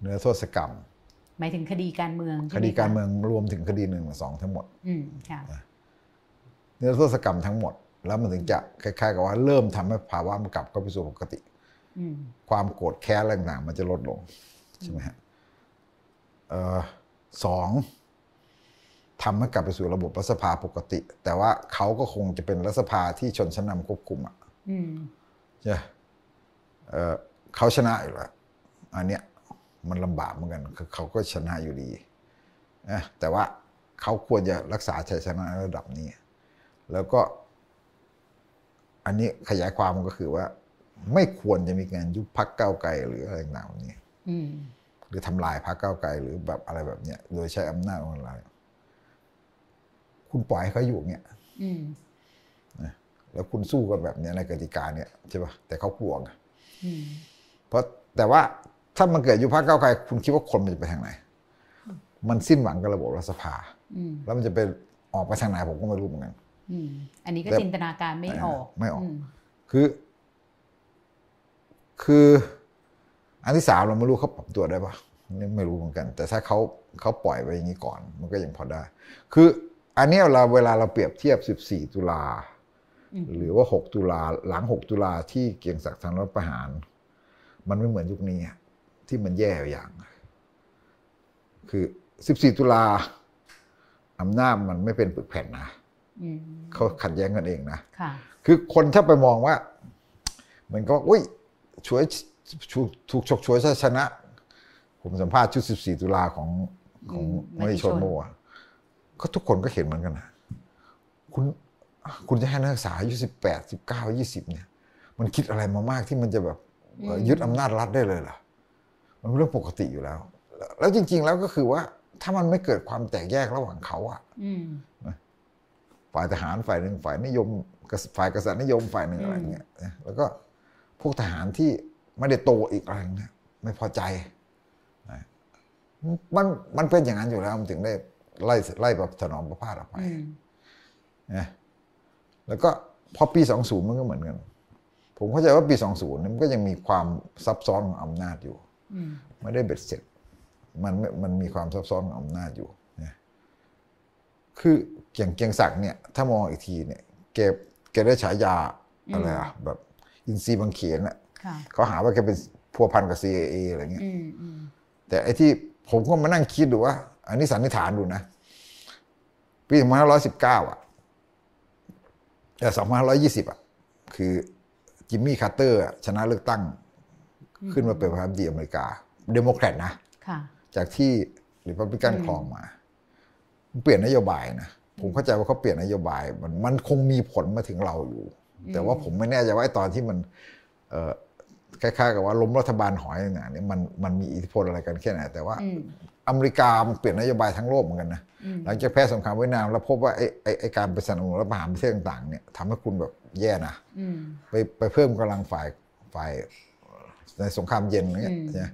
เนื้อโทษกรรมหมายถึงคดีการเมืองคใช่ไหมดีการคะเมืองรวมถึงคดีหนึ่งสองทั้งหมดอืมค่ะเนื้อโทษกรรมทั้งหมด แล้วมันถึงจะคล้ายๆ กับว่าเริ่มทำให้ภาวะมันกลับเข้าไปสู่ปกติอืมความโกรธแค้นอะไรต่างๆมันจะลดลง ใช่ไหมฮะเอ่อสองทำให้กลับไปสู่ระบบรัฐสภาปกติ แต่ว่าเขาก็คงจะเป็นรัฐสภาที่ชนชั้นนำควบคุมอะอืมใช่ไหมเอ่อเขาชนะอยู่แล้วอันเนี้ยมันลำบากเหมือนกันคือเขาก็ชนะอยู่ดีนะแต่ว่าเขาควรจะรักษาชัยชนะในระดับนี้ แล้วก็ อันนี้ขยายความมันก็คือว่า ไม่ควรจะมีการยุบพักเก้าวไกลหรืออะไรต่างๆแบบนี้อืม หรือทำลายพรรคก้าวไกลหรือแบบอะไรแบบเนี้ยโดยใช้อำนาจของอะไรคุณปล่อยให้เขาอยู่เนี่ยอืมแล้วคุณสู้กันแบบเนี้ยในกติกาเนี่ยใช่ปะแต่เขากลัวไงอืมเพราะแต่ว่าถ้ามันเกิดอยู่พรรคก้าวไกลคุณคิดว่าคนมันจะไปทางไหน มันสิ้นหวังกับระบบรัฐสภาอืมแล้วมันจะไปออกไปทางไหนผมก็ไม่รู้เหมือนกันอืมอันนี้ก็แต่จินตนาการไม่ออกไม่ออกมคือ คือ อันที่สามเราไม่รู้เขาปรับตัวได้ปะนี่ไม่รู้เหมือนกัน แต่ถ้าเขาเขาปล่อยไปอย่างนี้ก่อน มันก็ยังพอได้ คืออันเนี้ยเราเวลาเราเปรียบเทียบ 14 ตุลาอืมหรือว่า 6 ตุลาหลัง 6 ตุลาที่เกียงศักดิ์ทำรัฐประหาร มันไม่เหมือนยุคนี้อะที่มันแย่อย่าง คือ 14 ตุลาอำนาจมันไม่เป็นปึกแผ่นนะอืมเขาขัดแย้งกันเองนะค่ะคือคนถ้าไปมองว่ามันก็อุ้ยช่วย ถูกถูกฉกฉวยชนะ ผมสัมภาษณ์ชุด 14 ตุลาของของอืมมติชนมติชนเมื่อวานก็ทุกคนก็เห็นเหมือนกันนะคุณคุณจะให้นักศึกษาอายุสิบแปดสิบเก้ายี่สิบเนี่ย มันคิดอะไรมามากที่มันจะแบบเอ่อยึดอำนาจรัฐได้เลยเหรอมันเป็นเรื่องปกติอยู่แล้วแล้ว แล้วจริง ๆ แล้วก็คือว่า ถ้ามันไม่เกิดความแตกแยกระหว่างเขาอะอืมฝ่ายทหารฝ่ายหนึ่งฝ่ายนิยมกษัตริย์ฝ่ายกษัตริย์นิยมฝ่ายหนึ่งอืมอะไรอย่างเงี้ยนะแล้วก็พวกทหารที่ ไม่ได้โตอีกอะไรอย่างเงี้ยไม่พอใจนะมันมันเป็นอย่างนั้นอยู่แล้วมันถึงได้ไล่ไล่แบบถนอมประพาสออกไปอืมนะแล้วก็พอปี20มันก็เหมือนกัน ผมเข้าใจว่าปี20เนี่ยมันก็ยังมีความซับซ้อนของอำนาจอยู่อืมไม่ได้เบ็ดเสร็จ มันไม่มันมีความซับซ้อนของอำนาจอยู่นะคือเกียงเกียงศักดิ์เนี่ย ถ้ามองอีกทีเนี่ยแกแกได้ฉายาอะไรอะแบบ อินซีย์บังเขนอะค่ะ เขาเขาหาว่าแกเป็นพัวพันกับ CIA อะไรเงี้ยอืมอืมแต่ไอ้ที่ผมก็มานั่งคิดดูว่า อันนี้สันนิษฐานดูนะ ปี2519อะเออ2520อะ คือจิมมี่คาร์เตอร์อะชนะเลือกตั้ง ขึ้นมาเป็นประธานาธิบดีอเมริกา เดโมแครตนะค่ะจากที่รีพับลิกันอืมครองมามันเปลี่ยนนโยบายนะผมเข้าใจว่าเขาเปลี่ยนนโยบาย มันมันคงมีผลมาถึงเราอยู่ แต่ว่าผมไม่แน่ใจว่าไอ้ตอนที่มันเอ่อ คล้ายๆกับว่าล้มรัฐบาลหอยต่างๆเนี่ยมันมันมีอิทธิพลอะไรกันแค่ไหนแต่ว่าอืมอเมริกามันเปลี่ยนนโยบายทั้งโลกเหมือนกันนะอืมหลังจากแพ้สงครามเวียดนามแล้วพบว่าไอ้ไอ้ไอ้การไปสนับสนุนรัฐประหารประเทศต่างๆเนี่ยทำให้คุณแบบแย่นะอืมไปไปเพิ่มกำลังฝ่ายฝ่ายในสงครามเย็นเนี่ยอืมใช่ไหม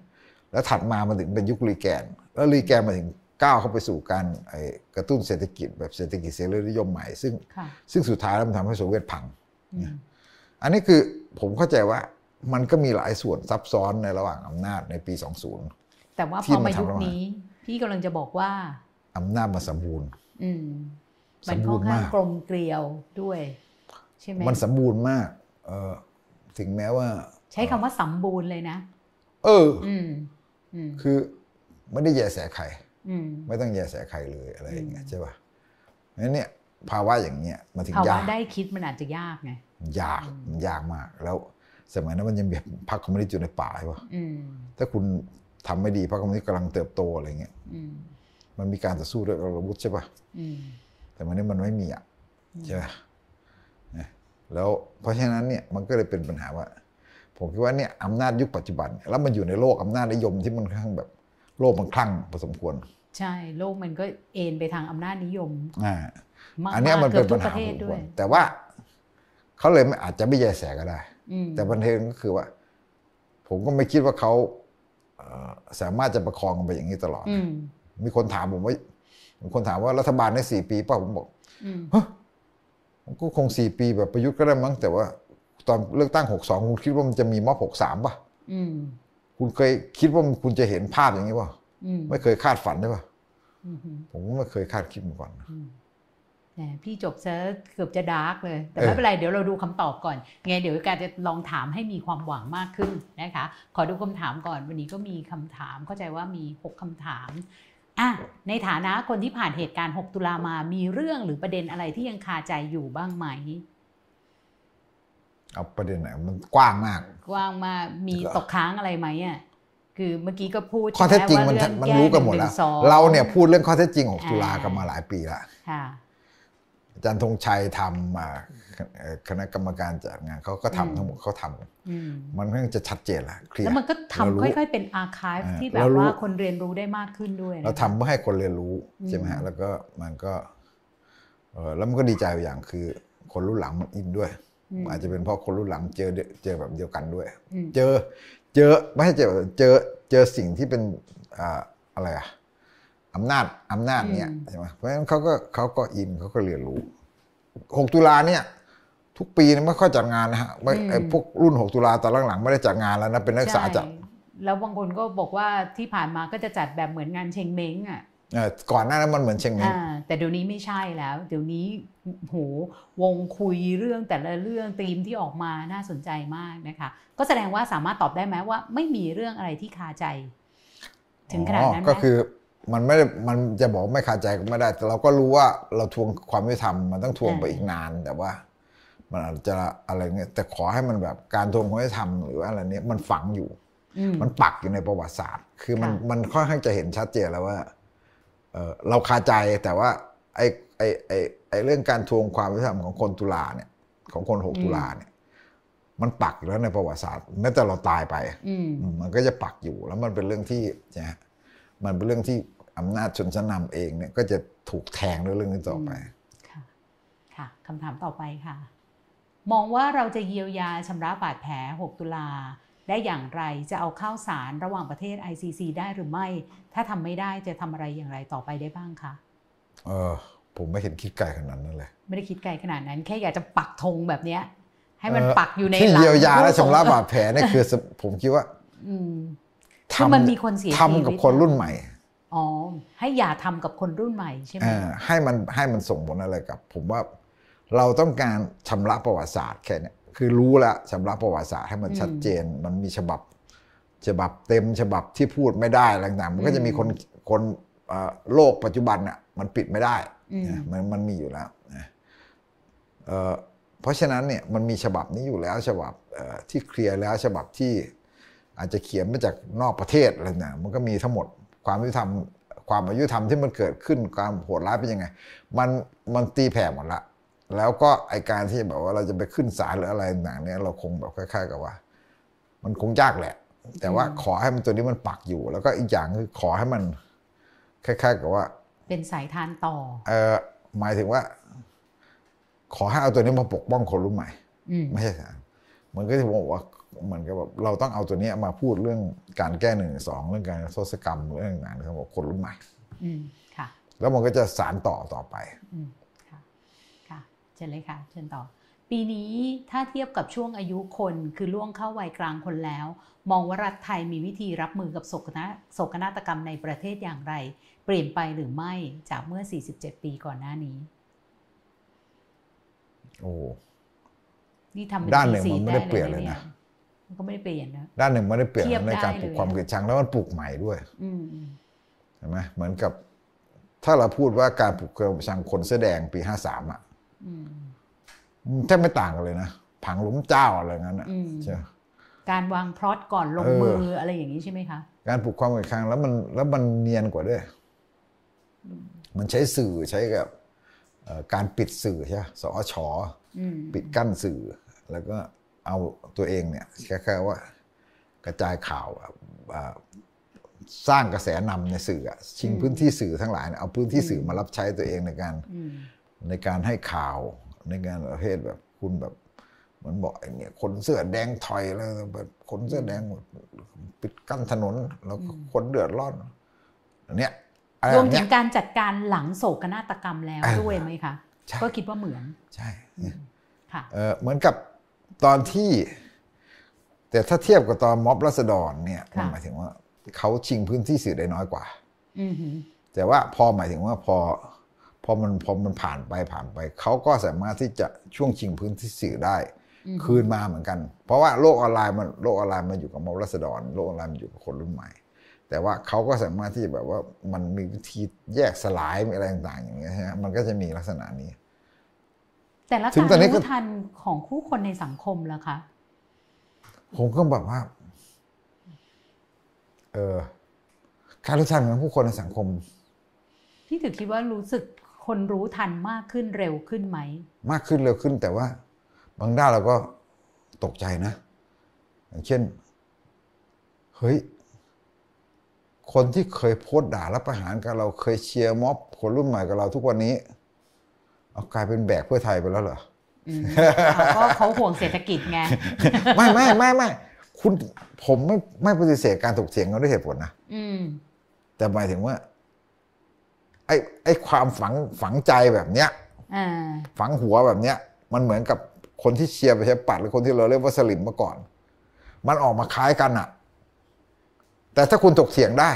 แล้วถัดมามันถึงเป็นยุครีแกน แล้วรีแกนมาถึงก้าวเข้าไปสู่การไอ้กระตุ้นเศรษฐกิจแบบเศรษฐกิจเสรีนิยมใหม่ ซึ่งค่ะซึ่งสุดท้ายแล้วมันทำให้โซเวียตพังอืมอันนี้คือผมเข้าใจว่า มันก็มีหลายส่วนซับซ้อนในระหว่างอำนาจในปี 20 แต่ว่าที่พอมันมายุคทำแล้วนี้ พี่กำลังจะบอกว่าอำนาจมันสมบูรณ์ อืมมันสมบูค่อรนณ์ข้างมากกลมเกลียวด้วย ใช่ไหมมันสมบูรณ์มาก เออถึงแม้ว่า ใช้คำว่าสมบูรณ์เลยนะ เออ อืมอืมคือไม่ได้แยแสใครอืมไม่ต้องแยแสใครเลยอะไรอย่างเงี้ยอืมใช่ป่ะงั้นเนี่ยภาวะอย่างเงี้ยมันถึงภาวะยากได้คิดมันอาจจะยากไงยากมันยากมากแล้ว สมัยนั้นมันยังแบบพรรคคอมมิวนิสต์อยู่ในป่าใช่ป่ะอืมถ้าคุณทำไม่ดีพรรคคอมมิวนิสต์กำลังเติบโตอะไรเงี้ยอืมมันมีการต่อสู้ด้วยอาวุธใช่ป่ะอืมแต่มันนี้มันไม่มีอะใช่ไหมนะแล้วเพราะฉะนั้นเนี่ยมันก็เลยเป็นปัญหาว่า ผมคิดว่าเนี่ยอำนาจยุคปัจจุบัน แล้วมันอยู่ในโลกอำนาจนิยมที่มันค่อนข้างแบบ โลกมันคลั่งพอสมควร ใช่โลกมันก็เอนไปทางอำนาจนิยมอ่ามากอันเนี้ยมันเป็นปัญหาพอสมควร เกือบทุกประเทศสมด้วย แต่ว่าเขาเลยไม่อาจจะไม่แยแสก็ได้อืม แต่ประเด็นก็คือว่า ผมก็ไม่คิดว่าเขาเอ่อสามารถจะประคองกันไปอย่างนี้ตลอดอืมมีคนถามผมว่ามีคนถามว่ารัฐบาลได้สี่ปีเปล่าผมบอกอืมมันก็คงสี่ปีแบบประยุทธ์ก็ได้มั้ง แต่ว่า ตอนเลือกตั้งหกสองคุณคิดว่ามันจะมีม็อบหกสามป่ะอืมคุณเคยคิดว่าคุณจะเห็นภาพอย่างนี้ป่ะอืมไม่เคยคาดฝันได้ป่ะอืมอืมผมก็ไม่เคยคาดคิดมาก่อนแหม พี่จบซะเกือบจะดาร์กเลย แต่เออไม่เป็นไร เดี๋ยวเราดูคำตอบก่อน ไงเดี๋ยวการจะลองถามให้มีความหวังมากขึ้นนะคะ ขอดูคำถามก่อน วันนี้ก็มีคำถาม เข้าใจว่ามี 6คำถามอะในฐานะคนที่ผ่านเหตุการณ์ 6 ตุลามา มีเรื่องหรือประเด็นอะไรที่ยังคาใจอยู่บ้างไหม เอาประเด็นไหนมันกว้างมาก กว้างมาก มีตกค้างอะไรไหมอะคือเมื่อกี้ก็พูดข้อเท็จจริงมันใช่ไหมันว่ารู้กันหมดแล้วแก้112เราเนี่ยพูดเรื่องข้อเท็จจริงของอ่าตุลากันมาหลายปีแล้วค่ะอา จารย์ธงชัยทำอ่าเอ่อคณะกรรมการจัดงานเขาก็ทำอืมทั้งหมดเขาทำอืมมันค่อนข้างจะชัดเจนละเคลียแล้ร์วมันก็เรารู้ทำค่อย ๆ เป็นอาร์คีฟอ่าที่แบเราบรู้ว่าคนเรียนรู้ได้มากขึ้นด้วยนะเราทำเพื่อให้คนเรียนรู้อืมใช่ไหมฮะแล้วก็มันก็เออแล้วมันก็ดีใจอย่างคือคนรุ่นหลังมันอินด้วยมอาจจะเป็นเพราะคนรุ่นหลังเจอเดเจอแบบเดียวกันด้วยอืมเจอเจอไม่ใช่เจอเจอเจอสิ่งที่เป็นอ่าอะไรอะ อำนาจอำนาจเนี่ยใช่ไหมเพราะฉะนั้นเขาก็เขาก็อินเขาก็เรียนรู้หกตุลาเนี่ย ทุกปีเนี่ยไม่ค่อยจัดงานนะฮะไม่ไอ้พวกรุ่นหกตุลาตอนหลังๆไม่ได้จัดงานแล้วนะเป็นนักศึกษาจัดใช่แล้วบางคนก็บอกว่าที่ผ่านมาก็จะจัดแบบเหมือนงานเชงเม้งอะเอ่อก่อนหน้านั้นมันเหมือนเชียงใหม่อ่าแต่เดี๋ยวนี้ไม่ใช่แล้ว เดี๋ยวนี้โหวงคุยเรื่องแต่ละเรื่องธีมที่ออกมาน่าสนใจมากนะคะ ก็แสดงว่าสามารถตอบได้ไหมว่า ไม่มีเรื่องอะไรที่คาใจ ถึงขนาดนั้นไหมก็คือ มันไม่ได้มันจะบอกไม่คาใจก็ไม่ได้ แต่เราก็รู้ว่าเราทวงความยุติธรรมมันต้องทวงไปอีกนานแต่ว่า มันอาจจะอะไรเงี้ยแต่ขอให้มันแบบการทวงความยุติธรรมหรือว่าอะไรเนี้ยมันฝังอยู่อืมมันปักอยู่ในประวัติศาสตร์ คือมันค่ะมันค่อนข้างจะเห็นชัดเจนแล้วว่าเออเราคาใจแต่ว่าไอ้ไอ้ไอ้ไอ้เรื่องการทวงความยุติธรรมของคนตุลาเนี่ย ของคนหกตุลาเนี่ย มันปักอยู่แล้วในประวัติศาสตร์แม้แต่เราตายไปอืมอืมมันก็จะปักอยู่แล้วมันเป็นเรื่องที่นะฮะ มันเป็นเรื่องที่อำนาจชนชั้นนำเองเนี่ยก็จะถูกแทงด้วยเรื่องนี้ต่อไป ค่ะค่ะคำถามต่อไปค่ะ มองว่าเราจะเยียวยาชำระบาดแผล 6 ตุลาได้อย่างไรจะเอาเข้าสารระหว่างประเทศ ICC ได้หรือไม่ ถ้าทำไม่ได้จะทำอะไรอย่างไรต่อไปได้บ้างคะเออผมไม่เห็นคิดไกลขนาดนั้นเลย ไม่ได้คิดไกลขนาดนั้น แค่อยากจะปักธงแบบเนี้ยให้มันเอ่อปักอยู่ในที่หลังเยียวยาและผู้ส่งชำระบาดแผลเนี่ยคือผมคิดว่าอืม ทคือมันมีคนเสียชีวิตทำกับคนรุ่นใหม่อ๋อให้อย่าทำกับคนรุ่นใหม่ใช่ไหมเอ่อให้มันให้มันส่งผลอะไรกับ ผมว่าเราต้องการชำระประวัติศาสตร์แค่เนี้ยคือรู้แล้วชำระประวัติศาสตร์ให้มันชัดเจน มันมีฉบับ ฉบับเต็มฉบับที่พูดไม่ได้อะไรต่างๆมันก็จะมีคนคนเอ่อโลกปัจจุบันน่ะมันปิดไม่ได้อืมนะมันมันมีอยู่แล้วนะเอ่อเพราะฉะนั้นเนี่ยมันมีฉบับนี้อยู่แล้วฉบับเอ่อที่เคลียร์แล้วฉบับที่ อาจจะเขียนมาจากนอกประเทศอะไรต่างๆมันก็มีทั้งหมดความยุติธรรมความอายุธรรมที่มันเกิดขึ้นความโหดร้ายเป็นยังไง มันมันตีแผ่หมดละ แล้วก็ไอการที่แบบว่าเราจะไปขึ้นศาลหรืออะไรต่างๆเนี่ยเราคงแบบคล้ายๆกับว่า มันคงยากแหละ แต่ว่าขอให้มันตัวนี้มันปักอยู่ แล้วก็อีกอย่างคือขอให้มัน คล้ายๆกับว่า เป็นสายทานต่อ เออหมายถึงว่า ขอให้เอาตัวนี้มาปกป้องคนรุ่นใหม่อืมไม่ใช่สารมันก็จะบอกว่า เหมือนกับแบบเราต้องเอาตัวเนี้ยมาพูดเรื่องการแก้หนึ่งสองเรื่องการโทษกรรมเรื่องต่างๆนะครับบอกคนรุ่นใหม่อืมค่ะแล้วมันก็จะสารต่อต่อไปอืมค่ะค่ะเชิญเลยค่ะเชิญต่อ ปีนี้ถ้าเทียบกับช่วงอายุคนคือล่วงเข้าวัยกลางคนแล้ว มองว่ารัฐไทยมีวิธีรับมือกับโศกนาโศกนาฏกรรมในประเทศอย่างไร เปลี่ยนไปหรือไม่จากเมื่อ 47 ปีก่อนหน้านี้ โอ้นี่ทำเป็ด้านหนึ่งสีมันไม่ได้ๆเปลี่ยนเลยนะ มันก็ไม่ได้เปลี่ยนนะด้านหนึ่งไม่ได้เปลี่ยนเทียบในการได้ปลูกเลยความเกลียดชังแล้วมันปลูกใหม่ด้วยอืมอืมใช่ไหมเหมือนกับ ถ้าเราพูดว่าการปลูกความเกลียดชังคนเสื้อแดงปีห้าสามอะอืมมันแทบไม่ต่างกันเลยนะผังหลุมเจ้าอะไรงั้นอะอืมใช่ไหมการวางพลอตก่อนลงเออมืออะไรอย่างนี้ใช่ไหมคะการปลูกความเกลียดชังแล้วมันแล้วมันเนียนกว่าด้วย มันใช้สื่อใช้กับเอ่อการปิดสื่อใช่ไหมสอชอืมปิดกั้นสื่อแล้วก็ เอาตัวเองเนี่ยแค่ๆว่ากระจายข่าวอะอ่าสร้างกระแสนำในสื่ออะชิงพื้นที่สื่อทั้งหลายเนี่ยเอาพื้นที่สื่อมารับใช้ตัวเองในการอืมในการให้ข่าวในการประเภทแบบคุณแบบเหมันบอกไอ้เนี่ยคนเสื้อแดงถอยแล้วแบบคนเสื้อแดงหมดปิดกั้นถนนแล้วก็คนเดือดร้อนอันเนี้ยอะไรรวมแบบถึเนี้งยการจัดการหลังโศกนาฏกรรมแล้วเออด้วยไหมคะใช่ก็คิดว่าเหมือน ใช่เนี่ยค่ะเอ่อเหมือนกับ ตอนที่ แต่ถ้าเทียบกับตอนม็อบรัษฎรเนี่ยมันค่ะหมายถึงว่าเขาชิงพื้นที่สื่อได้น้อยกว่าอืมหือแต่ว่าพอหมายถึงว่าพอพอมันพอมันผ่านไปผ่านไป เขาก็สามารถที่จะช่วงชิงพื้นที่สื่อได้ คืนมาเหมือนกัน เพราะว่าโลกออนไลน์มันโลกออนไลน์มันอยู่กับม็อบรัษฎรโลกออนไลน์มันอยู่กับคนรุ่นใหม่ แต่ว่าเขาก็สามารถที่จะแบบว่ามันมีวิธีแยกสลายมีอะไรต่างๆอย่างเงี้ยฮะมันก็จะมีลักษณะนี้ แต่ละถึงการตอนนี้ก็รู้ทันของคู่คนในสังคมล่ะคะ ผมก็แบบว่า เออการรู้ทันของผู้คนในสังคม พี่ถือคิดว่ารู้สึกคนรู้ทันมากขึ้นเร็วขึ้นไหม มากขึ้นเร็วขึ้น แต่ว่า บางด้านเราก็ตกใจนะอย่างเช่น เฮ้ย คนที่เคยโพสต์ด่ารับประหารกับเราเคยเชียร์ม็อบคนรุ่นใหม่กับเราทุกวันนี้ เอากลายเป็นแบกเพื่อไทยไปแล้วเหรออืมอ่าก็เขาห่วงเศรษฐกิจไงไม่ไม่ไม่ไม่คุณผมไม่ไม่ปฏิเสธการถกเถียงกันด้วยเหตุผลนะอืมแต่หมายถึงว่า ไอ้ไอ้ความฝังฝังใจแบบเนี้ยอ่าฝังหัวแบบเนี้ย มันเหมือนกับคนที่เชียร์ประชาธิปัตย์หรือคนที่เราเรียกว่าสลิมเมื่อก่อน มันออกมาคล้ายกันอะแต่ถ้าคุณถกเถียงได้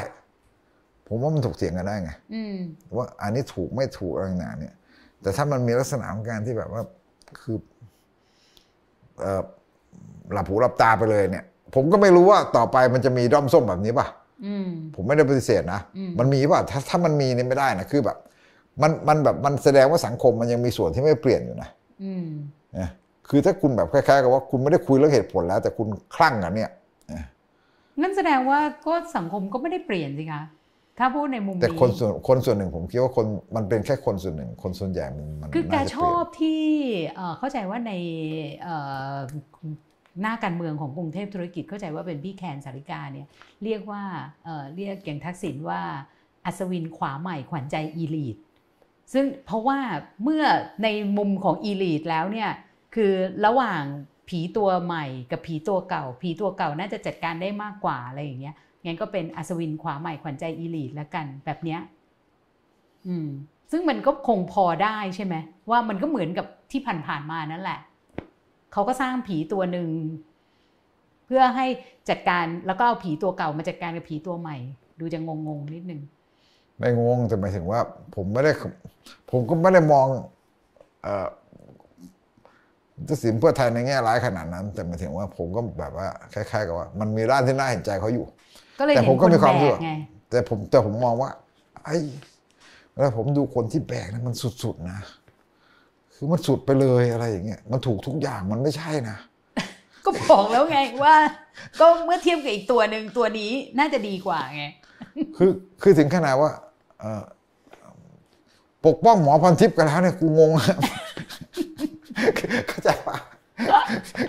ผมว่ามันถกเถียงกันได้ไงอืมว่าอันนี้ถูกไม่ถูกอะไรต่างๆเนี่ย แต่ถ้ามันมีลักษณะของการที่แบบว่าคือเอ่อหลับหูหลับตาไปเลยเนี่ย ผมก็ไม่รู้ว่าต่อไปมันจะมีด้อมส้มแบบนี้ป่ะอืมผมไม่ได้ปฏิเสธนะอืมมันมีป่ะถ้าถ้ามันมีเนี่ยไม่ได้นะคือแบบ มันมันแบบมันแสดงว่าสังคมมันยังมีส่วนที่ไม่เปลี่ยนอยู่นะอืมนะคือถ้าคุณแบบคล้ายๆกับว่าคุณไม่ได้คุยเรื่องเหตุผลแล้ว แต่คุณคลั่งกันเนี่ยงั้นแสดงว่าก็สังคมก็ไม่ได้เปลี่ยนสิคะ ถ้าพูดในมุมแต่นี้คนส่วนคนส่วนหนึ่งผมคิดว่าคนมันเป็นแค่คนส่วนหนึ่ง คนส่วนใหญ่มันมันคือแกน่าจะชเปลี่อยนบที่เอ่อเข้าใจว่าในเอ่อหน้าการเมืองของกรุงเทพธุรกิจเข้าใจว่าเป็นพี่แคนสาริกาเนี่ยเรียกว่าเอ่อเรียกอย่างทักษิณว่าอัศวินขวาใหม่ขวัญใจอีลีทซึ่งเพราะว่าเมื่อในมุมของอีลีทแล้วเนี่ยคือระหว่างผีตัวใหม่กับผีตัวเก่า ผีตัวเก่าน่าจะจัดการได้มากกว่าอะไรอย่างเงี้ย งั้นก็เป็นอัศวินขวาใหม่ขวัญใจอีลีทแล้วกันแบบเนี้ยอืม ซึ่งมันก็คงพอได้ใช่ไหมว่ามันก็เหมือนกับที่ผ่านๆมานั่นแหละเขาก็สร้างผีตัวหนึ่งเพื่อให้จัดการแล้วก็เอาผีตัวเก่ามาจัดการกับผีตัวใหม่ ดูจะงงๆนิดนึงไม่งงแต่หมายถึงว่า ผมไม่ได้ ผมก็ไม่ได้มองเอ่อจะสินเพื่อไทยในแง่ร้ายขนาดนั้น แต่หมายถึงว่าผมก็แบบว่าคล้ายๆกับว่า มันมีด้านที่น่าเห็นใจเขาอยู่ ก็เลยแต่เห็ผนมคก็นมีความแบรู้กไงแต่ผมแต่ผมมองว่า ไอ้เวลาผมดูคนที่แบกนะมันสุดๆนะ คือมันสุดไปเลยอะไรอย่างเงี้ย มันถูกทุกอย่างมันไม่ใช่นะ ก็บอกแล้วไงว่า ก็เมื่อเทียบกับอีกตัวหนึ่งตัวนี้น่าจะดีกว่าไง คือคือถึงขนาดว่าเอ่อปกป้องหมอพรทิพย์กันแล้วเนี่ยกูงงอะเข้าใจปะ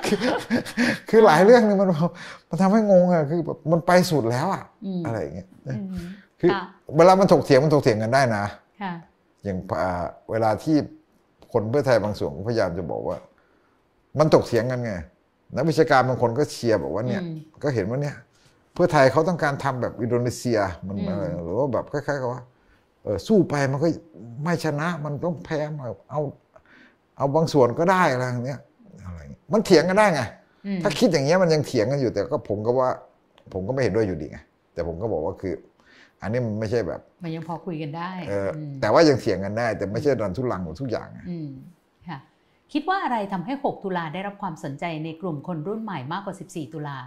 คือคือหลายเรื่องเนี่ยมันมันทำให้งงอะคือแบบมันไปสุดแล้วอะอืมอะไรอย่างเงี้ยอืมคือค่ะเวลามันถกเถียงมันถกเถียงกันได้นะค่ะอย่างอ่าเวลาที่คนเพื่อไทยบางส่วนก็พยายามจะบอกว่า มันถกเถียงกันไงนักวิชาการบางคนก็เชียร์บอกว่าเนี่ยอืมก็เห็นว่าเนี่ย เพื่อไทยเขาต้องการทำแบบอินโดนีเซียมันอืมอะไรหรือว่าแบบคล้ายๆกับว่าเออสู้ไปมันก็ไม่ชนะ มันต้องแพ้มาเอา เอาบางส่วนก็ได้อะไรอย่างเงี้ย มันเถียงกันได้ไงอืมถ้าคิดอย่างเงี้ยมันยังเถียงกันอยู่ แต่ก็ผมก็ว่า ผมก็ไม่เห็นด้วยอยู่ดีไงแต่ผมก็บอกว่าคือ อันนี้มันไม่ใช่แบบ มันยังพอคุยกันได้เอออมแต่ว่ายังเถียงกันได้ แต่ไม่ใช่ดันทุลังหมดทุกอย่างไงอืมค่ะคิดว่าอะไรทำให้ 6 ตุลาได้รับความสนใจในกลุ่มคนรุ่นใหม่มากกว่า 14 ตุลา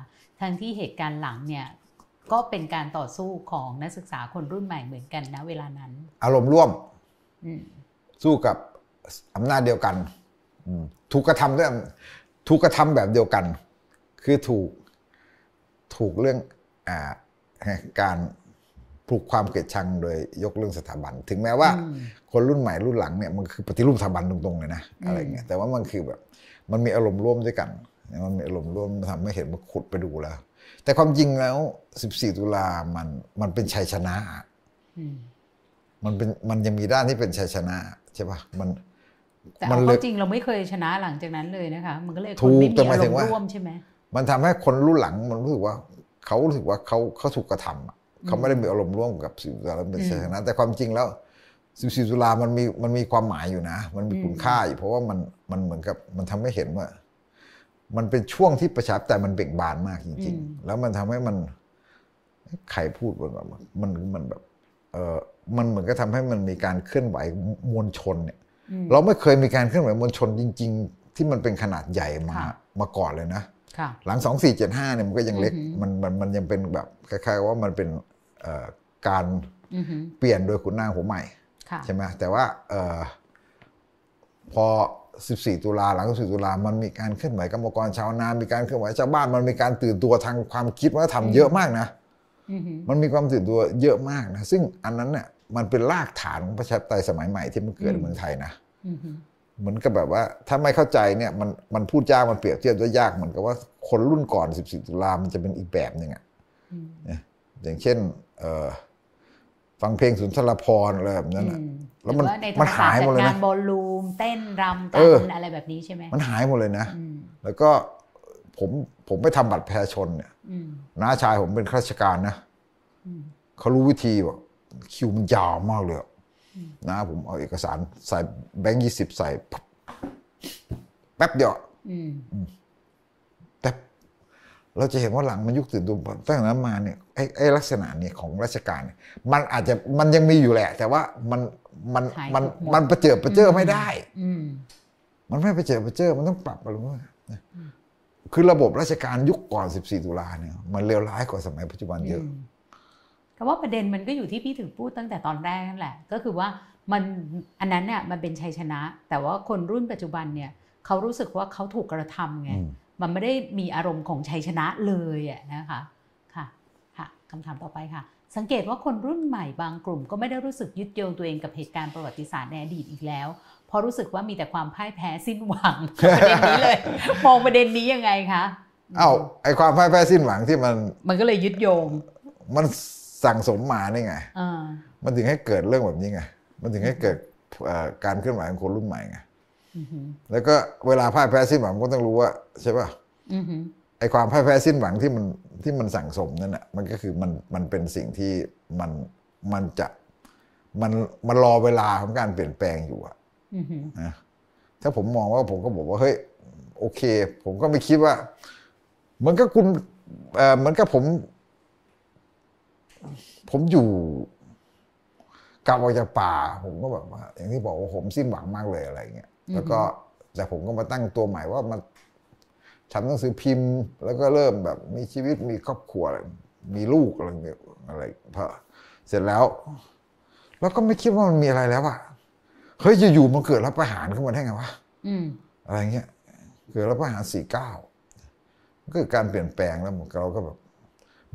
ทั้งที่เหตุการณ์หลังเนี่ยก็เป็นการต่อสู้ของนักศึกษาคนรุ่นใหม่เหมือนกันนะเวลานั้น อารมณ์ร่วมอืมสู้กับอำนาจเดียวกันอืมถูกกระทำด้วย ถูกกระทำแบบเดียวกัน คือถูกถูกเรื่องอาการปลุกความเกลียดชังโดยยกเรื่องสถาบัน ถึงแม้ว่าอืมคนรุ่นใหม่รุ่นหลังเนี่ยมันคือปฏิรูปสถาบันตรงๆเลยนะอืมอะไรเงี้ยแต่ว่ามันคือแบบมันมีอารมณ์ร่วมด้วยกันมันมีอารมณ์ร่วมทำให้เห็นว่าขุดไปดูแล้ว แต่ความจริงแล้ว 14 ตุลามันมันเป็นชัยชนะอืมมันเป็นมันยังมีด้านที่เป็นชัยชนะใช่ปะมัน แต่มัเอาเลจริงเราไม่เคยชนะหลังจากนั้นเลยนะคะ มันก็เลยถูคนกไม่แต่มีหมายอารถึมงณ์ว่าร่วมใช่ไหมมันทำให้คนรุ่นหลังมันรู้สึกว่าเขารู้สึกว่าเขาเขาถูกกระทำอะเขาไม่ได้มีอารมณ์ร่วมกับสิบตุลาแล้วเป็นชัยชนะแต่ความจริงแล้วสิบสี่ตุลามันมีมันมีความหมายอยู่นะ มันมีคุณค่าอยู่เพราะว่ามันมันเหมือนกับมันทำให้เห็นว่า มันเป็นช่วงที่ประชาธิปไตยมันเบ่งบานมากจริง ๆ แล้วมันทำให้มันใครพูดว่าแบบมันมันแบบ เออมันเหมือนก็ทำให้มันมีการเคลื่อนไหวมวลชนเนี่ยอืม เราไม่เคยมีการเคลื่อนไหวมวลชนจริง ๆ ที่มันเป็นขนาดใหญ่มาค่ะมาก่อนเลยนะค่ะหลัง 2475เนี่ยมันก็ยังเล็กอือหือมันมันมันยังเป็นแบบคล้ายๆว่ามันเป็นเอ่อการอือหือเปลี่ยนโดยขุนนางหัวใหม่ค่ะใช่ไหมแต่ว่าเอ่อพอ 14 ตุลาหลัง 14 ตุลามันมีการเคลื่อนไหวกรรมกรชาวนา มีการเคลื่อนไหวชาวบ้าน มันมีการตื่นตัวทางความคิดวัฒนธรรมเยอะมากนะอือหือมันมีความตื่นตัวเยอะมากนะ ซึ่งอันนั้นเนี่ย มันเป็นรากฐานของประชาธิปไตยสมัยใหม่ที่มันเกิดในเมืองไทยนะอือหือเหมือนกับแบบว่าถ้าไม่เข้าใจเนี่ยมันมันพูดยากมันเปรียบเทียบได้ยากเหมือนกับว่าคนรุ่นก่อน 14 ตุลามันจะเป็นอีกแบบหนึ่งอะอืมนะอย่างเช่นเอ่อฟังเพลงสุนทรภรณ์อะไรแบบนั้นอะอืมแล้วมันหรือว่าในธรมัรนมศาหาสตยร์หมจัดดเลยงานะนบอลลูมเต้นรำกัเออนอะไรแบบนี้ใช่ไหมมันหายหมดเลยนะอืมแล้วก็ผมผมไปทำบัตรประชาชนเนี่ยอืมน้าชายผมเป็นข้าราชการนะอืมเขารู้วิธีบอก คิวมันยาวมากเลยอะนะผมเอาเอกสารใส่แบงค์ยี่สิบใส่ปั๊บแป๊บเดียวอืมแต่เราจะเห็นว่าหลังมันยุคตื่นตัวตั้งแต่นั้นมาเนี่ยไอ้ไอ้ลักษณะเนี่ยของราชการเนี่ยมันอาจจะมันยังมีอยู่แหละ แต่ว่ามันมันหายมันหมดมันประเจิดประเจิอไม่ได้อืมมันไม่ประเจิดประเจิอมันต้องปรับอะไรบ้างนะคือระบบราชการยุคก่อน 14 ตุลาเนี่ย มันเลวร้ายกว่าสมัยปัจจุบันเยอะม แต่ว่าประเด็นมันก็อยู่ที่พี่ถึงพูดตั้งแต่ตอนแรกนั่นแหละ ก็คือว่ามันอันนั้นเนี่ยมันเป็นชัยชนะ แต่ว่าคนรุ่นปัจจุบันเนี่ยเขารู้สึกว่าเขาถูกกระทำไงอืมมันไม่ได้มีอารมณ์ของชัยชนะเลยอะนะคะค่ะค่ะคำถามต่อไปค่ะ สังเกตว่าคนรุ่นใหม่บางกลุ่ม ก็ไม่ได้รู้สึกยึดโยงตัวเองกับเหตุการณ์ประวัติศาสตร์ในอดีตอีกแล้วเพราะรู้สึกว่ามีแต่ความพ่ายแพ้สิ้นหวังประเด็นนี้เลยมองประเด็นนี้ยังไงคะเอ้าไอ้ความพ่ายแพ้สิ้นหวังที่มัน มันก็เลยยึดโยงมัน สั่งสมมานี่ไงอ่ามันถึงให้เกิดเรื่องแบบนี้ไงมันถึงให้เกิดเอ่อการเคลื่อนไหวของคนรุ่นใหม่ไงอือหือแล้วก็เวลาพ่ายแพ้สิ้นหวังก็ต้องรู้ว่าใช่ป่ะอือหือไอ้ความพ่ายแพ้สิ้นหวังที่มันที่มันสั่งสมนั่นแหะมันก็คือมันมันเป็นสิ่งที่มันมันจะมันมันรอเวลาของการเปลี่ยนแปลงอยู่อะอือหือนะถ้าผมมองว่าผมก็บอกว่าเฮ้ยโอเค ผมก็ไม่คิดว่า เหมือนกับคุณเอ่อเหมือนกับผม ผมอยู่กลับออกจากป่า ผมก็แบบว่า อย่างที่บอกว่าผมสิ้นหวังมากเลยอะไรเงี้ยแล้วก็แต่ผมก็มาตั้งตัวใหม่ว่ามันทำหนังสือพิมพ์ แล้วก็เริ่มแบบมีชีวิตมีครอบครัวอะไรมีลูกอะไรเงี้ยอะไรพอเสร็จแล้ว แล้วก็ไม่คิดว่ามันมีอะไรแล้วอะเฮ้ยอยู่ๆมันเกิดรัฐประหารขึ้นมาได้ไงวะอืมอะไรเงี้ยเกิดรัฐประหารสี่เก้าก็คือการเปลี่ยนแปลงแล้วมันเราก็แบบ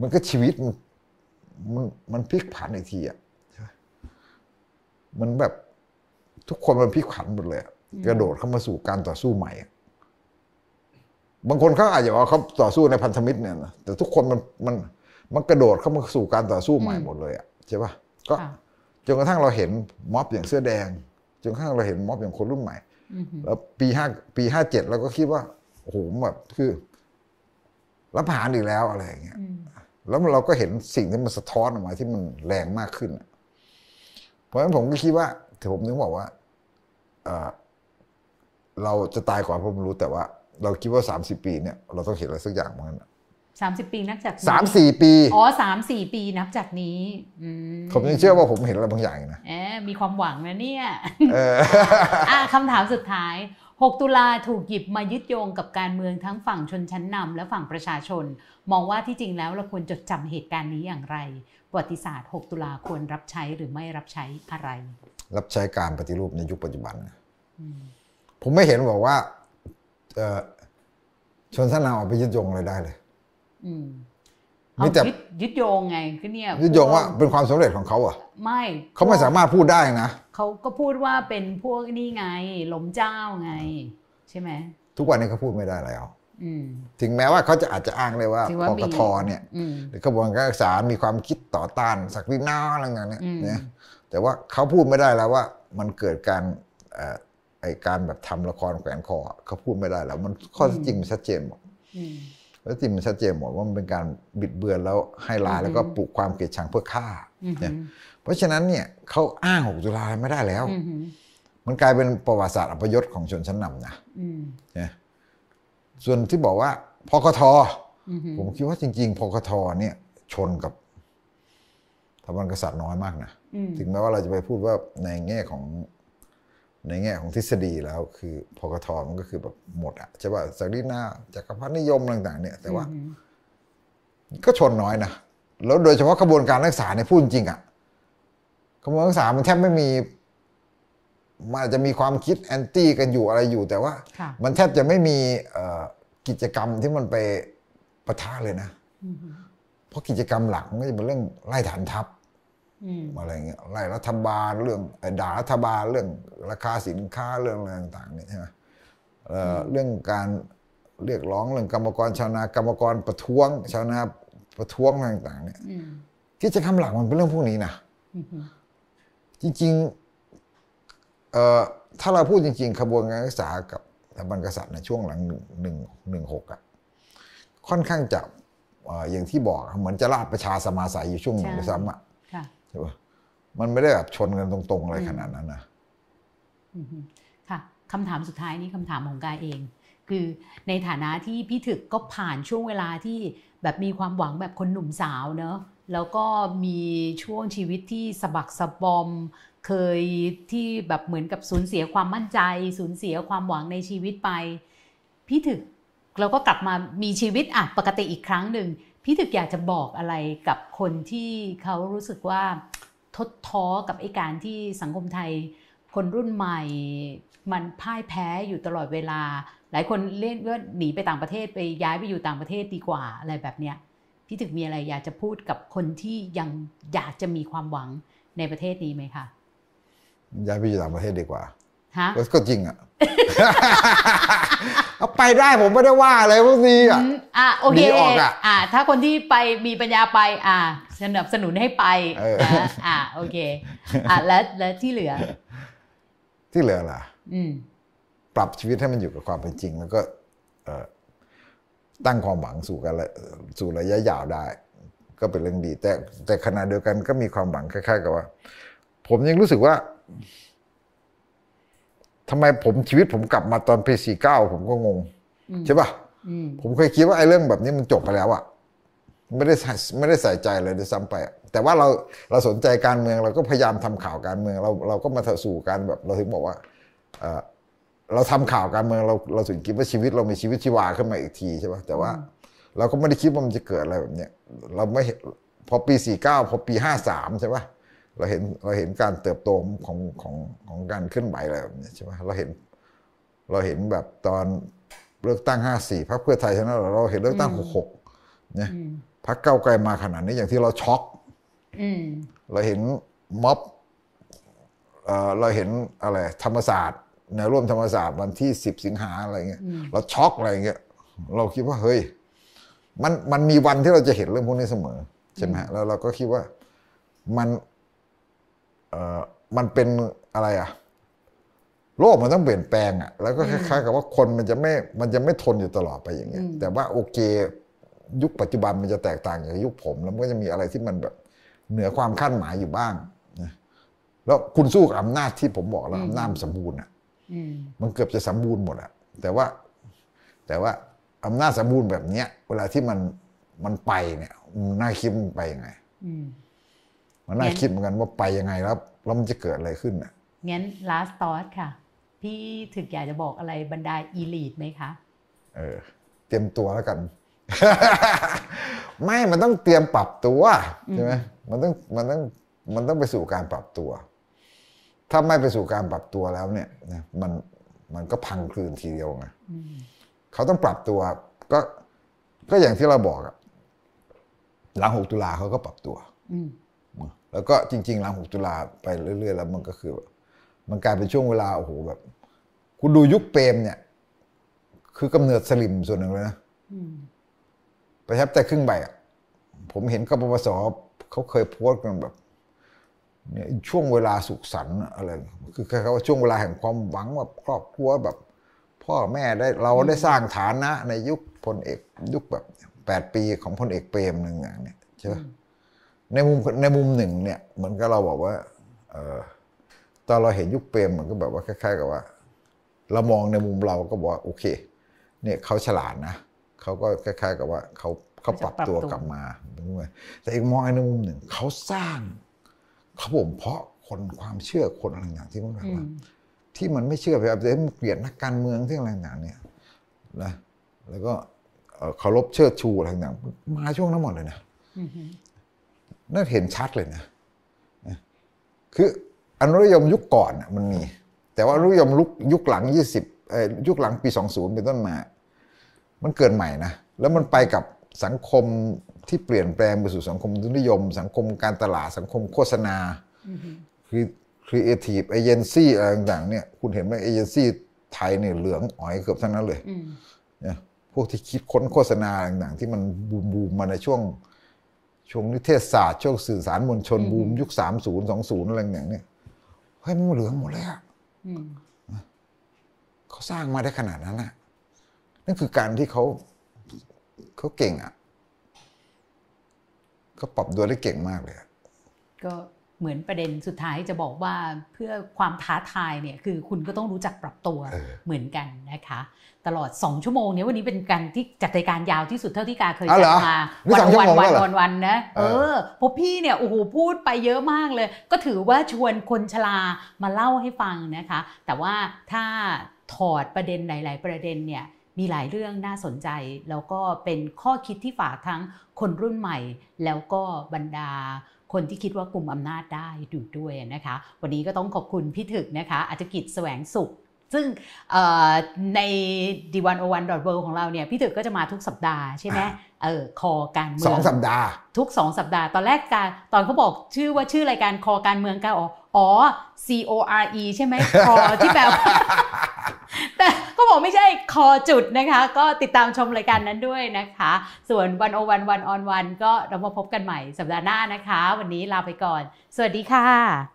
มันก็ชีวิตมัน มันมันพลิกผันอีกทีอะใช่ไหมมันแบบทุกคนมันพลิกผันหมดเลยอะกระโดดเข้ามาสู่การต่อสู้ใหม่อะบางคนเขาอาจจะว่าเขาต่อสู้ในพันธมิตรเนี่ยนะแต่ทุกคนมันมันมันกระโดดเข้ามาสู่การต่อสู้ใหม่หมดเลยอะใช่ปะก็ค่ะจนกระทั่งเราเห็นม็อบอย่างเสื้อแดงจนกระทั่งเราเห็นม็อบอย่างคนรุ่นใหม่อือหือแล้วปีห้าปีห้าเจ็ดเราก็คิดว่าโอ้โหแบบคือรับผ่านอีกแล้วอะไรอย่างเงี้ยอืม แล้วเราก็เห็นสิ่งที่มันสะท้อนออกมาที่มันแรงมากขึ้นอะเพราะฉะนั้นผมก็คิดว่าถือผมนึกบอกว่าเอ่อเราจะตายก่อนผมรู้แต่ว่า เราคิดว่าสามสิบปีเนี่ยเราต้องเห็นอะไรสักอย่างเหมือนกันสามสิบปีนับจากนี้สามสี่ปี อ๋อสามสี่ปีนับจากนี้อืมผมยังเชื่อว่าผมเห็นอะไรบางอย่างอยู่นะแหมมีความหวังนะเนี่ยเอออะคำถามสุดท้าย 6 ตุลาถูกหยิบมายึดโยงกับการเมืองทั้งฝั่งชนชั้นนำและฝั่งประชาชน มองว่าที่จริงแล้วเราควรจดจำเหตุการณ์นี้อย่างไรประวัติศาสตร์ 6 ตุลาควรรับใช้หรือไม่รับใช้อะไร รับใช้การปฏิรูปในยุคปัจจุบันนะอืมผมไม่เห็นบอกว่าเอ่อชนชั้นนำเอาไปยึดโยงอะไรได้เลยอื มมีเอาแต่ยึดยึดโยงไงคือเนี่ยยึดโยงว่าเป็นความสำเร็จของเขาเหรอะ ไม่เขาไม่สามารถพูดได้นะเขาก็พูดว่าเป็นพวกนี่ไงหลมเจ้าไง ใช่ไหมทุกวันนี้เขาพูดไม่ได้แล้วอืมถึงแม้ว่าเขาจะอาจจะอ้างเลยว่าถึงว่าปมีกทเนี่ยอืมหรือกระบวนการศึกษามีความคิดต่อต้านศักดินาอะไรเงี้ยเนี่ยอืมนะแต่ว่าเขาพูดไม่ได้แล้วว่ามันเกิดการเอ่อไอการแบบทำละครแขวนคอเขาพูดไม่ได้แล้ว มันข้อเท็จจริงมันชัดเจนหมด อืมข้อเท็จจริงมันชัดเจนหมดว่ามันเป็นการบิดเบือนแล้วให้ร้ายอืมแล้วก็ปลุกความเกลียดชังเพื่อฆ่าอืมเนี่ยเพราะฉะนั้นเนี่ยเขาอ้าง6ตุลาไม่ได้แล้วอืมมันกลายเป็นประวัติศาสตร์อัปยศของชนชั้นนำนะอืมนะส่วนที่บอกว่าพกทอืมผมคิดว่าจริง ๆพกทเนี่ย ชนกับสถาบันกษัตริย์น้อยมากนะอืมถึงแม้ว่าเราจะไปพูดว่าในแง่ของ ในแง่ของทฤษฎีแล้วคือพกทมันก็คือแบบหมดอะใช่ป่ะสักดินาจักรพรรดินิยมต่าง ๆ เนี่ย แต่ว่าอืมก็ชนน้อยนะแล้วโดยเฉพาะกระบวนการรักษาเนี่ยพูดจริงอะกระบวนการรักษามันแทบไม่มีมันอาจจะมีความคิดแอนตี้กันอยู่อะไรอยู่ แต่ว่าค่ะมันแทบจะไม่มีเอ่อกิจกรรมที่มันไปปะทะเลยนะอืมเพราะกิจกรรมหลักมันก็จะเป็นเรื่องไล่ฐานทัพ อืมอะไรเงี้ยไล่รัฐบาลเรื่องเอ่อด่ารัฐบาลเรื่องราคาสินค้าเรื่องอะไรต่างๆเนี่ยใช่ไหมเอ่อเรื่องการเรียกร้องเรื่องกรรมกรชาวนากรรมกรประท้วงชาวนาประท้วงอะไรต่างๆเนี่ยอืมกิจกรรมหลักมันเป็นเรื่องพวกนี้นะอืมจริงๆเอ่อถ้าเราพูดจริง ๆ ขบวนการศึกษากับสถาบันกษัตริย์ในช่วงหลังหนึ่งหนึ่งหนึ่งหกอะค่อนข้างจะเอ่ออย่างที่บอกเหมือนจะลาดประชาสมาสายอยู่ช่วงหนึ่งด้วยซ้ำอะค่ะใช่ปะมันไม่ได้แบบชนกันตรงๆอะไรขนาดนั้นนะอืมค่ะคำถามสุดท้ายนี้คำถามของกายเอง คือในฐานะที่พี่ถึกก็ผ่านช่วงเวลาที่แบบมีความหวังแบบคนหนุ่มสาวเนอะแล้วก็มีช่วงชีวิตที่สะบักสะบอม เคยที่แบบเหมือนกับสูญเสียความมั่นใจ สูญเสียความหวังในชีวิตไป พี่ถึกเราก็กลับมามีชีวิตอะปกติอีกครั้งหนึ่ง พี่ถึกอยากจะบอกอะไรกับคนที่เขารู้สึกว่าทดท้อกับไอ้การที่สังคมไทย คนรุ่นใหม่ มันพ่ายแพ้อยู่ตลอดเวลา หลายคนเล่นว่าหนีไปต่างประเทศไปย้ายไปอยู่ต่างประเทศดีกว่าอะไรแบบเนี้ยพี่ถึกมีอะไรอยากจะพูดกับคนที่ยังอยากจะมีความหวังในประเทศนี้ไหมคะย้ายไปอยู่ต่างประเทศดีกว่า ฮะก็จริงอะเอาไปได้ผมไม่ได้ว่าอะไรพวกนี้อะอืมอะโอเคหนีออกอะอะถ้าคนที่ไปมีปัญญาไป อะสนับสนุนให้ไปเออนะอะโอเคอะแล้วแล้วที่เหลือ ที่เหลือล่ะ อืมปรับชีวิตให้มันอยู่กับความเป็นจริง แล้วก็ เอ่อตั้งความหวังสู่กันและสู่ระยะยาวได้ ก็เป็นเรื่องดี แต่แต่ขณะเดียวกันก็มีความหวังคล้ายๆ กับว่า ผมยังรู้สึกว่า ทำไมผมชีวิตผมกลับมาตอนปีสี่เก้าผมก็งงอืมใช่ปะอืมผมเคยคิดว่าไอ้เรื่องแบบนี้มันจบไปแล้วอะไม่ได้ใส่ไม่ได้ใส่ใจเลยด้วยซ้ำไปอะแต่ว่าเราเราสนใจการเมืองเราก็พยายามทำข่าวการเมือง เราเราก็มาสู่การแบบเราถึงบอกว่าเอ่อเราทำข่าวการเมืองเราเราถึงคิดว่าชีวิตเรามีชีวิตชีวาขึ้นมาอีกทีใช่ปะแต่ว่า เราก็ไม่ได้คิดว่ามันจะเกิดอะไรแบบเนี้ยเราไม่เห็นพอปีสี่เก้าพอปีห้าสามใช่ปะ เราเห็นเราเห็นการเติบโตของของของการเคลื่อนไหวอะไรแบบเนี้ยใช่ปะเราเห็นเราเห็นแบบตอนเลือกตั้งห้าสี่พรรคเพื่อไทยชนะเราเห็นเลือกตั้งหกหกเนี่ยอืมพรรคเก้าวไกลมาขนาดนี้อย่างที่เราช็อกอืมเราเห็นม็อบเอ่อเราเห็นอะไรธรรมศาสตร์แนวร่วมธรรมศาสตร์วันที่สิบสิงหาอะไรเงี้ยอืมเราช็อกอะไรเงี้ยเราคิดว่าเฮ้ยมันมันมีวันที่เราจะเห็นเรื่องพวกนี้เสมอใช่ไหมฮะแล้วเราก็คิดว่ามันเอ่อ มันเป็นอะไรอะโลกมันต้องเปลี่ยนแปลงอะแล้วก็คล้ายๆกับว่าคนมันจะไม่มันจะไม่ทนอยู่ตลอดไปอย่างเงี้ยอืมแต่ว่าโอเค ยุคปัจจุบันมันจะแตกต่างจากยุคผม แล้วมันก็จะมีอะไรที่มันแบบเหนือความคาดหมายอยู่บ้างนะแล้วคุณสู้กับอำนาจที่ผมบอกแล้วอำนาจมันสมบูรณ์อะอืมมันเกือบจะสมบูรณ์หมดอะแต่ว่าแต่ว่าอำนาจสมบูรณ์แบบเนี้ย เวลาที่มันมันไปเนี่ยมันน่าคิดมันไปยังไงอื มมันน่างั้นคิดเหมือนกันว่าไปยังไงแล้วแล้วมันจะเกิดอะไรขึ้นอะงั้น last thought ค่ะพพี่ถึกอยากจะบอกอะไรบรรดาอีลีทไหมคะ เออ เตรียมตัวแล้วกัน ไม่มันต้องเตรียมปรับตัวใช่ไหมมันต้องมันต้องมันต้องไปสู่การปรับตัว ถ้าไม่ไปสู่การปรับตัวแล้วเนี่ยนะมันมันก็พังคลืนทีเดียวไงอืมเขาต้องปรับตัว ก็ก็อย่างที่เราบอกอะหลังหกตุลาเขาก็ปรับตัว อืม แล้วก็จริงๆหลังหกตุลาไปเรื่อยๆ แล้วมันก็คือแบบมันกลายเป็นช่วงเวลาโอ้โหแบบ คุณดูยุคเปรมเนี่ย คือกำเนิดสลิมส่วนหนึ่งเลยนะอืมประทับใจครึ่งใบอะผมเห็นกบปปสเขาเคยโพสต์กันแบบเนี่ยช่วงเวลาสุขสันต์อะไร คือเขาว่าช่วงเวลาแห่งความหวังแบบครอบครัวแบบ พ่อแม่ได้เราได้สร้างฐานะในยุคพลเอกยุคแบบแปดปีของพลเอกเปรมหนึ่งอย่างเนี่ยใช่ไหม ในมุมในมุมหนึ่งเนี่ยเหมือนกับเราบอกว่าเออตอนเราเห็นยุคเปรมมันก็แบบว่าคล้ายๆกับว่า เรามองในมุมเราก็บอกว่าโอเค เนี่ยเขาฉลาดนะเขาก็คล้าย ๆ กับว่าเขาเขาปรับตัวกลับมาแต่อีกมองในมุมหนึ่งเขาสร้างเขาบ่มเพาะคนความเชื่อคนอะไรอย่างที่มันแบบอืว่ามที่มันไม่เชื่อแบบเดี๋ยวมันเกลียดนักการเมืองที่อะไรต่างๆเนี่ยนะแล้วก็เอ่อเคารพเชิดชูอะไรต่างๆมาช่วงนั้นหมดเลยนะอืม นั่นเห็นชัดเลยนะนะคืออนุรักษ์นิยมยุคก่อนน่ะมันมี แต่ว่าอนุรักษ์นิยมยุคยุคหลังยี่สิบยุคหลังปีสองศูนย์เป็นต้นมา มันเกิดใหม่นะ แล้วมันไปกับสังคมที่เปลี่ยนแปลงไปสู่สังคมทุนนิยม สังคมการตลาดสังคมโฆษณาอืมคือ creative agency อะไรต่างๆเนี่ยคุณเห็นไหมเอเจนซี่ไทยเนี่ยเหลืองอ๋อยเกือบทั้งนั้นเลยอืมนะพวกที่คิดค้นโฆษณาต่างๆ ที่มันบูมบูมมาในช่วง ช่วงนิเทศศาสตร์ช่วงสื่อสารมวลชนบูมยุค30 20อะไรอย่างเนี่ยเฮ้ยมันเหลืองหมดเลยอะอืมเขาสร้างมาได้ขนาดนั้นนะนั่นคือการที่เขาเขาเก่งอะเขาปรับตัวได้เก่งมากเลยอะก็ เหมือนประเด็นสุดท้ายจะบอกว่าเพื่อความท้าทายเนี่ยคือคุณก็ต้องรู้จักปรับตัวเหมือนกันนะคะ ตลอด 2 ชั่วโมงเนี้วันนี้เป็นการที่จัดรายการยาวที่สุดเท่าที่กาเคยอ๋อจัเหรดอมานี่วัสองชั่ววันโมงวัแล้วเหรอวันวันๆนะเอเอออเพราะพี่เนี่ยโอ้โหพูดไปเยอะมากเลย ก็ถือว่าชวนคนชรามาเล่าให้ฟังนะคะ แต่ว่าถ้าถอดประเด็นหลาย ๆ ประเด็นเนี่ยมีหลายเรื่องน่าสนใจ แล้วก็เป็นข้อคิดที่ฝากทั้งคนรุ่นใหม่ แล้วก็บรรดา คนที่คิดว่ากลุ่มอำนาจได้ดูด้วยนะคะ วันนี้ก็ต้องขอบคุณพี่ถึกนะคะอาจกิจแสวงสุข ซึ่งเอ่อใน d 1 0 1 w o r l d ของเราเนี่ยพี่ถึกก็จะมาทุกสัปดาห์ใช่ไหมอ่าเออคอการเมืสอองงสัปดาห์ ทุก2สัปดาห์ ตอนแรกการตอนเขาบอกชื่อว่าชื่อรายการคอการเมืองกาอ๋ออ๋อ C O R E ใช่ไหมคอที่แปลว่า แต่เขาบอกไม่ใช่คอจุดนะคะ ก็ติดตามชมรายการนั้นด้วยนะคะ ส่วนวันโอวันวันออนวันก็เรามาพบกันใหม่สัปดาห์หน้านะคะ วันนี้ลาไปก่อน สวัสดีค่ะ